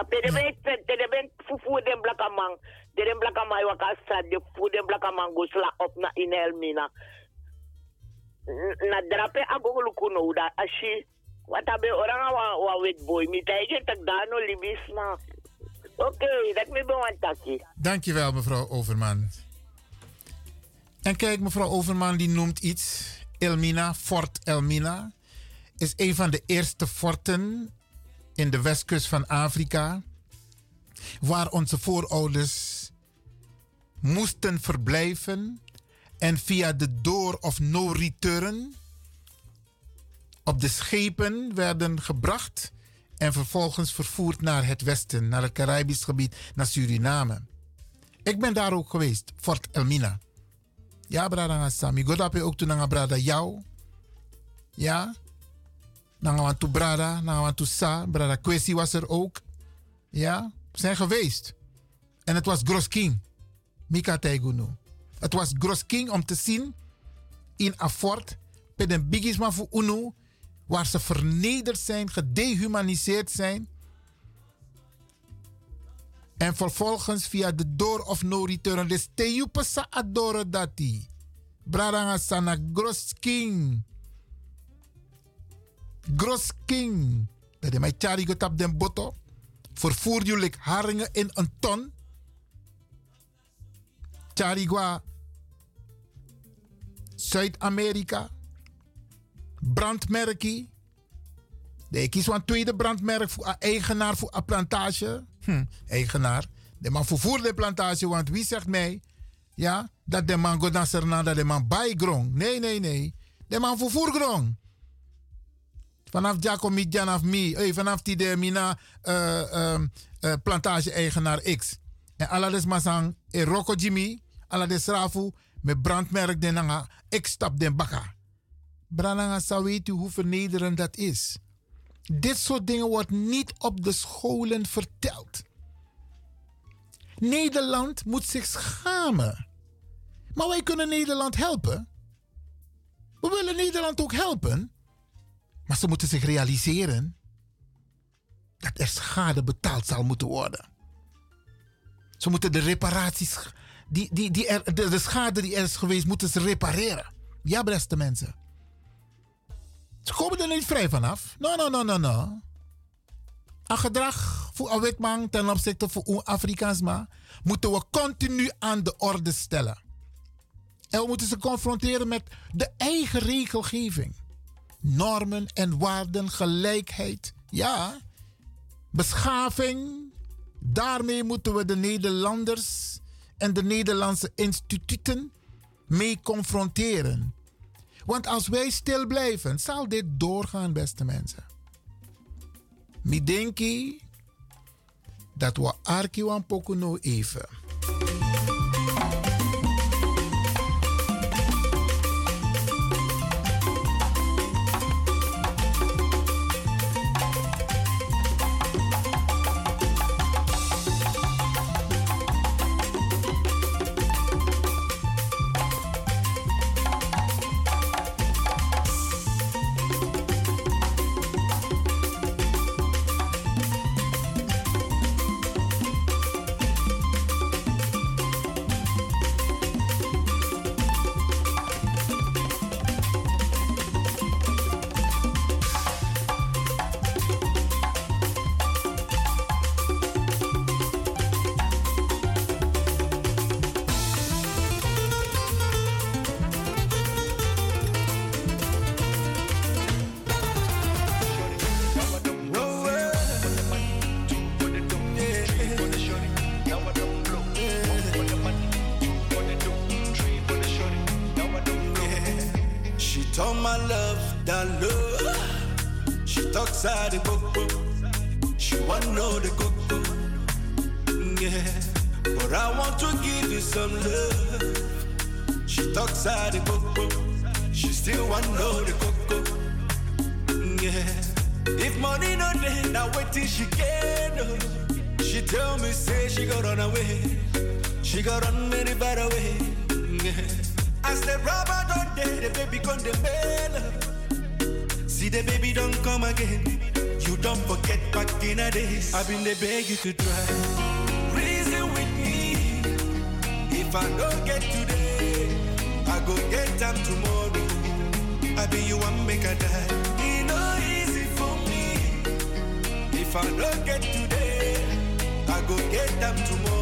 Ape de ben, ben fufu den blaka man. De den blaka man waka sa de fu den blaka man go sla op na in hel mi na. Drape a go luku no da ashi. Wat be orang wa wa wet boy. Mi tegen tak dano libis na. Oké, dat me bewan taki. Dankjewel, mevrouw Overman. En kijk, mevrouw Overman die noemt iets. Elmina, Fort Elmina. Is een van de eerste forten in de westkust van Afrika. Waar onze voorouders moesten verblijven. En via de door of no return op de schepen werden gebracht. En vervolgens vervoerd naar het westen, naar het Caribisch gebied, naar Suriname. Ik ben daar ook geweest, Fort Elmina. Ja, brada Sami. God heb je ook toen naar brada jou. Ja. Naar want to brada, naar want to sa. Brada Kwesi was er ook. Ja. Zijn geweest. En het was Gros King. Mika Taigunu. Het was Gros King om te zien in een fort. Met een bigisma voor UNO. Waar ze vernederd zijn, gedehumaniseerd zijn. En vervolgens via de door of no return. Te pasa adore dati. Bradanga sana gros king. Gros king. Dat is mijn chari getap den botto. Vervoer jullie haringen in een ton. Charigua. Zuid-Amerika. Brandmerkie. De kies een tweede brandmerk voor eigenaar voor een plantage. Hm, eigenaar. De man vervoert de plantage, want wie zegt mij ja, dat de man gaat naar de man bij grong. Nee, nee, nee. De man vervoer grong. Vanaf Jacob Janaf Mi, hey, vanaf die mina uh, plantage-eigenaar X. En alles maar sang, e Rocco Jimmy, alles rafu, met brandmerk de nanga, ik stap den baka. Brananga zou u hoe vernederend dat is. Dit soort dingen wordt niet op de scholen verteld. Nederland moet zich schamen. Maar wij kunnen Nederland helpen. We willen Nederland ook helpen. Maar ze moeten zich realiseren dat er schade betaald zal moeten worden. Ze moeten de reparaties, die, die, die de, de schade die er is geweest, moeten ze repareren. Ja, beste mensen. Ze komen er niet vrij vanaf. No, no, no, no, no. Een gedrag voor een witman ten opzichte van Afrikaans moeten we continu aan de orde stellen. En we moeten ze confronteren met de eigen regelgeving. Normen en waarden, gelijkheid. Ja, beschaving. Daarmee moeten we de Nederlanders en de Nederlandse instituten mee confronteren. Want als wij stil blijven, zal dit doorgaan, beste mensen. Mi denki dat we arki wan pokuno even. I've been they beg you to try. Reason with me. If I don't get today, I go get them tomorrow. I be you one make a die. It no easy for me. If I don't get today, I go get them tomorrow.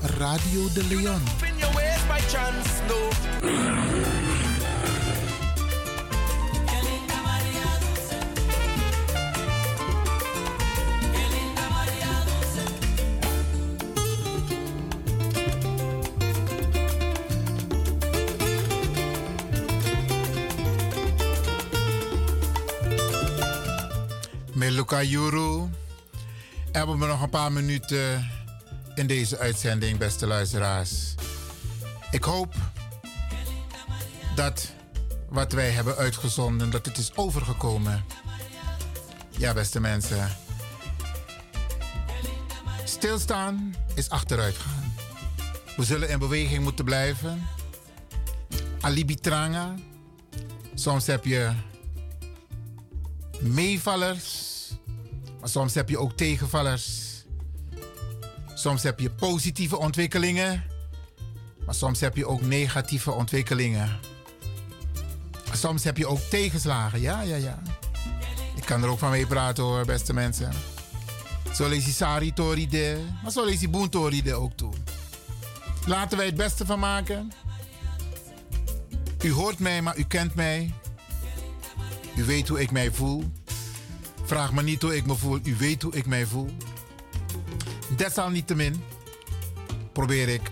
Radio de Leon. Luca Juru. Hebben we nog een paar minuten in deze uitzending, beste luisteraars. Ik hoop dat wat wij hebben uitgezonden, dat het is overgekomen. Ja, beste mensen. Stilstaan is achteruitgaan. We zullen in beweging moeten blijven. Alibi tranga. Soms heb je meevallers, maar soms heb je ook tegenvallers. Soms heb je positieve ontwikkelingen, maar soms heb je ook negatieve ontwikkelingen. Soms heb je ook tegenslagen, ja, ja, ja. Ik kan er ook van mee praten hoor, beste mensen. Zo lees je Sari Toride, maar zo lees je Boon Toride ook toe. Laten wij het beste van maken. U hoort mij, maar u kent mij. U weet hoe ik mij voel. Vraag me niet hoe ik me voel, u weet hoe ik mij voel. Desalniettemin probeer ik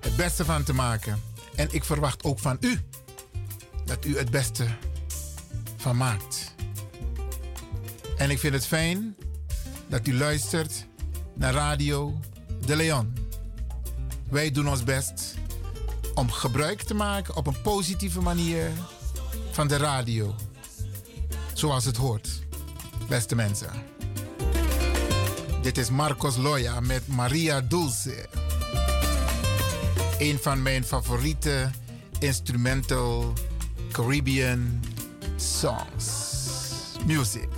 het beste van te maken. En ik verwacht ook van u dat u het beste van maakt. En ik vind het fijn dat u luistert naar Radio De Leon. Wij doen ons best om gebruik te maken op een positieve manier van de radio. Zoals het hoort, beste mensen. Dit is Marcos Loya met Maria Dulce. Een van mijn favoriete instrumental Caribbean songs. Music.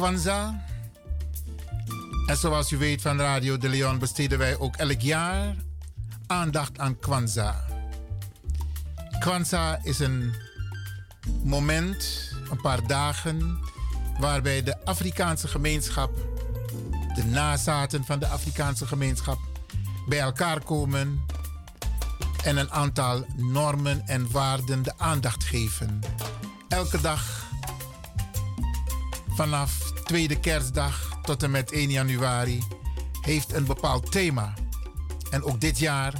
Kwanzaa. En zoals u weet van Radio de Leon besteden wij ook elk jaar aandacht aan Kwanzaa. Kwanzaa is een moment, een paar dagen, waarbij de Afrikaanse gemeenschap, de nazaten van de Afrikaanse gemeenschap, bij elkaar komen en een aantal normen en waarden de aandacht geven. Elke dag vanaf tweede kerstdag tot en met 1 januari heeft een bepaald thema. En ook dit jaar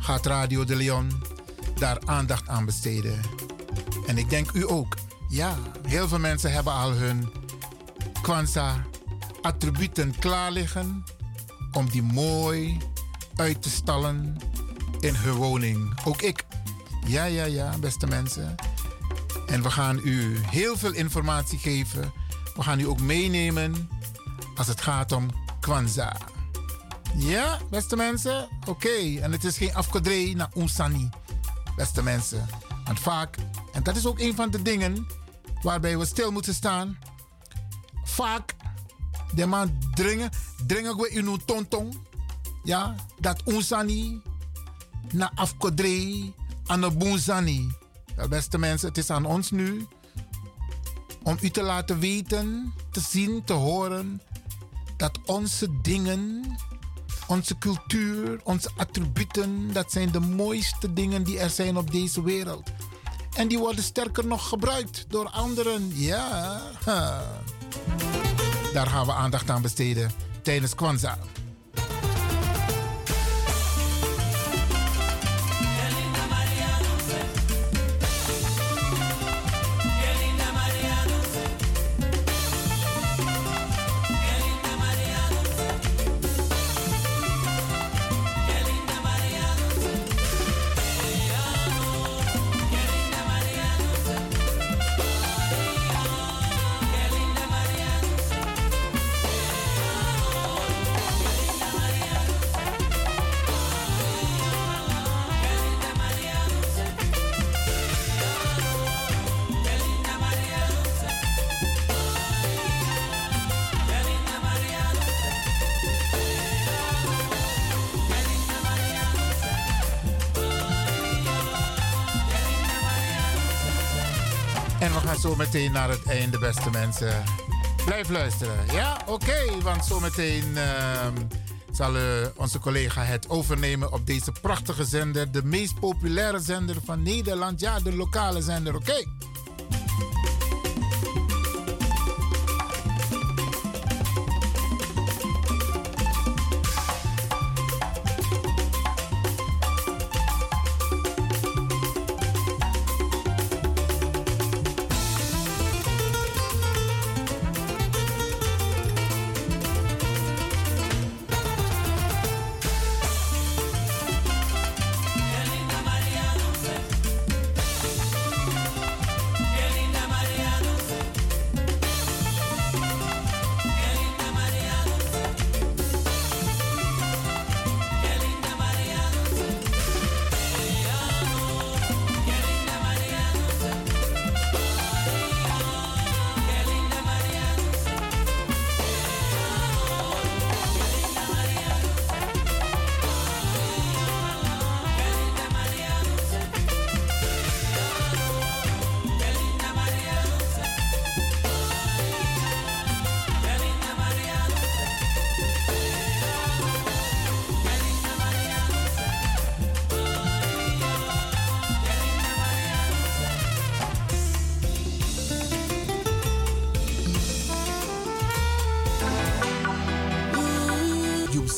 gaat Radio de Leon daar aandacht aan besteden. En ik denk u ook. Ja, heel veel mensen hebben al hun Kwanzaa-attributen klaar liggen om die mooi uit te stallen in hun woning. Ook ik. Ja, ja, ja, beste mensen. En we gaan u heel veel informatie geven. We gaan u ook meenemen als het gaat om Kwanzaa. Ja, beste mensen? Oké, en het is geen afkodree naar Umsani, beste mensen. Want vaak, en dat is ook een van de dingen waarbij we stil moeten staan. Vaak, de man dringen, dringen we in uw tontong. Ja, dat Umsani na afkodree aan de Boenzani. Wel, beste mensen, het is aan ons nu om u te laten weten, te zien, te horen dat onze dingen, onze cultuur, onze attributen, dat zijn de mooiste dingen die er zijn op deze wereld. En die worden sterker nog gebruikt door anderen. Ja, daar gaan we aandacht aan besteden tijdens Kwanzaa. Zo meteen naar het einde, beste mensen. Blijf luisteren. Ja, oké, want zometeen uh, zal uh, onze collega het overnemen op deze prachtige zender. De meest populaire zender van Nederland. Ja, de lokale zender, oké.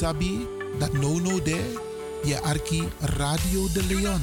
Sabi dat no no de je arki Radio de Leon.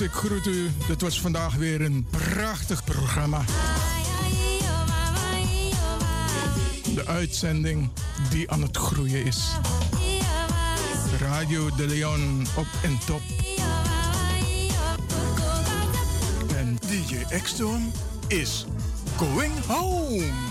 Ik groet u. Dit was vandaag weer een prachtig programma. De uitzending die aan het groeien is. Radio de Leon op en top. En DJ Exton is going home.